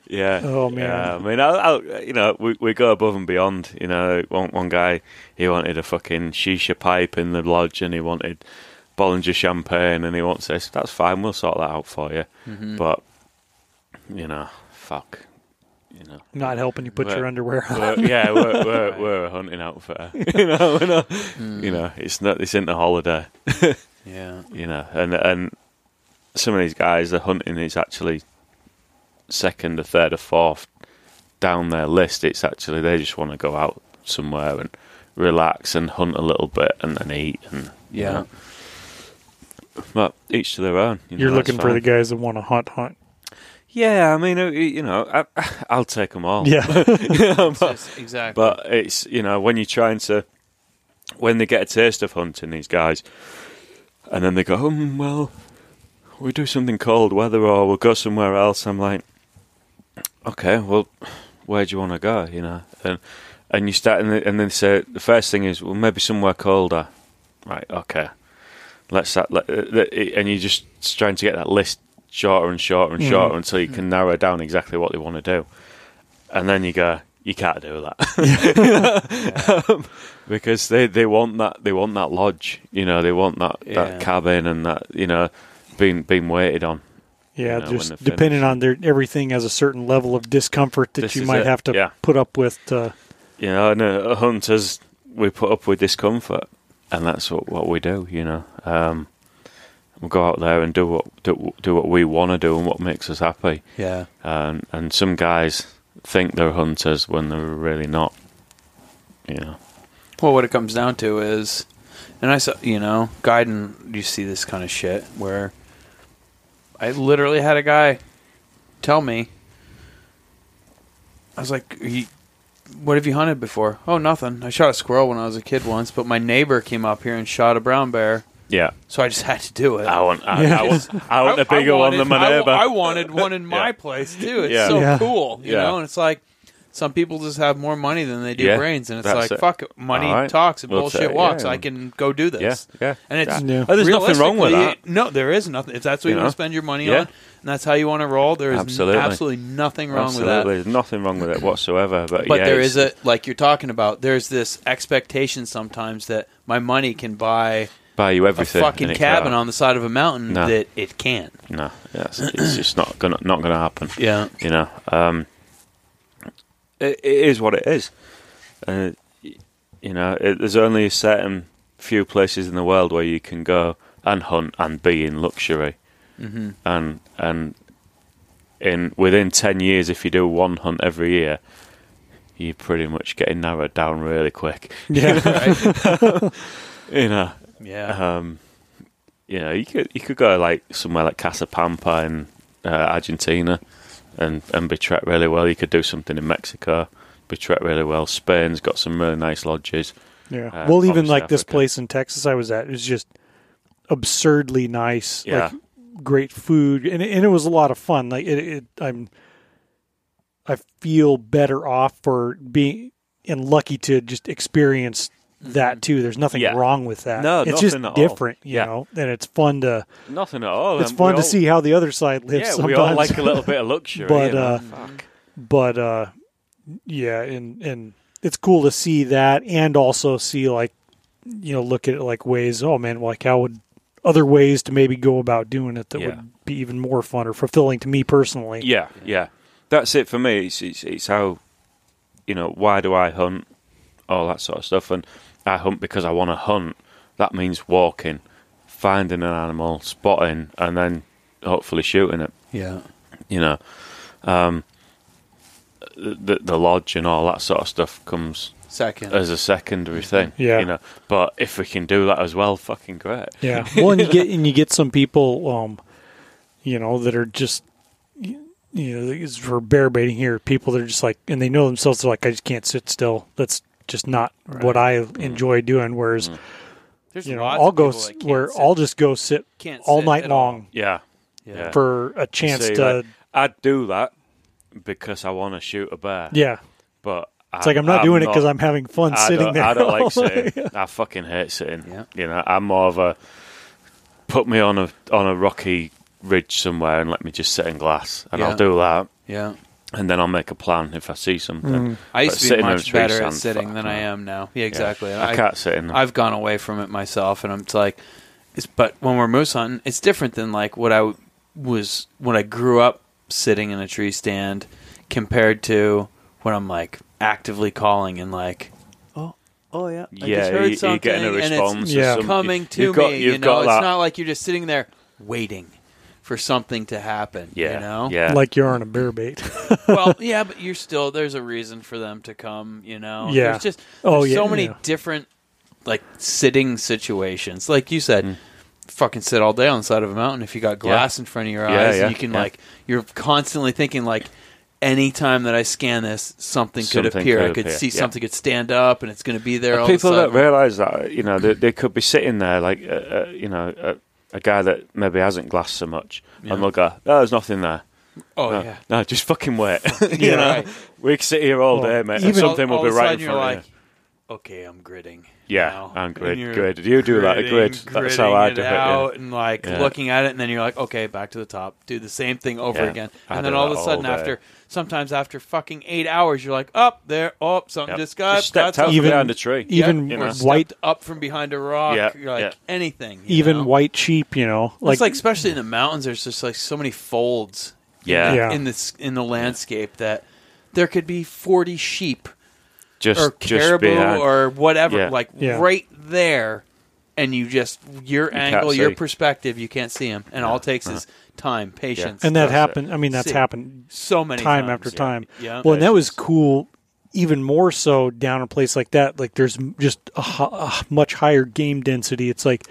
Yeah. Oh, man. Yeah, I mean, I'll, I'll, you know, we we go above and beyond. You know, one one guy he wanted a fucking shisha pipe in the lodge, and he wanted Bollinger champagne, and he wants this. That's fine. We'll sort that out for you. Mm-hmm. But you know, fuck. You know. Not helping you put Well, your underwear on. We're, yeah, we're, we're [laughs] we're a hunting outfitter. [laughs] you know, we're not, you know, it's not. It's into holiday. yeah [laughs] you know, and and some of these guys, the hunting is actually second, or third, or fourth down their list. It's actually they just want to go out somewhere and relax and hunt a little bit and then eat and you Yeah. know. But each to their own. You know, You're that's looking for the guys that want to hunt, hunt. Yeah, I mean, uh, you know, I, [laughs] I'll take them all. Yeah. [laughs] You know, but, exactly. but it's you know when you're trying to when they get a taste of hunting these guys, and then they go, um, well, we do something cold weather or we'll go somewhere else. I'm like, okay, well, where do you want to go? You know, and and you start and, and then they say the first thing is, well, maybe somewhere colder. Right, okay, let's that, let, uh, and you're just trying to get that list shorter and shorter and shorter until you can narrow down exactly what they want to do, and then you go, you can't do that. [laughs] [laughs] Um, because they, they want that they want that lodge, you know, they want that, Yeah. that cabin and that you know being being waited on. Yeah, You know, just depending on their everything has a certain level of discomfort that This you might it, have to yeah. put up with. To, You know, and uh, hunters we put up with discomfort, and that's what, what we do. You know, um, we go out there and do what do, do what we want to do and what makes us happy. yeah. And and some guys think they're hunters when they're really not. You know, Well, what it comes down to is, and I saw, you know, guiding, you see this kind of shit where I literally had a guy tell me, I was like, "You- what have you hunted before? Oh, nothing. I shot a squirrel when I was a kid once, but my neighbor came up here and shot a brown bear, yeah. so I just [laughs] had to do it. I want I, Yeah. I want I want a I bigger one wanted- than my I neighbor. I, wanted one in [laughs] my Yeah. place too. It's Yeah. so Yeah. cool, you Yeah. know. And it's like some people just have more money than they do Yeah, brains, and it's like it. fuck it, money All right. talks and We'll bullshit say, walks. yeah. I can go do this. Yeah, yeah. And it's Yeah. Oh, there's nothing wrong with realistically, that. No, there is nothing. If that's what you, You want to spend your money Yeah. on, and that's how you want to roll, there is Absolutely. absolutely nothing wrong Absolutely, with that. there's nothing wrong with it whatsoever. But, But yeah, there it's- is a like you're talking about. There's this expectation sometimes that my money can buy buy you a everything. fucking cabin can't. on the side of a mountain No. that it can't. No, yes, it's just not gonna not gonna happen. Yeah. You know, um, it, it is what it is. Uh, you know, it, there's only a certain few places in the world where you can go and hunt and be in luxury, Mm-hmm. and and in within ten years, if you do one hunt every year, you're pretty much getting narrowed down really quick. yeah, [laughs] You know, yeah. um, you know, you could you could go like somewhere like Casapampa in uh, Argentina, and and be treated really well. You could do something in Mexico, be treated really well. Spain's got some really nice lodges. yeah. Uh, well, even like this place in Texas I was at, it was just absurdly nice. Yeah. Like great food, and it, and it was a lot of fun. Like it, it, I'm, I feel better off for being and lucky to just experience that too. There's nothing Yeah. wrong with that. No, it's just nothing all. different, you Yeah. know, and it's fun to Nothing at all. it's and fun we to all- see how the other side lives. Yeah, sometimes. we all like a little bit of [laughs] luxury. But, uh, Fuck. but uh yeah and and it's cool to see that and also see like you know look at it like ways oh man like how would other ways to maybe go about doing it that Yeah. would be even more fun or fulfilling to me personally Yeah, yeah. That's it for me. It's, it's it's how you know why do I hunt, all that sort of stuff, and I hunt because I want to hunt. That means walking, finding an animal, spotting, and then hopefully shooting it. yeah. You know, um, the the lodge and all that sort of stuff comes Second. as a secondary thing. Yeah. you know. But if we can do that as well, fucking great. yeah [laughs] well and you get and you get some people um you know that are just you know it's for bear baiting here people that are just like and they know themselves they're like i just can't sit still that's just not what i mm. enjoy doing whereas mm. There's you know i'll go people s- that can't where sit- i'll just go sit can't all sit night at all. long Yeah, Yeah. Yeah. for a chance See, to like, I'd do that because I want to shoot a bear. yeah but it's like i'm not doing it because i'm having fun I sitting there I don't like day. [laughs] sitting. I fucking hate sitting. Yeah. You know, I'm more of a put me on a on a rocky ridge somewhere and let me just sit in glass, and Yeah. I'll do that, Yeah. And then I'll make a plan if I see something. Mm. I But used to be sitting in a much better at sitting than. I am now. Yeah, exactly. I, can't sit in them. I've gone away from it myself, and I'm it's like, it's but when we're moose hunting, it's different than like what I w- was when I grew up sitting in a tree stand compared to when I'm like actively calling and like, oh, oh yeah, I yeah, just heard you, you're getting a and it's response. Yeah. coming to you've got, me. You've you know, got it's that. not like you're just sitting there waiting for something to happen. yeah, you know, yeah, like you are on a bear bait [laughs] well, yeah, but you're still there's a reason for them to come. You know, Yeah. There's just Oh, yeah, so many yeah. different like sitting situations. Like you said, Mm. fucking sit all day on the side of a mountain if you got glass in front of your eyes yeah, and you can yeah. like you're constantly thinking like anytime that I scan this something could appear. could I could appear, see yeah. something could stand up and it's going to be there. All people of a don't realise that you know they, they could be sitting there like uh, uh, you know a, guy that maybe hasn't glassed so much, Yeah. and they'll go, "No, there's nothing there." Oh no, yeah. no, just fucking wait. [laughs] you Yeah, know, right. we could sit here all Well, day, mate, and even- something all, will be all a right in you're front like, of you. okay, I'm gridding. Yeah, now. I'm grid. Grid. You do that, a grid. That's how I do it. it Yeah. and like Yeah. looking at it, and then you're like, okay, back to the top. Do the same thing over again, and do then all of a sudden, after sometimes after fucking eight hours, you're like, up there, oh, something Yep. just got Just stepped got out. Even- behind the tree. even you know. white stepped up from behind a rock, Yeah, you're like yeah. anything. you even know? white sheep, you know, Like, like, like especially in the mountains, there's just like so many folds. in Yeah. the- Yeah. in this in the landscape that there could be 40 sheep just or caribou behind. or whatever, Yeah. like Yeah. right there, and you just your can't angle, your perspective, you can't see them, and all it takes is uh-huh. time, patience, and that that's it. happened. I mean, that's See. happened so many time times. after time. Yeah. Well, and that was cool. Even more so down a place like that. Like there's just a, a much higher game density. It's like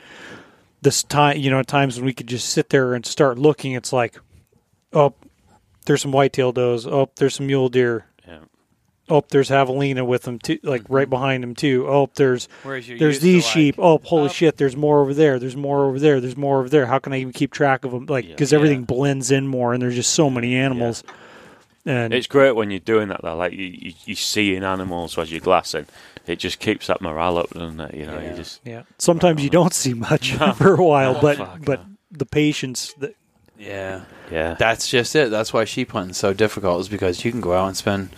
this time, you know, at times when we could just sit there and start looking. It's like, oh, there's some whitetail does. Oh, there's some mule deer. Yeah. Oh, there's javelina with them too, like mm-hmm. right behind them too. Oh, there's there's these like, sheep. Oh, holy up- shit! There's more over there. There's more over there. There's more over there. How can I even keep track of them? Like Yeah. because everything Yeah. blends in more, and there's just so many animals. And It's great when you're doing that though. Like you, you, you seeing animals as you're glassing. It just keeps that morale up, doesn't it? You know, Yeah. you just Yeah. Sometimes you uh-huh. don't see much [laughs] for a while, but fuck but the patience that yeah. yeah. That's just it. That's why sheep hunting's so difficult, is because you can go out and spend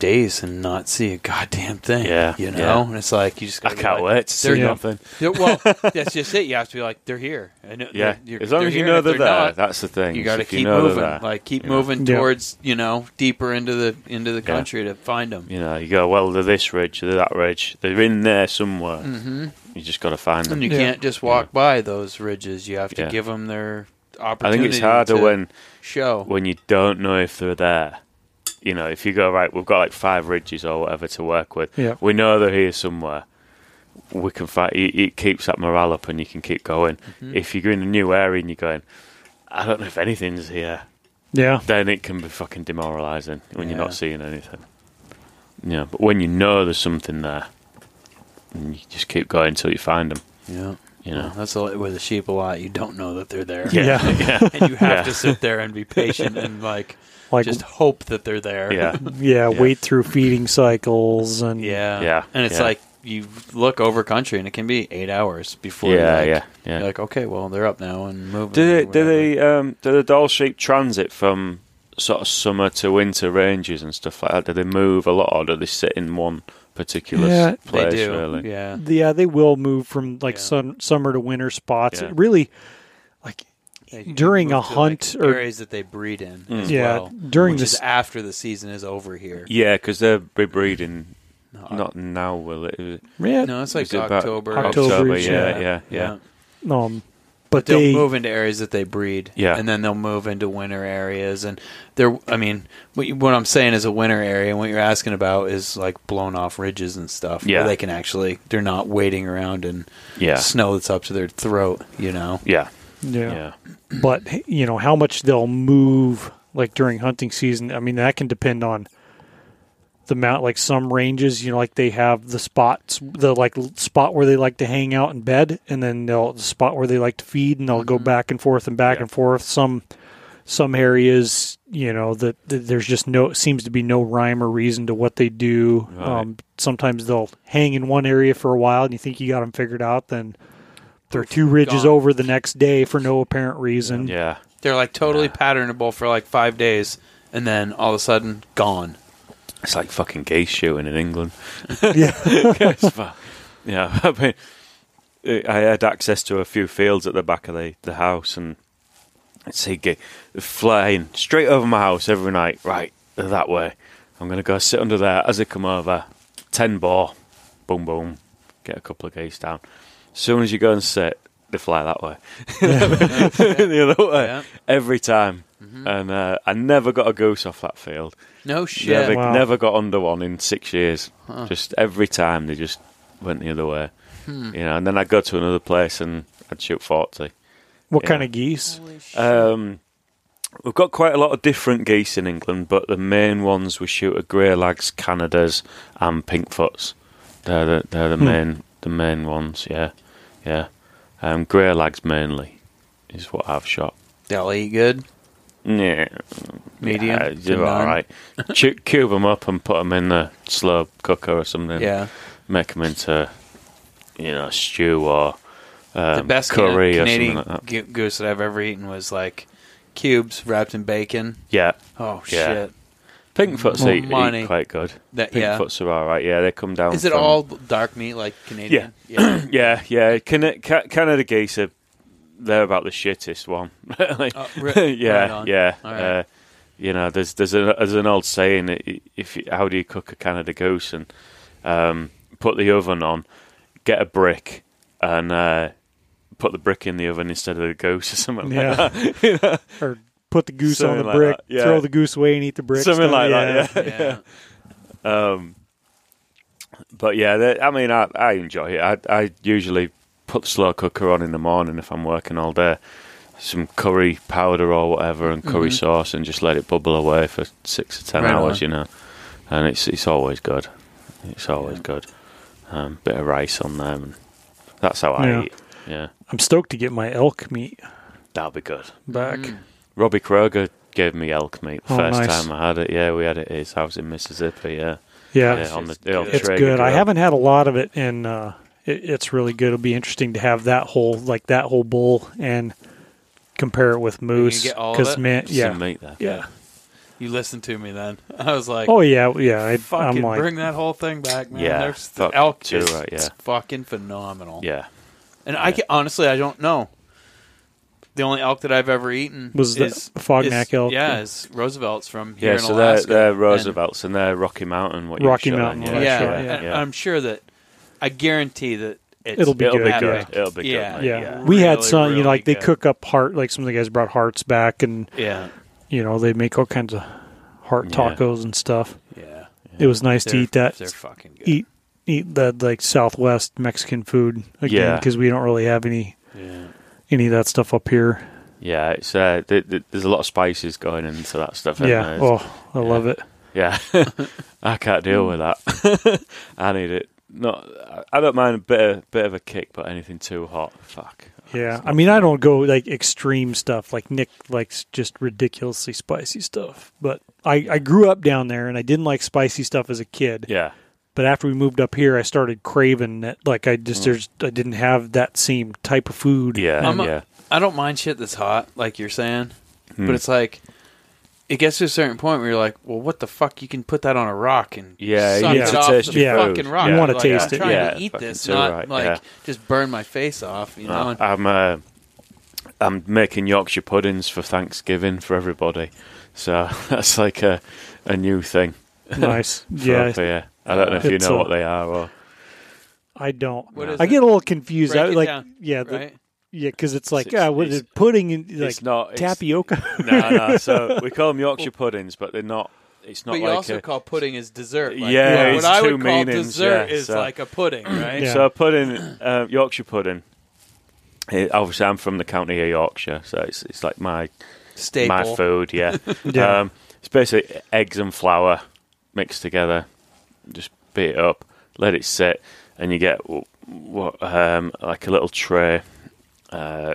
days and not see a goddamn thing. Yeah, you know, yeah. and it's like you just. I gotta be can't like, wait to see they're- nothing. Well, [laughs] that's just it. You have to be like, they're here. I know, Yeah, they're- as long as you here, know and they're there, not, that's the thing. you got to keep moving. there, Like keep you know. moving Yeah. towards you know deeper into the into the country to find them. You know, you go, well, they're this ridge, they're that ridge, they're in there somewhere. hmm You just got to find them. And you Yeah. can't just walk by those ridges. You have to Yeah. give them their I think it's harder when show. when you don't know if they're there. You know, if you go right, we've got like five ridges or whatever to work with. Yeah. We know they're here somewhere. We can fight. It, it keeps that morale up, and you can keep going. Mm-hmm. If you're in a new area and you're going, I don't know if anything's here, yeah. then it can be fucking demoralising when you're not seeing anything. Yeah, but when you know there's something there, and you just keep going until you find them. yeah. You know. That's a, with the sheep a lot. You don't know that they're there. Yeah. [laughs] yeah, and you have Yeah. to sit there and be patient and like Like just hope that they're there. yeah, [laughs] yeah, Yeah. wait through feeding cycles and yeah, Yeah, And it's yeah. like you look over country and it can be eight hours before. yeah, like, yeah, yeah. You're like, okay, well they're up now and moving. Do or they, do they, um, do the Dall sheep transit from sort of summer to winter ranges and stuff like that? Do they move a lot, or do they sit in one particular Yeah, s- They place? do. Really? Yeah. yeah, they will move from like Yeah. sun, summer to winter spots. Yeah. It really, like They During a hunt like, or- areas that they breed in. Mm. As Yeah, well, during which this- is after the season is over here. Yeah, because they're rebreeding. No, I- Not now, will it? Is it- yeah, no, it's like it October. October, October, yeah. yeah, yeah, yeah. um, but they'll they move into areas that they breed, Yeah. and then they'll move into winter areas. And they're, I mean, what, you, what I'm saying is a winter area, and what you're asking about is like blown off ridges and stuff. Yeah. where they can actually, they're not waiting around in Yeah, snow that's up to their throat. You know, yeah, yeah. yeah. but you know how much they'll move like during hunting season. I mean that can depend on the mount. Like some ranges, you know, like they have the spots, the like spot where they like to hang out in bed, and then they'll the spot where they like to feed, and they'll go back and forth and back Yeah. and forth. Some some areas, you know, that, that there's just no seems to be no rhyme or reason to what they do. Right. Um, sometimes they'll hang in one area for a while, and you think you got them figured out, then. They're two ridges gone. over the next day for no apparent reason. Yeah, they're like totally Yeah. patternable for like five days, and then all of a sudden gone. it's like fucking geese shooting in England. [laughs] [laughs] Yeah. It's fu- yeah, [laughs] I mean, I had access to a few fields at the back of the, the house, and I'd see ge- flying straight over my house every night. Right, they're that way. I'm going to go sit under there as they come over. Ten bore, boom, boom, get a couple of geese down. As soon as you go and sit, they fly that way. [laughs] the other way. Yeah. Every time. And uh, I never got a goose off that field. No shit. Never, Wow. never got under one in six years. Huh. Just every time they just went the other way. Hmm. You know, and then I'd go to another place and I'd shoot forty. What Yeah. kind of geese? Um, we've got quite a lot of different geese in England, but the main ones we shoot are grey lags, Canadas, and pinkfoots. They're the they're the Hmm. main the main ones. Yeah, yeah. Um, grey lags mainly is what I've shot. They'll eat good. Yeah, Medium Yeah, you're all right. [laughs] Cu- cube them up and put them in the slow cooker or something. Yeah. make them into you know stew or um, the best curry Can- or Canadian something like that. goose that I've ever eaten was like cubes wrapped in bacon. Yeah, Oh Yeah. shit! Pinkfoots More eat, money. eat quite good. That yeah. Pinkfoots are all right. Yeah, they come down. Is it from- all dark meat like Canadian? Yeah. Yeah, [clears throat] yeah. Can, ca- Canada geese are they're about the shittest one. [laughs] Like, Oh, ri- [laughs] yeah, right on. yeah. All right. Uh, you know, there's there's, a, there's an old saying: i- if you, how do you cook a Canada goose and um, put the oven on, get a brick and uh, put the brick in the oven instead of the goose or something Yeah. like that. [laughs] You know? Or put the goose Something on the like brick, that, yeah. throw the goose away and eat the brick. Something stuff, like that, yeah. yeah. [laughs] Um, but yeah, they- I mean, I, I enjoy it. I, I usually put the slow cooker on in the morning if I'm working all day. Some curry powder or whatever and curry Mhm. sauce, and just let it bubble away for six to ten Right hours. on. You know, and it's it's always good. It's always good. Um, bit of rice on them. And that's how I Yeah. eat. Yeah, I'm stoked to get my elk meat that'll be good. back. Mm. Robbie Kroger gave me elk meat the Oh, first nice. time I had it. Yeah, we had it at his house in Mississippi. Yeah, Yeah, yeah on the, It's the old good. it's Traeger good. I haven't had a lot of it, and uh, it, it's really good. It'll be interesting to have that whole like that whole bowl and compare it with moose. because all of man, Some yeah, meat there. yeah. You listened to me then. [laughs] I was like, Oh yeah, yeah. I, fucking I'm like, bring that whole thing back, man. Yeah, There's the elk too, is right, yeah. fucking phenomenal. Yeah. And I can, honestly, I don't know. The only elk that I've ever eaten Was the is, Afognak is- elk. Yeah, is Roosevelt's from here Yeah, in so they're, Alaska. they're Roosevelts and they're Rocky Mountain. What you Rocky Mountain, in, what I yeah, yeah. I'm sure that I guarantee that it's It'll be It'll good, be yeah. good. It'll be Yeah. good. mate. yeah. we had Really, some. you know, like they cook up heart. Like some of the guys brought hearts back, and Yeah, you know they make all kinds of heart Yeah. tacos and stuff. yeah. It was nice to They're- eat that. They're fucking good. Eat eat that like Southwest Mexican food again Yeah. because we don't really have any Yeah. Any of that stuff up here. Yeah, it's uh, th- th- there's a lot of spices going into that stuff. yeah. Oh, I yeah. love it. Yeah, [laughs] I can't deal with that. [laughs] I need it. Not, I don't mind a bit of, bit of a kick, but anything too hot, fuck. Yeah. I mean, I don't go like extreme stuff. Like Nick likes just ridiculously spicy stuff. But I, I grew up down there and I didn't like spicy stuff as a kid. Yeah, But after we moved up here, I started craving it. Like I just, there's, I didn't have that same type of food. Mm. yeah, I'm a- yeah. I don't mind shit that's hot, like you're saying, Hmm. but it's like it gets to a certain point where you're like, well, what the fuck? You can put that on a rock and Yeah, you suck need it to off taste the your food. fucking rock. You wanna Like, taste I'm it. trying Yeah, to eat this, too not right, like yeah. just burn my face off. You know, No, I'm uh, I'm making Yorkshire puddings for Thanksgiving for everybody, so [laughs] that's like a a new thing. Nice. [laughs] for yeah. Up here. I don't know if you know a- what they are or I don't. What is I it? get a little confused. Break I, it like, down, yeah, the, right? yeah, because it's like, It's- uh, what is it's- it? Pudding and like it's not it's, tapioca. [laughs] No, no. [laughs] So we call them Yorkshire puddings, but they're not. It's not But you like also a, call pudding as dessert. Like, Yeah, what it's I two would call meanings, dessert yeah, is so- like a pudding, [clears throat] right? Yeah. So pudding, uh, Yorkshire pudding. It, obviously, I'm from the county of Yorkshire, so it's it's like my Staple. my food. Yeah, [laughs] Yeah. Um, it's basically eggs and flour mixed together. Just beat it up, let it sit, and you get what um, like a little tray, uh,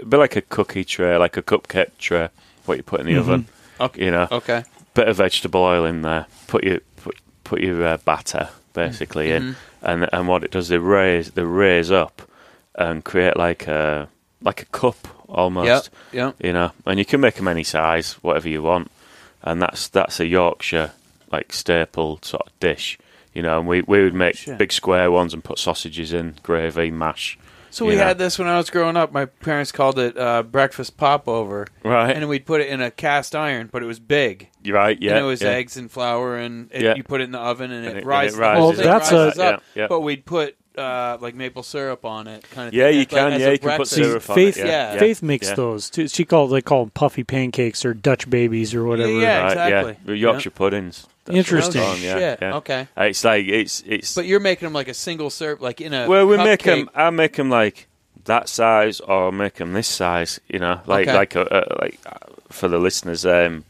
a bit like a cookie tray, like a cupcake tray. What you put in the Mhm. oven, Okay. you know, Okay. bit of vegetable oil in there. Put your put, put your uh, batter basically in, Mhm. and and what it does, they raise they raise up and create like a like a cup almost. Yep. Yep. You know, and you can make them any size, whatever you want, and that's that's a Yorkshire like staple sort of dish. You know, and we we would make Shit. big square ones and put sausages in, gravy, mash. So we know. had this when I was growing up. My parents called it uh, breakfast popover, Right, and we'd put it in a cast iron, but it was big. You're right. Yeah, and it was yeah. eggs and flour, and it, Yeah. you put it in the oven, and, And it, it- and it rises. the Well, thing that's a- rises up. Yeah, yeah. But we'd put uh, like maple syrup on it, kind of. Yeah, thing, you like, can, yeah, a you can put breakfast. See, syrup on Faith, it. yeah. Faith makes yeah. those too. She called they call them puffy pancakes or Dutch babies or whatever. Yeah, Right, exactly. Yeah, Yorkshire puddings. That's Interesting. it's Oh, yeah, shit. yeah. Okay. Uh, It's like it's it's. But you're making them like a single serve, like in a. well, we make them. I make them like that size or make them this size. You know, like Okay. like a, a, like uh, for the listeners, um,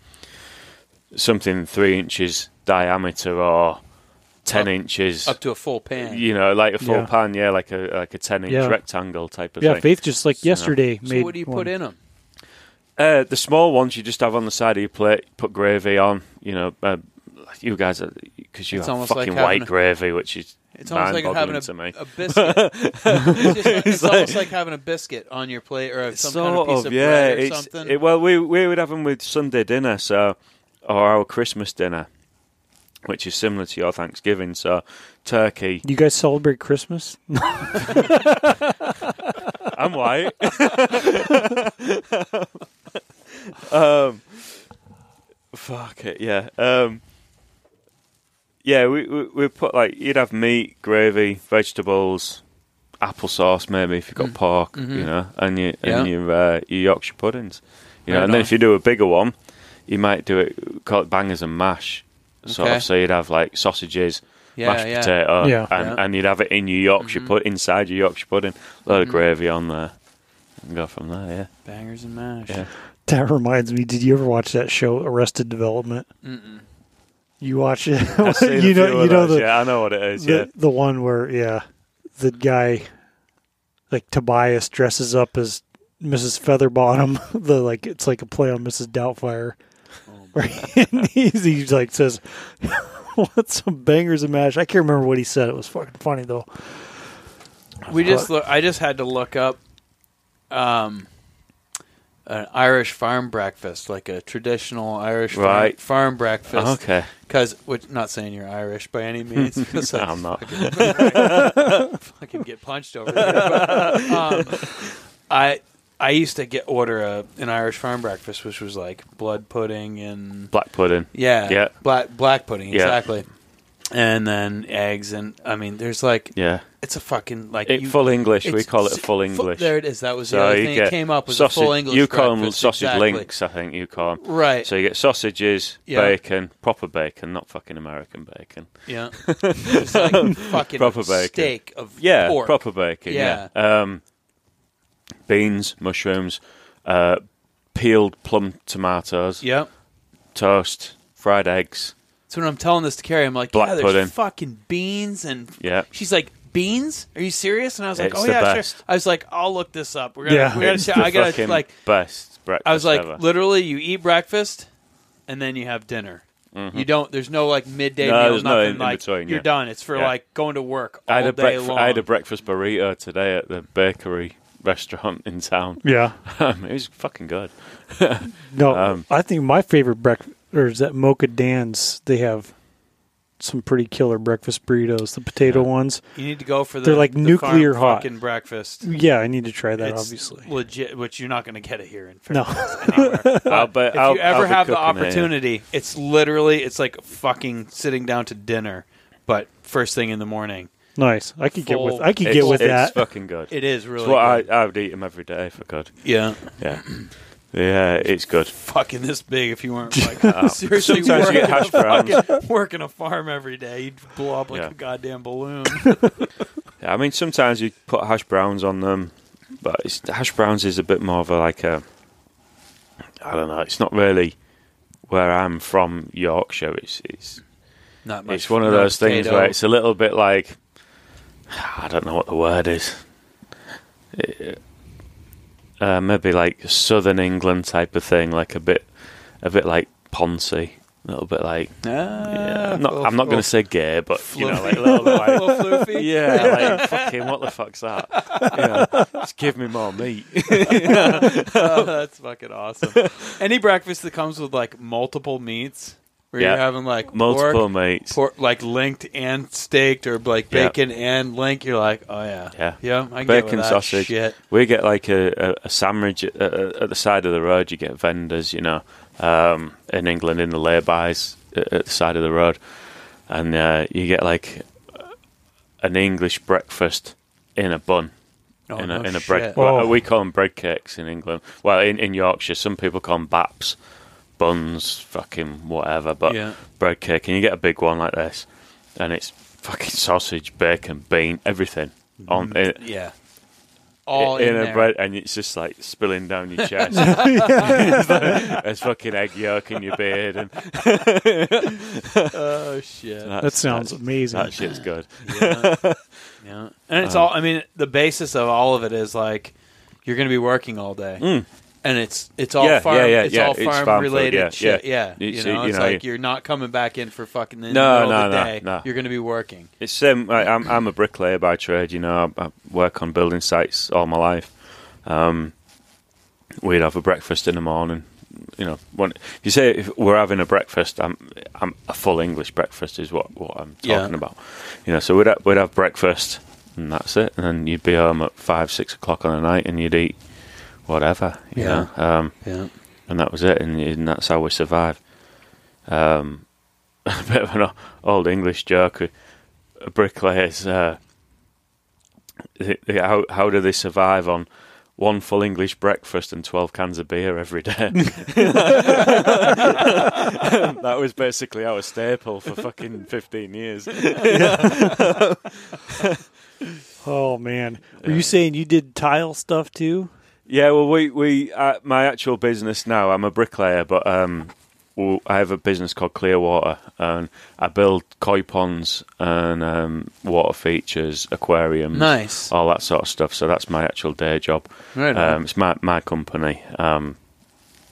something three inches diameter or ten Up- inches. Up to a full pan. you know, like a full Yeah. pan, yeah, like a like a ten inch Yeah. rectangle type of thing. Yeah, thing. Faith just like So, yesterday So made what do you one. put in them? Uh, the small ones you just have on the side of your plate. Put gravy on. You know, uh, you guys are because you It's have almost like fucking having white a- gravy, which is It's almost like having mind-boggling a, to me. a biscuit. [laughs] it's just- it's almost like having a biscuit on your plate or some kind of piece of yeah. bread or it's, something. it- well, we we would have them with Sunday dinner, so or our Christmas dinner, which is similar to your Thanksgiving. So turkey. You guys celebrate Christmas? [laughs] I'm white. [laughs] um, fuck it, yeah. Um, yeah, we, we we put like you'd have meat, gravy, vegetables, applesauce, maybe if you've got pork, you know, and your Mm. Yeah. and your uh, your Yorkshire puddings, you know. Right and then if you do a bigger one, you might do it call it bangers and mash. Sort Okay. of, so you'd have like sausages, Yeah, mashed yeah. potato, Yeah. and, Yeah. and you'd have it in your Yorkshire Mhm. put inside your Yorkshire pudding, a lot of Mhm. gravy on there, and go from there. Yeah, Bangers and mash. yeah. That reminds me. Did you ever watch that show, Arrested Development? Mm-mm. You watch it. I've seen a you few know. of You know those, the yeah, I know what it is. the, Yeah, the one where yeah, the guy like Tobias dresses up as Mrs. Featherbottom. [laughs] The like it's like a play on Mrs. Doubtfire. Oh, Where he, [laughs] he's, he's like says, [laughs] "What's some bangers and mash?" I can't remember what he said. It was fucking funny though. We just look, I just had to look up um, an Irish farm breakfast, like a traditional Irish farm, Right. farm breakfast. okay. Because, which not saying you're Irish by any means, [laughs] because No, I'm not. [laughs] fucking get punched over there. But, um, I I used to get order a, an Irish farm breakfast, which was like blood pudding and Black pudding. yeah, Yeah. black black pudding Yeah. exactly, and then eggs and I mean, there's like Yeah, it's a fucking like it, you- full English. We call it a full fu- English. there it is. That was the so other thing that came up was sausage. a full English. you call them breakfast, sausage exactly. links. I think you call them. right? So you get sausages, Yeah. bacon, proper bacon, not fucking American bacon. yeah, [laughs] it's like [laughs] fucking Proper bacon. steak of Yeah, pork. proper bacon. Yeah. Um, beans, mushrooms, uh, peeled plum tomatoes, Yep. toast, fried eggs. So when I'm telling this to Carrie, I'm like, Black yeah, there's pudding. fucking beans and Yeah. She's like, beans? Are you serious? And I was like, It's oh the yeah, best. sure. I was like, I'll look this up. We're gonna, Yeah. we gotta, It's check- the I gotta fucking like. best breakfast I was like, ever. literally, you eat breakfast, and then you have dinner. You don't. There's no like midday Mm-hmm. No, meal. there's nothing no in- in like between, you're yeah. done. It's for Yeah. like going to work all I had, a day breakf- long. I had a breakfast burrito today at the bakery restaurant in town. Yeah. [laughs] Um, it was fucking good. No, [laughs] Um, I think my favorite breakfast or is that Mocha Dan's. They have some pretty killer breakfast burritos. The potato Yeah. ones. you need to go for the. They're like the nuclear farm hot. fucking breakfast. Yeah, I need to try that. It's obviously. legit, which you're not going to get it here in No. Fairbanks [laughs] anywhere. I'll bet, if I'll, you ever I'll have the cooking it, opportunity, it's literally it's like fucking sitting down to dinner, but first thing in the morning. Nice. I could get with. I could get with it's that. fucking good. It is really it's what good. I, I would eat them every day if I could. yeah, Yeah, [clears throat] yeah, it's good. fucking this big. If you weren't [laughs] like seriously sometimes you working, get hash a fucking, working a farm every day, you'd blow up like Yeah. a goddamn balloon. [laughs] Yeah, I mean, sometimes you put hash browns on them, but it's, hash browns is a bit more of a like a. I don't know. It's not really where I'm from, Yorkshire. It's it's Not much. it's one of those things where it's a little bit like I don't know what the word is. It- uh, maybe like southern England type of thing, like a bit, a bit like Poncy, a little bit like. Ah, Yeah, I'm not, I'm not going to say gay, but you know, like [laughs] a little bit like little floofy. yeah, like [laughs] fucking what the fuck's that? You know, just give me more meat. [laughs] oh, that's fucking awesome. Any breakfast that comes with like multiple meats, where Yeah. you're having like Multiple pork, meats. pork, like linked and staked, or like Yeah. bacon and link, you're like, oh yeah, Yeah. yeah, I can get Bacon that sausage. Shit. We get like a, a, a sandwich at, at the side of the road. You get vendors, you know, um, in England in the lay-bys at, at the side of the road, and uh, you get like an English breakfast in a bun. Oh, in a, no in a bread, Oh. well, we call them bread cakes in England. Well, in, in Yorkshire, some people call them baps, buns, fucking whatever. But Yeah. bread cake, and you get a big one like this, and it's fucking sausage, bacon, bean, everything on. Mm. It, Yeah, all in, in a there. bread, and it's just like spilling down your [laughs] chest. It's like- There's fucking egg yolk in your beard, and Oh shit! that's- That sounds that's- amazing. That shit's good. yeah. yeah. And it's all. I mean, the basis of all of it is like you're going to be working all day, Mm. And it's it's all Yeah, farm. yeah, yeah, it's yeah. all It's farm, farm food, related yeah, shit. yeah. Yeah, you know, you it's know, like you- you're not coming back in for fucking in No, the middle no, of the no, day. no. You're going to be working. It's same. I, I'm I'm a bricklayer by trade. You know, I, I work on building sites all my life. Um, we'd have a breakfast in the morning. You know, when if you say if we're having a breakfast, I'm, I'm a full English breakfast is what, what I'm talking about. You know, so we'd have, we'd have breakfast and that's it, and then you'd be home at five six o'clock on the night and you'd eat whatever. You Yeah. know, um, Yeah. and that was it, and, and that's how we survive. Um, [laughs] a bit of an old English joke. uh, Bricklayers, uh, they- how how do they survive on one full English breakfast and twelve cans of beer every day? [laughs] [laughs] that was basically our staple for fucking fifteen years. oh man, were you saying you did tile stuff too? Yeah, well, we we uh, my actual business now. I'm a bricklayer, but um, I have a business called Clearwater, and I build koi ponds and um, water features, aquariums, Nice. all that sort of stuff. So that's my actual day job. Right. Um, it's my my company. Um,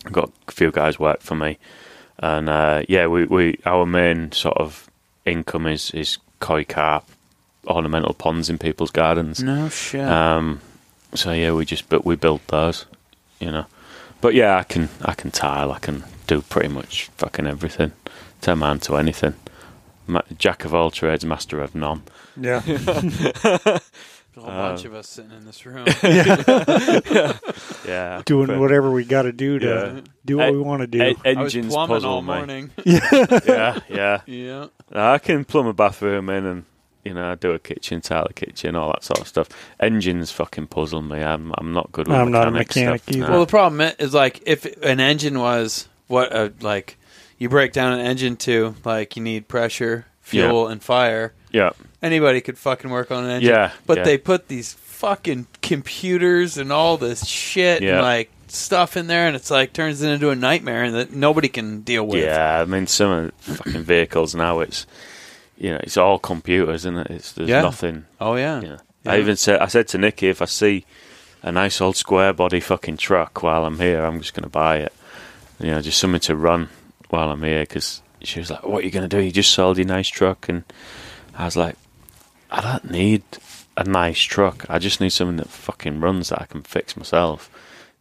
I've got a few guys work for me, and uh, yeah, we, we our main sort of income is is koi carp, ornamental ponds in people's gardens. No shit. Um, so yeah, we just but we build those, you know. But yeah, I can I can tile. I can do pretty much fucking everything. Turn my hand to anything. Ma- Jack of all trades, master of none. Yeah, [laughs] a whole bunch uh, of us sitting in this room. [laughs] Yeah, yeah. doing but- whatever we got to do to Yeah. do what E- we want to do. e- I was engines plumbing puzzle all me. morning. [laughs] Yeah, yeah. yeah. I can plumb a bathroom in and you know I do a kitchen, tile a kitchen, all that sort of stuff. Engines fucking puzzle me. I'm I'm not good with I'm not a mechanic mechanic stuff. either. No. Well, the problem is like if an engine was what a like you break down an engine to like you need pressure, fuel, and fire. yeah, Anybody could fucking work on an engine. Yeah, But yeah. they put these fucking computers and all this shit Yeah. and like stuff in there, and it's like turns it into a nightmare and that nobody can deal with. Yeah, I mean some of the fucking vehicles now it's you know, it's all computers, isn't it? It's there's Yeah. nothing Oh yeah. you know. Yeah. I even said I said to Nikki if I see a nice old square body fucking truck while I'm here, I'm just gonna buy it. You know, just something to run while I'm here because she was like, "What are you gonna do? You just sold your nice truck," and I was like, "I don't need a nice truck. I just need something that fucking runs that I can fix myself."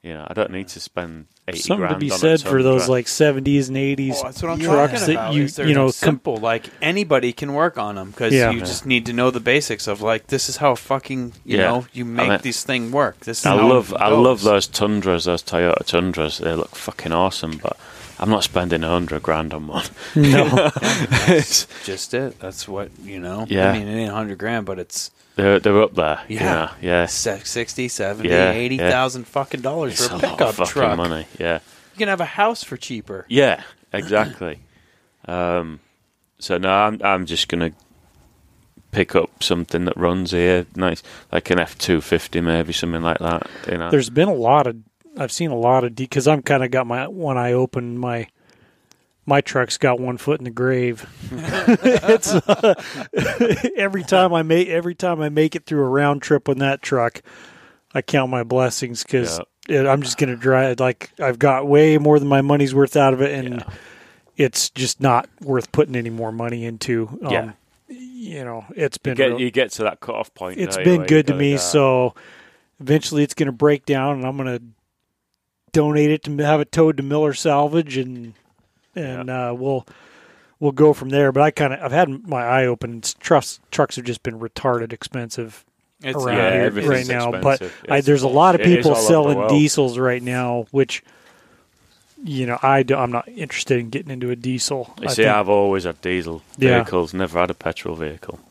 You know, I don't need to spend Something to be said for those Tundra. like 70s and 80s Oh, that's what I'm trucks that about. you they're you know com- simple. like anybody can work on them because Yeah. you Yeah. just need to know the basics of like this is how fucking you Yeah. know you make mean- this thing work. This is I love I love those Tundras, those Toyota Tundras. They look fucking awesome, but I'm not spending a hundred grand on one. no [laughs] It's- Just it. That's what you know. Yeah. I mean, it ain't a hundred grand, but it's they're they're up there. Yeah. Yeah, yeah. 60, 70, Yeah, 80,000 fucking dollars It's for a a lot pickup of fucking truck. money. Yeah, You can have a house for cheaper. yeah, exactly. um, so no, I'm I'm just gonna pick up something that runs here, nice, like an F two fifty, maybe something like that. You know, there's been a lot of I've seen a lot of because I'm kind of got my one eye open my my truck's got one foot in the grave. [laughs] it's uh, [laughs] every time I make every time I make it through a round trip on that truck, I count my blessings because I'm just gonna drive like I've got way more than my money's worth out of it, and Yeah. it's just not worth putting any more money into. Um, Yeah. you know, it's been you get real- you get to that cutoff point. it's don't been good to me. "Ah." So eventually, it's going to break down, and I'm going to donate it to have it towed to Miller Salvage, and and uh, we'll we'll go from there. But I kind of I've had my eye open. Trucks trucks have just been retarded expensive It's around yeah, here everything's right now. But. I, there's a lot of people all over the selling diesels right now, which. You know, I do, I'm not interested in getting into a diesel. You I see, think- I've always had diesel Yeah. vehicles, never had a petrol vehicle.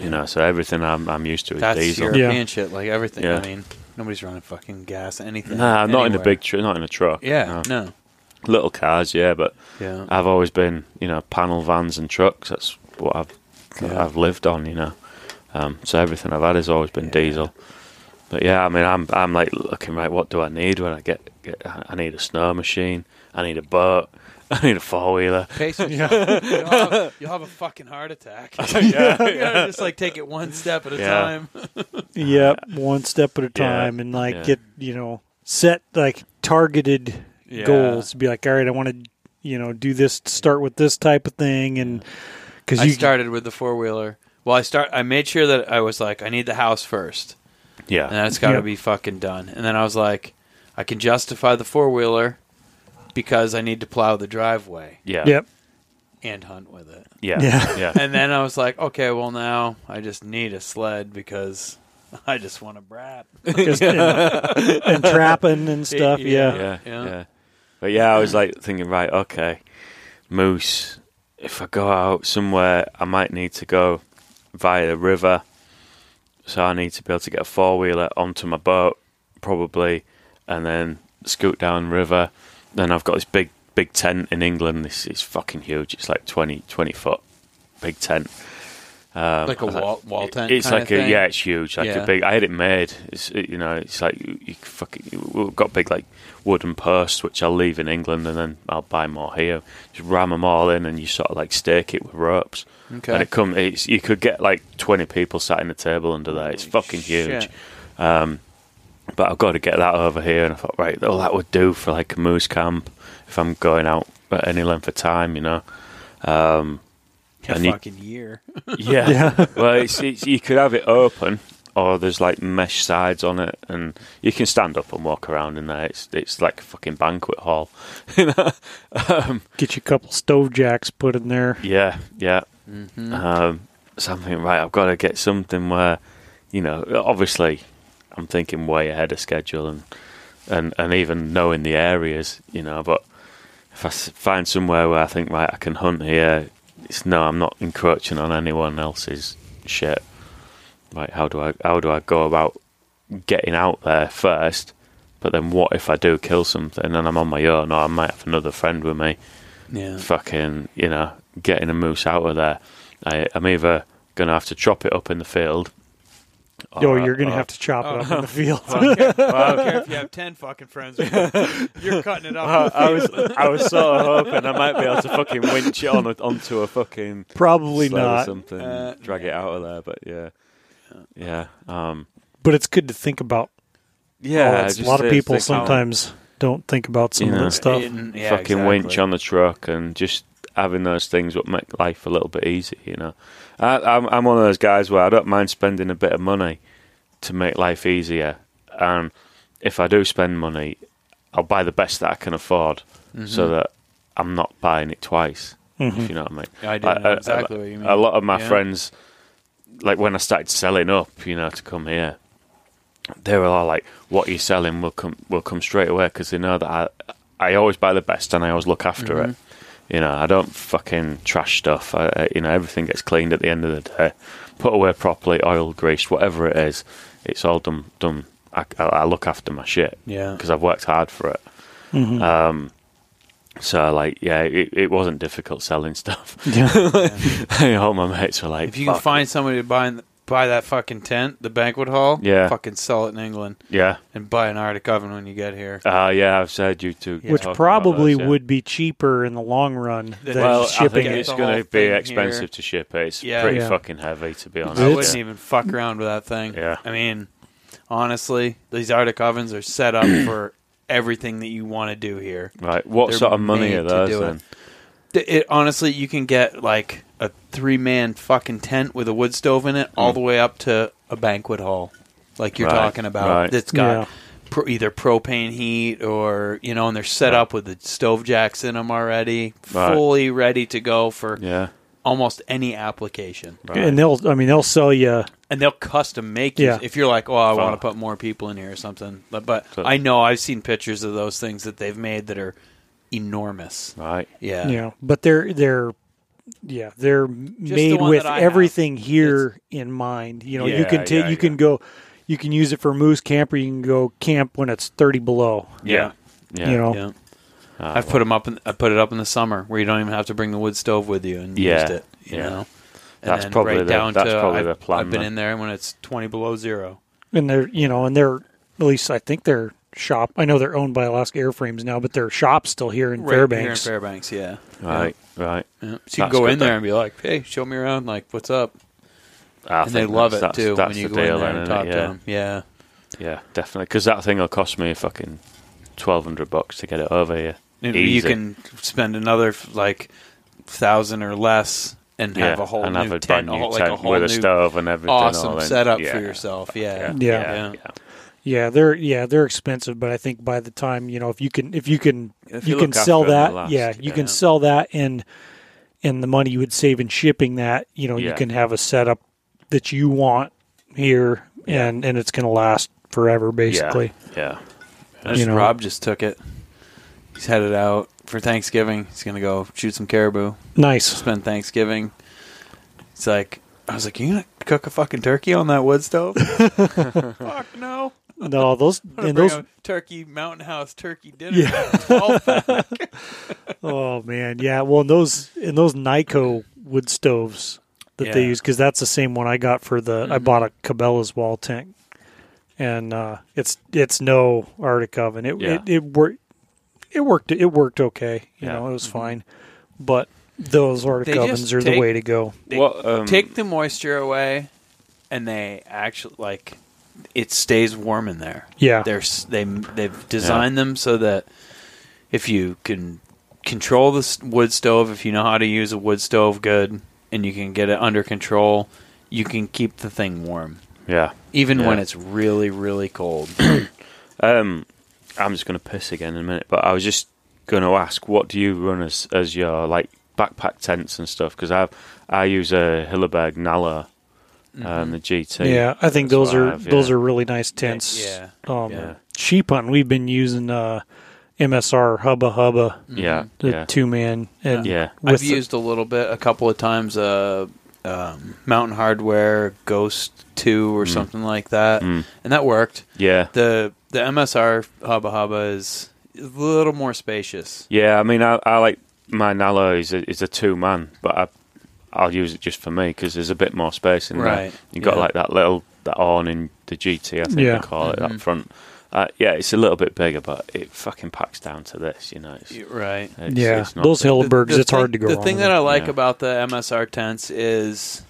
You know, so everything I'm I'm used to is That's diesel. Yeah. European shit. Like everything. Yeah. I mean, nobody's running fucking gas, anything. Nah, not in a big, tr- not in a truck. Yeah, no. no. Little cars, yeah, but Yeah. I've always been, you know, panel vans and trucks. That's what I've Yeah. I've lived on, you know. Um, so everything I've had has always been Yeah. diesel. but yeah, I mean, I'm I'm like looking right. What do I need when I get, get? I need a snow machine. I need a boat. [laughs] I need a four wheeler. Pace [laughs] yourself. [laughs] You'll, have, you'll have a fucking heart attack. yeah, gotta just like take it one step at a Yeah. time. Yep, one step at a Yeah, time, and like yeah. get you know set like targeted Yeah. goals. Be like, all right, I want to you know do this. Start with this type of thing, and because I you started with the four wheeler. Well, I start. I made sure that I was like, I need the house first, Yeah, and that's got to Yep. be fucking done. And then I was like, I can justify the four wheeler because I need to plow the driveway yeah, Yep. and hunt with it. yeah, Yeah. yeah. [laughs] And then I was like, okay, well now I just need a sled because [laughs] I just want a brat. Just- and, and trapping and [laughs] stuff. Yeah. Yeah. yeah, Yeah. yeah. But yeah, I was like thinking, right, okay, moose. If I go out somewhere, I might need to go via the river, so I need to be able to get a four wheeler onto my boat, probably, and then scoot down river. Then I've got this big, big tent in England. This is fucking huge. It's like 20, 20 foot, big tent. Um, Like a wall- wall tent It's like a thing? yeah, it's huge. Like Yeah. a big. I had it made. It's it- you know, it's like you, you fucking. We've got big like wooden posts which I'll leave in England and then I'll buy more here. Just ram them all in and you sort of like stake it with ropes. Okay. And it come. It's you could get like twenty people sat in the table under there. It's Holy fucking shit. huge. Um, but I've got to get that over here, and I thought, right, all that would do for like a moose camp if I'm going out at any length of time, you know. Um, A and you- fucking year. [laughs] yeah. Yeah. well, it's, it's, you could have it open, or there's like mesh sides on it, and you can stand up and walk around in there. It's it's like a fucking banquet hall. [laughs] um, Get you a couple stove jacks put in there. yeah, yeah. Mm-hmm. Um, something right. I've got to get something where, you know, obviously, I'm thinking way ahead of schedule and and and even knowing the areas, you know. But if I find somewhere where I think right, I can hunt here, it's no, I'm not encroaching on anyone else's shit. Like, how do I how do I go about getting out there first? But then, what if I do kill something and I'm on my own, or I might have another friend with me? Yeah. fucking, you know, getting a moose out of there. I, I'm either to have to chop it up in the field. Oh, or- you're gonna or- have to chop it up in the [laughs] field. I don't care, I don't care if you have ten fucking friends. You're cutting it I, off. I was, I was sort of [laughs] hoping I might be able to fucking winch it on a, onto a fucking Probably sled or not. something, Uh, drag it out of there. But yeah, yeah, um, But it's good to think about. yeah. all that. just a lot of people think how sometimes don't think about some You of that stuff. Yeah, fucking exactly. winch on the truck and just having those things would make life a little bit easier. You know, I, I'm I'm one of those guys where I don't mind spending a bit of money to make life easier, and if I do spend money, I'll buy the best that I can afford, Mm-hmm. so that I'm not buying it twice. If you know what I mean. I do Like, exactly a, what you mean. A lot of my Yeah. friends, like when I started selling up, you know, to come here, they were all like, "What you're selling will come will come straight away," because they know that I I always buy the best and I always look after it. You know, I don't fucking trash stuff. I, I- you know, everything gets cleaned at the end of the day, put away properly, oil, greased, whatever it is. It's all done. Done. I, I, look after my shit Yeah. because I've worked hard for it. Mhm. Um, so like, yeah, it, it wasn't difficult selling stuff. yeah. [laughs] all my mates were like, If you can find somebody to buy buy that fucking tent, the banquet hall, Yeah. fucking sell it in England yeah, and buy an Arctic oven when you get here. uh, yeah, I've said you to, Yeah. Which probably those, yeah. would be cheaper in the long run than Well, I shipping think it's The going to be expensive here. to ship it. It's Yeah. pretty Yeah. fucking heavy, to be honest. I wouldn't even fuck around with that thing. Yeah. I mean, honestly, these Arctic ovens are set up [clears throat] for everything that you want to do here. Right, what They're sort of money are those do it. It, honestly, you can get like a three man fucking tent with a wood stove in it, all hmm. the way up to a banquet hall, like you're Right, talking about. right. That's got Yeah. pro, either propane heat or you know, and they're set Right. up with the stove jacks in them already, Right. fully ready to go for Yeah, almost any application. right. and they'll I mean they'll sell you And they'll custom make you Yeah. if you're like, oh, I want to put more people in here or something. But, but So- I know I've seen pictures of those things that they've made that are enormous. right. Yeah, yeah, but they're they're yeah they're the made one with that I have. everything here in mind. You know, you can ta- yeah, you can go you can use it for moose camp or you can go camp when it's 30 below. Yeah, yeah. You know, yeah. Ah, I've put them up. In, I put it up in the summer where you don't even have to bring the wood stove with you and Yeah, used it. You yeah. know, and That's probably right the- down that's to probably I've, the plan I've been in there when it's twenty below zero. and they're you know, and they're at least I think their shop. I know they're owned by Alaska Airframes now, but their shop's still here in Right Fairbanks. Here in Fairbanks, yeah. Right, right. Yeah. So you That's can go in there then. and be like, "Hey, show me around. Like, what's up?" I and they think love it too that's when you the go in there and talk to yeah. them. Yeah. Yeah, definitely. Because that thing will cost me fucking twelve hundred bucks to get it over here. And Easy. you can spend another like thousand or less and yeah, have a whole and new have a tent, new whole, like a whole with a new stove and everything. awesome all setup Yeah. for yourself. Yeah. Yeah. yeah, Yeah. Yeah, they're yeah they're expensive, but I think by the time you know if you can if you can If you, you can sell that, last. yeah, you Yeah. can sell that and and the money you would save in shipping that, you know, you can have a setup that you want here, Yeah. and and it's going to last forever, basically. Yeah, Just- You know. Rob just took it. He's headed out for Thanksgiving. He's gonna go shoot some caribou. Nice. Spend Thanksgiving. It's like I was like, "You gonna cook a fucking turkey on that wood stove?" [laughs] Fuck no. [laughs] No, those and those. turkey mountain house turkey dinner. Yeah. [laughs] [laughs] Oh man, yeah. Well, and those and those Kni-Co wood stoves that they use because that's the same one I got for the. I Mhm. bought a Cabela's wall tank, and uh, it's it's no Arctic oven. It Yeah. it, it worked. It worked. It worked okay. You Yeah. know, it was fine. But those Arctic They ovens are take- the way to go. They What, um, take the moisture away, and they actually like it stays warm in there. Yeah. They're they they've designed them so that if you can control the wood stove, if you know how to use a wood stove good, and you can get it under control, you can keep the thing warm, yeah. even when it's really really cold. [coughs] Um, I'm just going to piss again in a minute, but I was just going to ask, what do you run as as your like backpack tents and stuff? Because I I use a Hilleberg Nallo, um, the GT. Yeah, I think those are have, those yeah. are really nice tents. Yeah. Um, Yeah. Sheep hunting, we've been using uh, MSR Hubba Hubba, yeah, the yeah, two man, and yeah. with I've the- used a little bit, a couple of times. Uh, um, Mountain Hardwear Ghost Two or Mm. something like that, Mm, and that worked. yeah, the The MSR Hubba Hubba is a little more spacious. yeah. I mean, I, I like my Nallo is a, is a two man, but I I'll use it just for me because there's a bit more space in there. Right. You got Yeah. like that little that awning, the GT, I think Yeah. they call it Mhm. that front. Uh, yeah, it's a little bit bigger, but it fucking packs down to this. You know, it's, Right. it's, yeah, it's not those big. Hillebergs, it's thing, hard to go The thing that I like Yeah. about the MSR tents is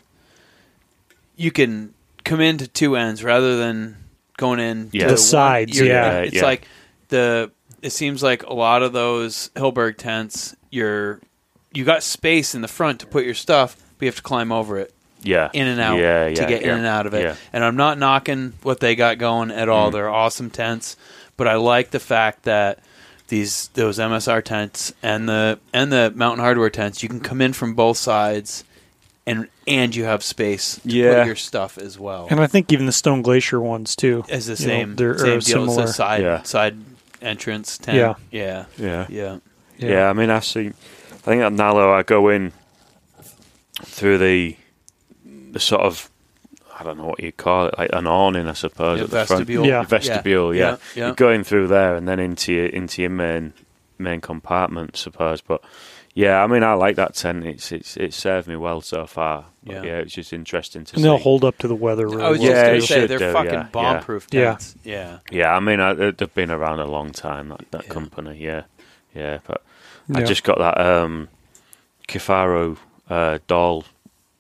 you can come into two ends rather than going in Yeah. to The one- sides, you're- yeah. It's Yeah. like the. It seems like a lot of those Hilleberg tents, you're you got space in the front to put your stuff, but you have to climb over it yeah, in and out yeah, to yeah, get yeah. in and out of it. Yeah. And I'm not knocking what they got going at all. Mm. They're awesome tents, but I like the fact that these those MSR tents and the and the Mountain Hardwear tents, you can come in from both sides, and and you have space to Yeah. put your stuff as well. And I think even the Stone Glacier ones too. As the you know, same they're- same are deal as similar. the side Yeah. side entrance tent. Yeah. yeah, yeah. yeah. Yeah, I mean, I see. I think at Nallo, I go in through the the sort of I don't know what you call it, like an awning, I suppose, Yeah, at the front. vestibule. Yeah. Your vestibule, yeah. Yeah, yeah. You're going through there and then into your into your main main compartment, I suppose. But yeah, I mean, I like that tent. It's it's it served me well so far. But Yeah. yeah, it's just interesting to And see. they'll hold up to the weather really I was well. Yeah, just going you to say they're do, fucking yeah, bomb-proof yeah. tents. Yeah. yeah, I mean, I, they've been around a long time. That, that Yeah. company, yeah, yeah. But Yeah. I just got that um, Kifaru uh, Dall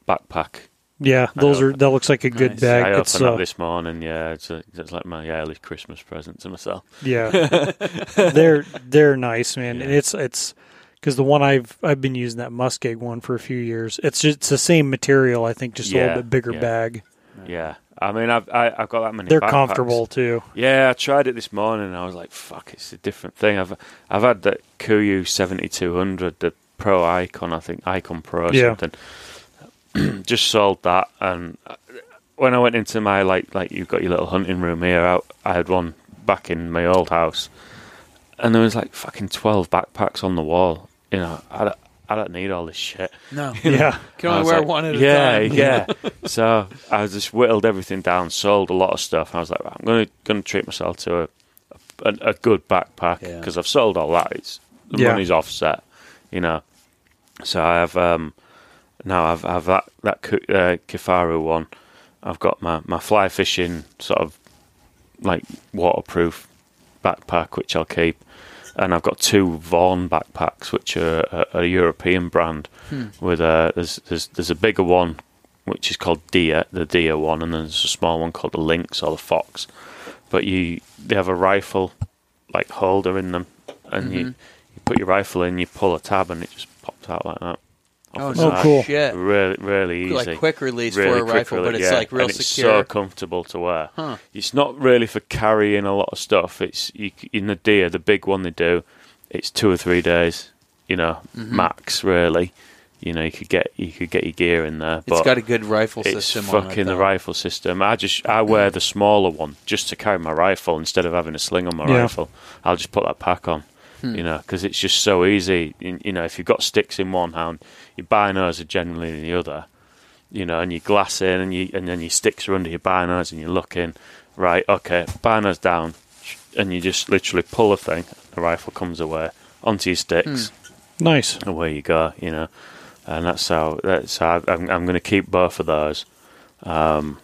backpack. Yeah, those are that looks like a good Nice. bag. I It's opened uh, up this morning. Yeah, it's, a, it's like my early Christmas present to myself. yeah, [laughs] they're they're nice, man. And it's it's because the one I've I've been using that muskeg one for a few years. It's just it's the same material. I think just a little bit bigger yeah. bag. Yeah, I mean, I've I, I've got that many. They're backpacks. comfortable too. Yeah, I tried it this morning. and I was like, "Fuck, it's a different thing." I've I've had that Kuiu seventy two hundred, the Pro Icon, I think Icon Pro or Yeah. something. [clears throat] Just sold that, and uh, when I went into my like like you've got your little hunting room here, I, I had one back in my old house, and there was like fucking twelve backpacks on the wall. You know, I I don't need all this shit. No. [laughs] Yeah, Can I only was wear like, one at yeah, a time. Yeah, yeah. [laughs] So I just whittled everything down, sold a lot of stuff. I was like, I'm going to going to treat myself to a a, a good backpack Yeah. because I've sold all that. It's the Yeah. money's offset, you know. So I have um now I've I've that that uh, Kifaru one. I've got my my fly fishing sort of like waterproof backpack, which I'll keep. And I've got two Vorn backpacks, which are a, a European brand. Hmm. With a there's, there's there's a bigger one, which is called Deer, the Deer one, and then there's a small one called the Lynx or the Fox. But you they have a rifle like holder in them, and you, you put your rifle in, you pull a tab, and it just pops out like that. Off Oh, the no cool. shit. Really, really easy. It's like quick release Really for a quick rifle, but it's yeah. like real and it's secure. so comfortable to wear. Huh. It's not really for carrying a lot of stuff. It's you, in the deer, the big one they do. It's two or three days, you know, Mm-hmm. max. Really, you know, you could get you could get your gear in there. It's got a good rifle it's system on it. fucking the rifle system. I just I wear the smaller one just to carry my rifle instead of having a sling on my Yeah. rifle. I'll just put that pack on, Hmm. you know, because it's just so easy. You you know, if you've got sticks in one hand, your binos are generally in the other. You know, and you glass in, and you and then your sticks are under your binos, and you're looking right. Okay, binos down, and you just literally pull a thing. The rifle comes away onto your sticks Nice. away you go, you know. And that's how. That's how I'm. I'm going to keep both of those. Um,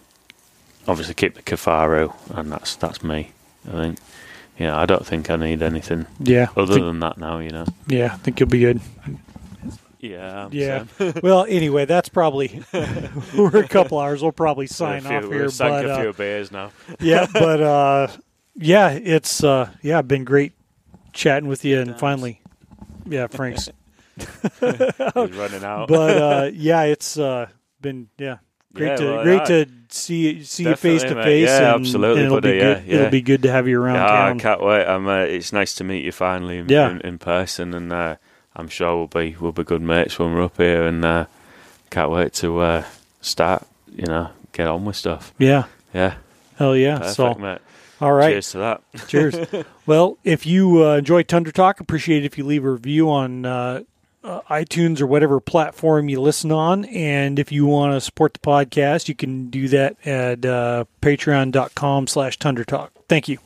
obviously, keep the Kifaru, and that's that's me. I think. Yeah, I don't think I need anything Yeah. other Think- than that now. You know. yeah, I think you'll be good. Yeah. I'm Yeah. [laughs] Well, anyway, that's probably [laughs] we're a couple hours. We'll probably sign A few- off we've here, sank but a uh, few beers now. [laughs] yeah, but uh, yeah, it's uh, yeah, been great chatting with you, and times. finally, yeah, Frank's. He's running out. but uh, yeah, it's uh, been yeah. Great Yeah, to well, great yeah. to see see you face to mate. face. Yeah, and- absolutely, and it'll buddy, be good. yeah. It'll be good to have you around Yeah, I can't wait. I'm, uh, it's nice to meet you finally in, Yeah. in, in person, and uh, I'm sure we'll be we'll be good mates when we're up here, and uh, can't wait to uh, start. You know, get on with stuff. Yeah, Yeah, hell yeah. perfect, so mate. all right, Cheers to that. Cheers. [laughs] well, if you uh, enjoy Tundra Talk, appreciate it if you leave a review on uh, uh, iTunes or whatever platform you listen on. And if you want to support the podcast, you can do that at uh, patreon.com slash Tundra Talk. Thank you.